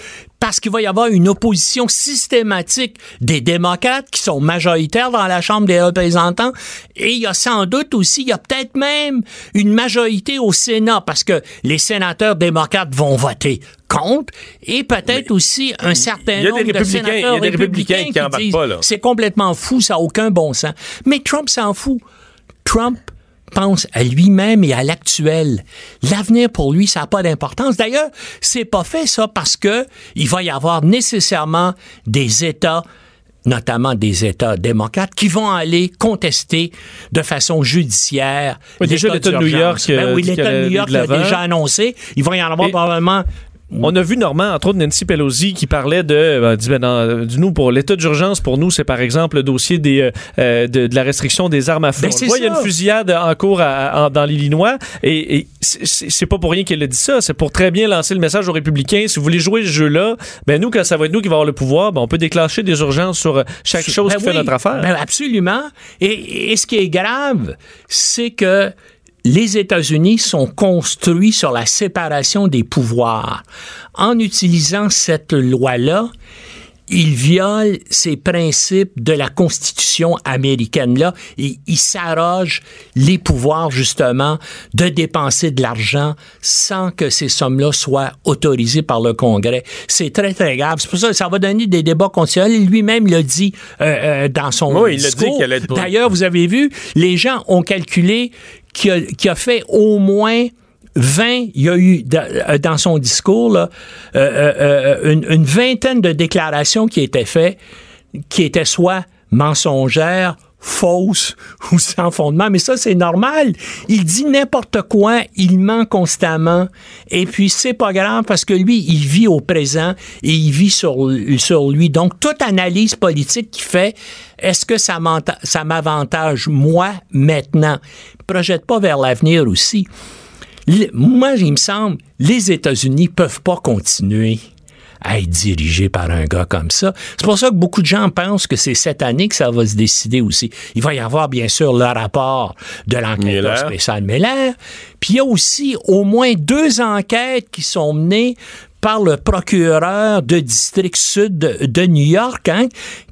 K: parce qu'il va y avoir une opposition systématique des démocrates qui sont majoritaires dans la Chambre des représentants et il y a sans doute aussi, il y a peut-être même une majorité au Sénat parce que les sénateurs démocrates vont voter contre et peut-être aussi un certain nombre de sénateurs
A: y a des républicains, qui embarquent
K: disent
A: pas, là.
K: c'est complètement fou, ça n'a aucun bon sens. Mais Trump s'en fout. Trump pense à lui-même et à l'actuel. L'avenir pour lui, ça n'a pas d'importance. D'ailleurs, c'est pas fait ça parce que il va y avoir nécessairement des États notamment des États démocrates, qui vont aller contester de façon judiciaire.
B: Oui, déjà l'État de New York.
K: Ben oui, l'État de New York l'a déjà annoncé. Il va y en avoir
B: Et
K: probablement
B: on a vu Normand, entre autres Nancy Pelosi, qui parlait de, ben, dit, ben, du nous pour l'état d'urgence pour nous, c'est par exemple le dossier des, euh, de, de, la restriction des armes à feu.
K: Ben,
B: il y a une fusillade en cours à, à, dans l'Illinois, et, et c'est pas pour rien qu'elle a dit ça. C'est pour très bien lancer le message aux républicains. Si vous voulez jouer ce jeu-là, ben nous, quand ça va être nous qui va avoir le pouvoir, ben on peut déclencher des urgences sur chaque chose
K: ben
B: qui
K: oui,
B: fait notre affaire.
K: Absolument. Et, et ce qui est grave, c'est que les États-Unis sont construits sur la séparation des pouvoirs. En utilisant cette loi-là, il viole ces principes de la Constitution américaine-là et il s'arroge les pouvoirs, justement, de dépenser de l'argent sans que ces sommes-là soient autorisées par le Congrès. C'est très, très grave. C'est pour ça que ça va donner des débats constitutionnels. Lui-même l'a dit euh, euh, dans son
A: Oui, il a dit
K: discours. D'ailleurs, vous avez vu, les gens ont calculé qu'il a, fait au moins 20, il y a eu euh, dans son discours là, euh, euh, une, une vingtaine de déclarations qui étaient faites, qui étaient soit mensongères, fausses ou sans fondement. Mais ça, c'est normal. Il dit n'importe quoi, il ment constamment. Et puis, c'est pas grave parce que lui, il vit au présent et il vit sur, sur lui. Donc, toute analyse politique qu'il fait, est-ce que ça m'avantage moi maintenant? Projette pas vers l'avenir aussi. Moi, il me semble, les États-Unis peuvent pas continuer à être dirigés par un gars comme ça. C'est pour ça que beaucoup de gens pensent que c'est cette année que ça va se décider aussi. Il va y avoir, bien sûr, le rapport de l'enquêteur spécial Miller. Puis il y a aussi au moins deux enquêtes qui sont menées par le procureur de district sud de, New York, hein,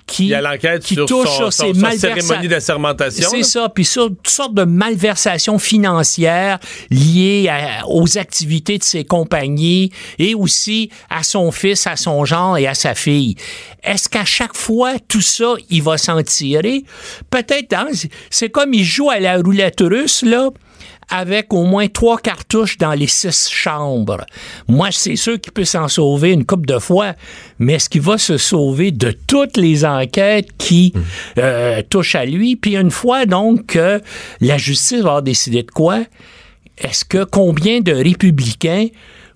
K: qui,
A: Il y a l'enquête
K: qui
A: sur
K: touche
A: son-
K: sur malversa-
A: cérémonie d'assermentation.
K: C'est
A: là.
K: ça, puis sur toutes sortes de malversations financières liées à- aux activités de ses compagnies et aussi à son fils, à son genre et à sa fille. Est-ce qu'à chaque fois, tout ça, il va s'en tirer? Peut-être, hein, c'est comme il joue à la roulette russe, là avec au moins trois cartouches dans les six chambres. Moi, c'est sûr qu'il peut s'en sauver une couple de fois, mais est-ce qu'il va se sauver de toutes les enquêtes qui euh, touchent à lui? Puis une fois donc que la justice va avoir décidé de quoi, est-ce que combien de républicains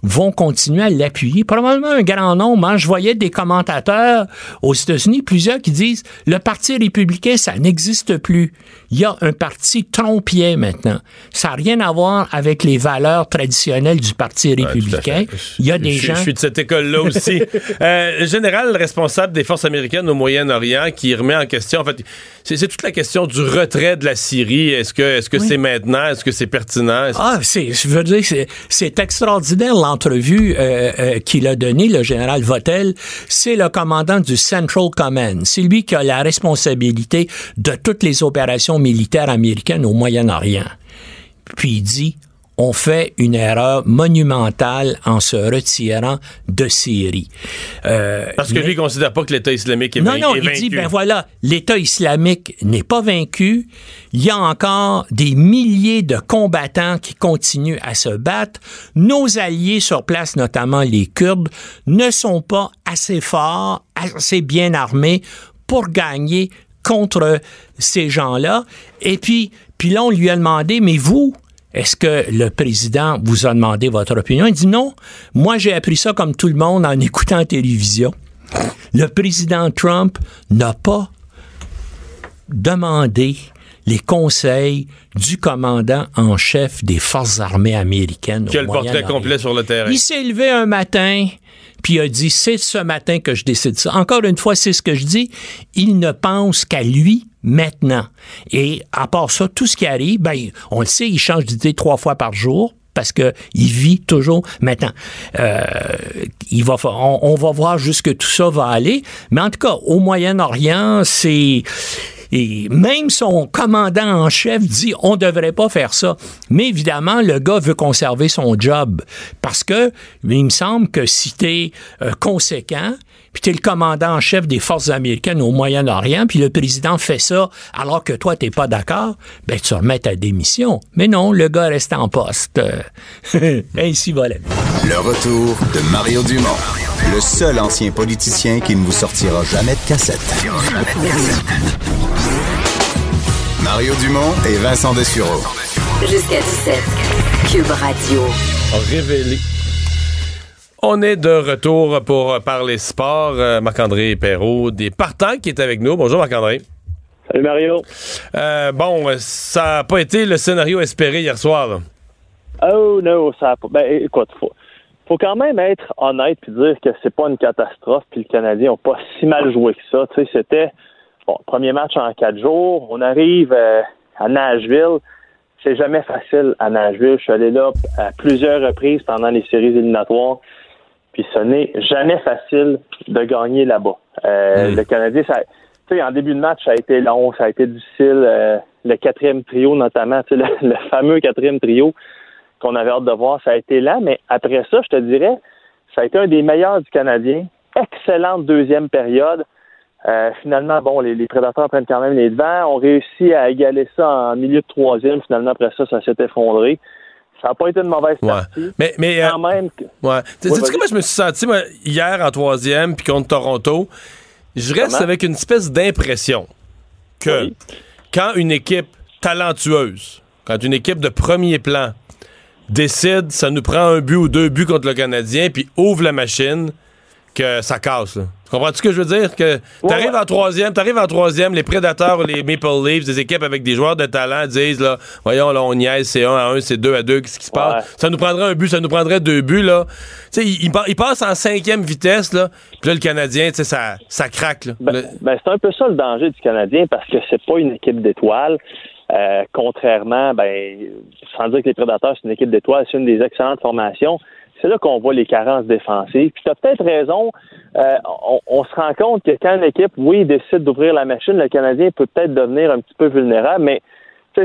K: vont continuer à l'appuyer. Probablement un grand nombre. hein. Je voyais des commentateurs aux États-Unis, plusieurs qui disent le Parti républicain, ça n'existe plus. Il y a un parti trompier maintenant. Ça n'a rien à voir avec les valeurs traditionnelles du Parti républicain. Il y a des
A: je,
K: gens...
A: je suis de cette école-là aussi. Euh, le général responsable des forces américaines au Moyen-Orient qui remet en question, en fait, c'est toute la question du retrait de la Syrie. Est-ce que est-ce que
K: Oui.
A: c'est maintenant? Est-ce que c'est pertinent?
K: Ah, c'est, je veux dire, c'est, c'est extraordinaire l'entrevue euh, euh, qu'il a donnée, le général Votel. C'est le commandant du Central Command. C'est lui qui a la responsabilité de toutes les opérations militaires américaines au Moyen-Orient. Puis il dit, on fait une erreur monumentale en se retirant de Syrie. Euh,
A: Parce que
K: mais-
A: lui, il considère pas que l'État islamique est,
K: non,
A: vain-
K: non,
A: est
K: il
A: vaincu.
K: dit, ben voilà, l'État islamique n'est pas vaincu. Il y a encore des milliers de combattants qui continuent à se battre. Nos alliés sur place, notamment les Kurdes, ne sont pas assez forts, assez bien armés pour gagner contre ces gens-là. Et puis, puis là, on lui a demandé, mais vous, est-ce que le président vous a demandé votre opinion? Il dit non. Moi, j'ai appris ça comme tout le monde en écoutant la télévision. Le président Trump n'a pas demandé les conseils du commandant en chef des forces armées américaines.
A: Le portrait complet sur le terrain.
K: Il s'est levé un matin, puis il a dit, c'est ce matin que je décide ça. Encore une fois, c'est ce que je dis. Il ne pense qu'à lui maintenant. Et à part ça, tout ce qui arrive, ben, on le sait, il change d'idée trois fois par jour parce que il vit toujours maintenant. Euh, il va, on, va voir jusque tout ça va aller. Mais en tout cas, au Moyen-Orient, c'est même son commandant en chef dit on devrait pas faire ça. Mais évidemment, le gars veut conserver son job parce que il me semble que si tu es conséquent, puis tu es le commandant en chef des forces américaines au Moyen-Orient, puis le président fait ça alors que toi t'es pas d'accord, ben tu remets ta démission. Mais non, le gars reste en poste. Euh, Ainsi va la.
F: Le retour de Mario Dumont, le seul ancien politicien qui ne vous sortira jamais de cassette. Mario Dumont et Vincent Dessureau.
E: Jusqu'à 17. Cube Radio.
A: révélé. On est de retour pour parler sport. Euh, Marc-André Perrault, des partants qui est avec nous. Bonjour Marc-André.
L: Salut Mario.
A: Euh, bon, euh, ça n'a pas été le scénario espéré hier soir. là.
L: Oh non, ça a pas. Ben écoute, faut, faut quand même être honnête puis dire que c'est pas une catastrophe puis les Canadiens ont pas si mal joué que ça. Tu sais, c'était bon, premier match en quatre jours. On arrive euh, à Nashville. C'est jamais facile à Nashville. Je suis allé là à plusieurs reprises pendant les séries éliminatoires. Puis ce n'est jamais facile de gagner là-bas. Euh, Le Canadien, ça, tu sais, en début de match, ça a été long, ça a été difficile. Euh, le quatrième trio, notamment, tu sais, le, le fameux quatrième trio qu'on avait hâte de voir, ça a été lent. Mais après ça, je te dirais, ça a été un des meilleurs du Canadien. Excellente deuxième période. Euh, finalement, bon, les, les prédateurs prennent quand même les devants. On réussit à égaler ça en milieu de troisième. Finalement, après ça, ça s'est effondré. Ça n'a pas été une mauvaise partie.
A: Mais, mais
L: quand même. que-
A: Ouais. Tu sais
L: Ouais,
A: comment je me suis senti moi, hier en troisième puis contre Toronto? Je reste
L: Comment?
A: avec une espèce d'impression que quand une équipe talentueuse, quand une équipe de premier plan décide, ça nous prend un but ou deux buts contre le Canadien, puis ouvre la machine, que ça casse. Là. Tu comprends-tu ce que je veux dire? Que t'arrives en troisième, t'arrives en troisième, les Prédateurs les Maple Leafs, des équipes avec des joueurs de talent disent, là, voyons, là, on niaise, c'est 1 à 1, c'est 2 à 2, qu'est-ce qui se passe? Ça nous prendrait un but, ça nous prendrait deux buts, là. Tu sais, il, il pa- il passe en cinquième vitesse, là, puis là, le Canadien, tu sais, ça, ça craque, là. Le-
L: Ben, c'est un peu ça le danger du Canadien parce que c'est pas une équipe d'étoiles. Euh, contrairement, ben, sans dire que les Prédateurs, c'est une équipe d'étoiles, c'est une des excellentes formations. C'est là qu'on voit les carences défensives. Puis tu as peut-être raison. euh, on, on se rend compte que quand une équipe, oui, décide d'ouvrir la machine, le Canadien peut peut-être devenir un petit peu vulnérable, mais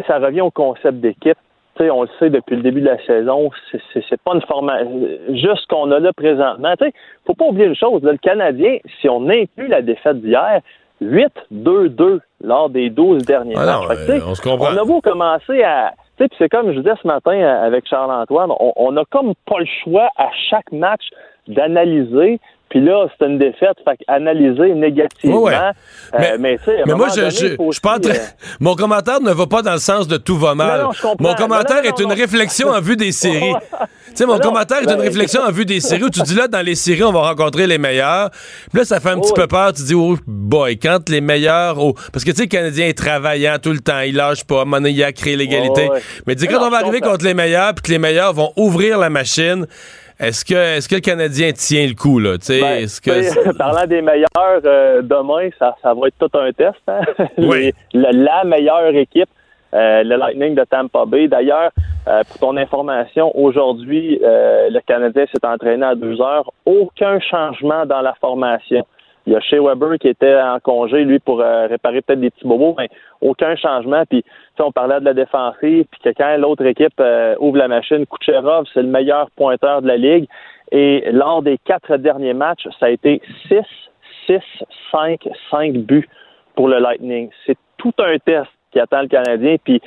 L: ça revient au concept d'équipe. On le sait depuis le début de la saison, c'est- pas une formation. Juste ce qu'on a là présentement. Sais, faut pas oublier une chose. là, le Canadien, si on inclut la défaite d'hier, 8-2-2 lors des 12 derniers
A: Ah
L: matchs.
A: Euh, on se comprend.
L: On a beau commencer à. Puis c'est comme je disais ce matin euh, avec Charles-Antoine, on, on a comme pas le choix à chaque match d'analyser. Puis là, c'est une défaite, fait analyser négativement.
A: Ouais.
L: Euh, mais un
A: Mais moi, je,
L: donné,
A: je, je pas
L: aussi, euh,
A: Mon commentaire ne va pas dans le sens de tout va mal.
L: Non, non.
A: Mon commentaire
L: Non,
A: est une réflexion en vue des séries. Tu sais, mon commentaire est
L: ben,
A: une réflexion en vue des séries où tu dis là, dans les séries, on va rencontrer les meilleurs. Puis là, ça fait un petit peu peur. Tu dis, oh boy, quand les meilleurs. oh, Parce que tu sais, le Canadien est travaillant tout le temps. Il lâche pas. Donné, il a créé l'égalité.
L: Ouais, ouais.
A: Mais dis,
L: Mais
A: quand on va arriver contre les meilleurs, puis que les meilleurs vont ouvrir la machine, est-ce que, est-ce que le Canadien tient le coup, là?
L: Ben,
A: que.
L: parlant des meilleurs, euh, demain, ça, ça va être tout un test. hein?
A: Oui.
L: Les- le- la meilleure équipe, euh, le Lightning de Tampa Bay. D'ailleurs, euh, pour ton information, aujourd'hui, le Canadien s'est entraîné à deux heures. Aucun changement dans la formation. Il y a Shea Weber qui était en congé, lui, pour euh, réparer peut-être des petits bobos, mais aucun changement. Puis, on parlait de la défensive, puis que quand l'autre équipe euh, ouvre la machine, Kucherov, c'est le meilleur pointeur de la Ligue. Et lors des quatre derniers matchs, ça a été 6, 6, 5, 5 buts pour le Lightning. C'est tout un test qui attend le Canadien. Puis,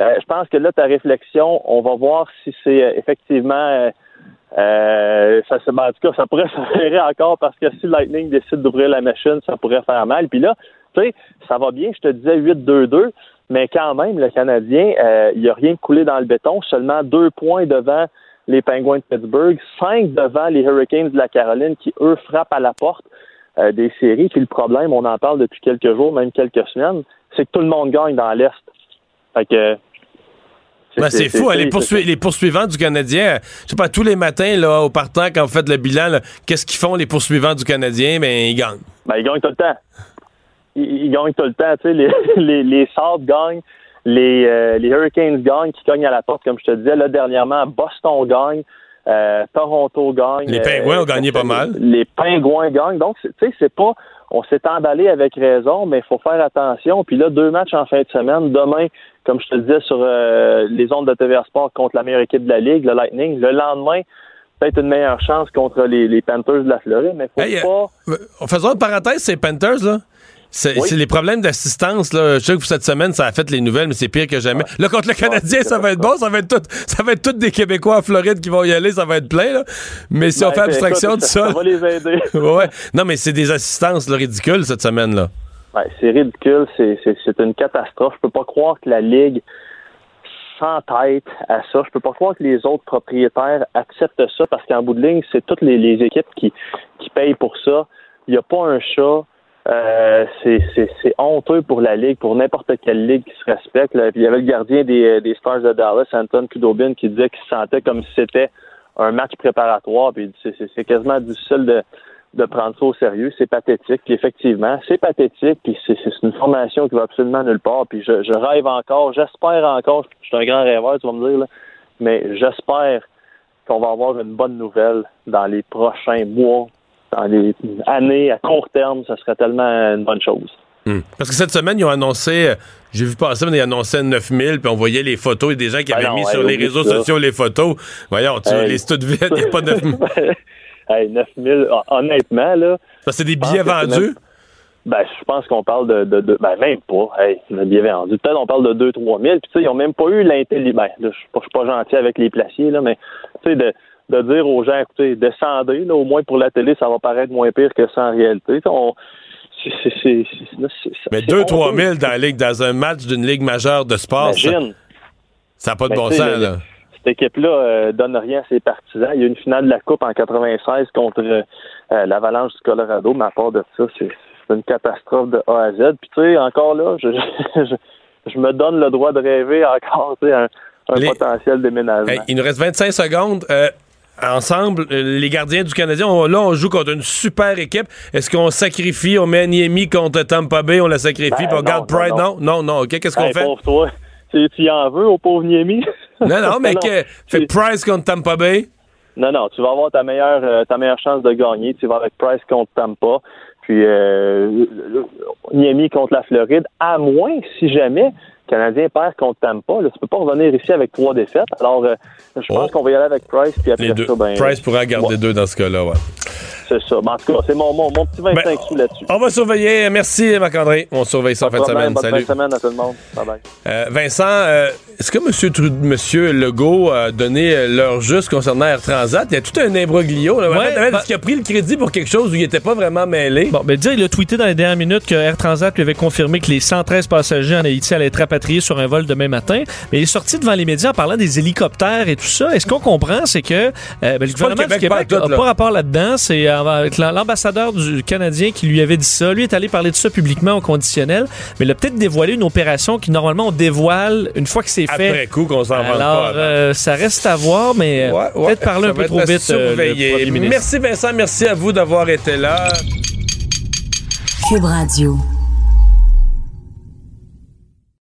L: euh, je pense que là, ta réflexion, on va voir si c'est effectivement... euh, ça, en tout cas, ça pourrait s'avérer encore parce que si Lightning décide d'ouvrir la machine, ça pourrait faire mal. Puis là, tu sais, ça va bien, je te disais 8-2-2, mais quand même, le Canadien, euh, il n'y a rien coulé dans le béton, seulement deux points devant les Penguins de Pittsburgh, cinq devant les Hurricanes de la Caroline qui, eux, frappent à la porte euh, des séries. Puis le problème, on en parle depuis quelques jours, même quelques semaines, c'est que tout le monde gagne dans l'Est. Fait que
A: Ben, c'est fou, hein, les, poursuivants, les poursuivants du Canadien, euh, je sais pas, tous les matins, là, au partant, quand vous faites le bilan, qu'est-ce qu'ils font, les poursuivants du Canadien? Ben, ils gagnent.
L: Ben, ils gagnent tout le temps. Ils, ils gagnent tout le temps. Tu sais, les, les, les Sabres gagnent, les, euh, les Hurricanes gagnent, qui cognent à la porte, comme je te disais. Là, dernièrement, Boston gagne, euh, Toronto gagne.
A: Les
L: euh,
A: Pingouins ont gagné pas mal.
L: Les Pingouins gagnent. Donc, tu sais, c'est pas... On s'est emballé avec raison, mais il faut faire attention. Puis là, deux matchs en fin de semaine. Demain, comme je te le disais, sur euh, les ondes de TVA Sport contre la meilleure équipe de la Ligue, le Lightning. Le lendemain, peut-être une meilleure chance contre les, les Panthers de la Floride, mais faut
A: Hey, euh,
L: pas...
A: euh, Faisons une parenthèse, ces Panthers, là. C'est
L: Oui.
A: les problèmes d'assistance, là. Je sais que cette semaine, ça a fait les nouvelles, mais c'est pire que jamais. Là, contre le Canadien, ça va être bon. Ça va être tout, ça va être tous des Québécois en Floride qui vont y aller. Ça va être plein, là. Mais si on
L: Ben,
A: fait abstraction
L: écoute,
A: de ça.
L: Ça va les aider.
A: ouais. Non, mais c'est des assistances, là, ridicules, cette semaine, là.
L: Ouais, c'est ridicule, c'est, une catastrophe. Je peux pas croire que la Ligue s'entête à ça. Je peux pas croire que les autres propriétaires acceptent ça parce qu'en bout de ligne, c'est toutes les, les équipes qui, qui payent pour ça. Il n'y a pas un chat. Euh, c'est, honteux pour la Ligue, pour n'importe quelle Ligue qui se respecte. là. Puis il y avait le gardien des, des Stars de Dallas, Anton Kudobin, qui disait qu'il se sentait comme si c'était un match préparatoire. Puis c'est, quasiment difficile de, de prendre ça au sérieux. C'est pathétique. Effectivement, c'est pathétique. Puis c'est, c'est une formation qui va absolument nulle part. Puis je, je rêve encore, j'espère encore. Je suis un grand rêveur, tu vas me dire, là, mais j'espère qu'on va avoir une bonne nouvelle dans les prochains mois, dans les années à court terme, ce serait tellement une bonne chose.
A: Hmm. Parce que cette semaine, ils ont annoncé, euh, j'ai vu passer, mais ils annonçaient 9000, puis on voyait les photos et des gens qui
L: Ben
A: avaient
L: non,
A: mis
L: hey,
A: sur les réseaux
L: ça.
A: sociaux les photos. Voyons, tu
L: Hey.
A: les vides, il n'y a pas 9000.
L: hey, 9000, hon- honnêtement, là.
A: C'est des billets vendus?
L: Ben, je pense qu'on parle de, de, de- Ben, même pas. Hey, le billet vendu. Peut-être on parle de 2-3 000. Puis, tu sais, ils n'ont même pas eu l'intelligence. Ben, je je suis pas gentil avec les placiers, là, mais, tu sais, de, de dire aux gens, écoutez, descendez, là, au moins pour la télé, ça va paraître moins pire que ça en réalité. On-
A: Mais
L: c'est
A: 2-3
L: honteux.
A: 000 dans, la ligue, dans un match d'une ligue majeure de sport, ça n'a pas de
L: Ben,
A: bon sens.
L: le-
A: Là.
L: Cette équipe-là euh, donne rien à ses partisans. Il y a eu une finale de la Coupe en 96 contre euh, euh, l'Avalanche du Colorado, mais à part de ça, c'est c'est une catastrophe de A à Z. Puis tu sais, encore là, je, je, je me donne le droit de rêver encore, tu sais, un, un
A: Les-
L: potentiel déménagement.
A: Hey, il nous reste 25 secondes. Euh, ensemble, euh, les gardiens du Canadien, on- là, on joue contre une super équipe. Est-ce qu'on sacrifie, on met Niemi contre Tampa Bay, on la sacrifie,
L: Ben,
A: puis on garde Pride?
L: non,
A: Non, non, non. OK, qu'est-ce qu'on
L: Hey,
A: fait?
L: pauvre toi. Tu, en veux au pauvre Niemi?
A: Non, non, mais que, fait Price contre Tampa Bay?
L: Non, non, tu vas avoir ta meilleure euh, ta meilleure chance de gagner. Tu vas avec Price contre Tampa, puis euh, Niemi contre la Floride, à moins si jamais Canadien perd contre Tampa. Là, tu peux pas revenir ici avec trois défaites. Alors, euh, je pense qu'on va y aller avec Price, puis après
A: Oh. Les deux.
L: ça, ben,
A: Price pourra garder
L: ouais,
A: deux dans ce cas-là, ouais.
L: c'est ça. Mais en tout cas, c'est mon, mon, mon petit 25
A: Ben,
L: sous là-dessus.
A: On va surveiller. Merci, Marc-André. On surveille ça en fin de semaine.
L: bonne fin de semaine à tout le monde. Bye bye.
A: Euh, Vincent, euh, est-ce que M. Trud- Monsieur Legault a donné l'heure juste concernant Air Transat? Il y a tout un imbroglio. Là.
B: Ouais,
A: En fait, Est-ce qu'il a pris le crédit pour quelque chose où il n'était pas vraiment mêlé?
B: Bon, ben dire, il a tweeté dans les dernières minutes que Air Transat lui avait confirmé que les 113 passagers en Haïti allaient être sur un vol demain matin. Mais il est sorti devant les médias en parlant des hélicoptères et tout ça. Et ce qu'on comprend, c'est que euh, ben, le
A: C'est pas le
B: gouvernement du
A: Québec,
B: Québec
A: pas en tout,
B: n'a pas rapport là-dedans. C'est euh, l'ambassadeur du Canadien qui lui avait dit ça. Lui est allé parler de ça publiquement au conditionnel. Mais il a peut-être dévoilé une opération qui, normalement, on dévoile une fois que c'est fait.
A: Après coup, qu'on s'en
B: Alors,
A: pas.
B: euh, ça reste à voir, mais
A: Ouais, ouais,
B: peut-être parler un peu trop vite. euh, le.
A: Merci Vincent, merci à vous d'avoir été là.
E: Cube Radio.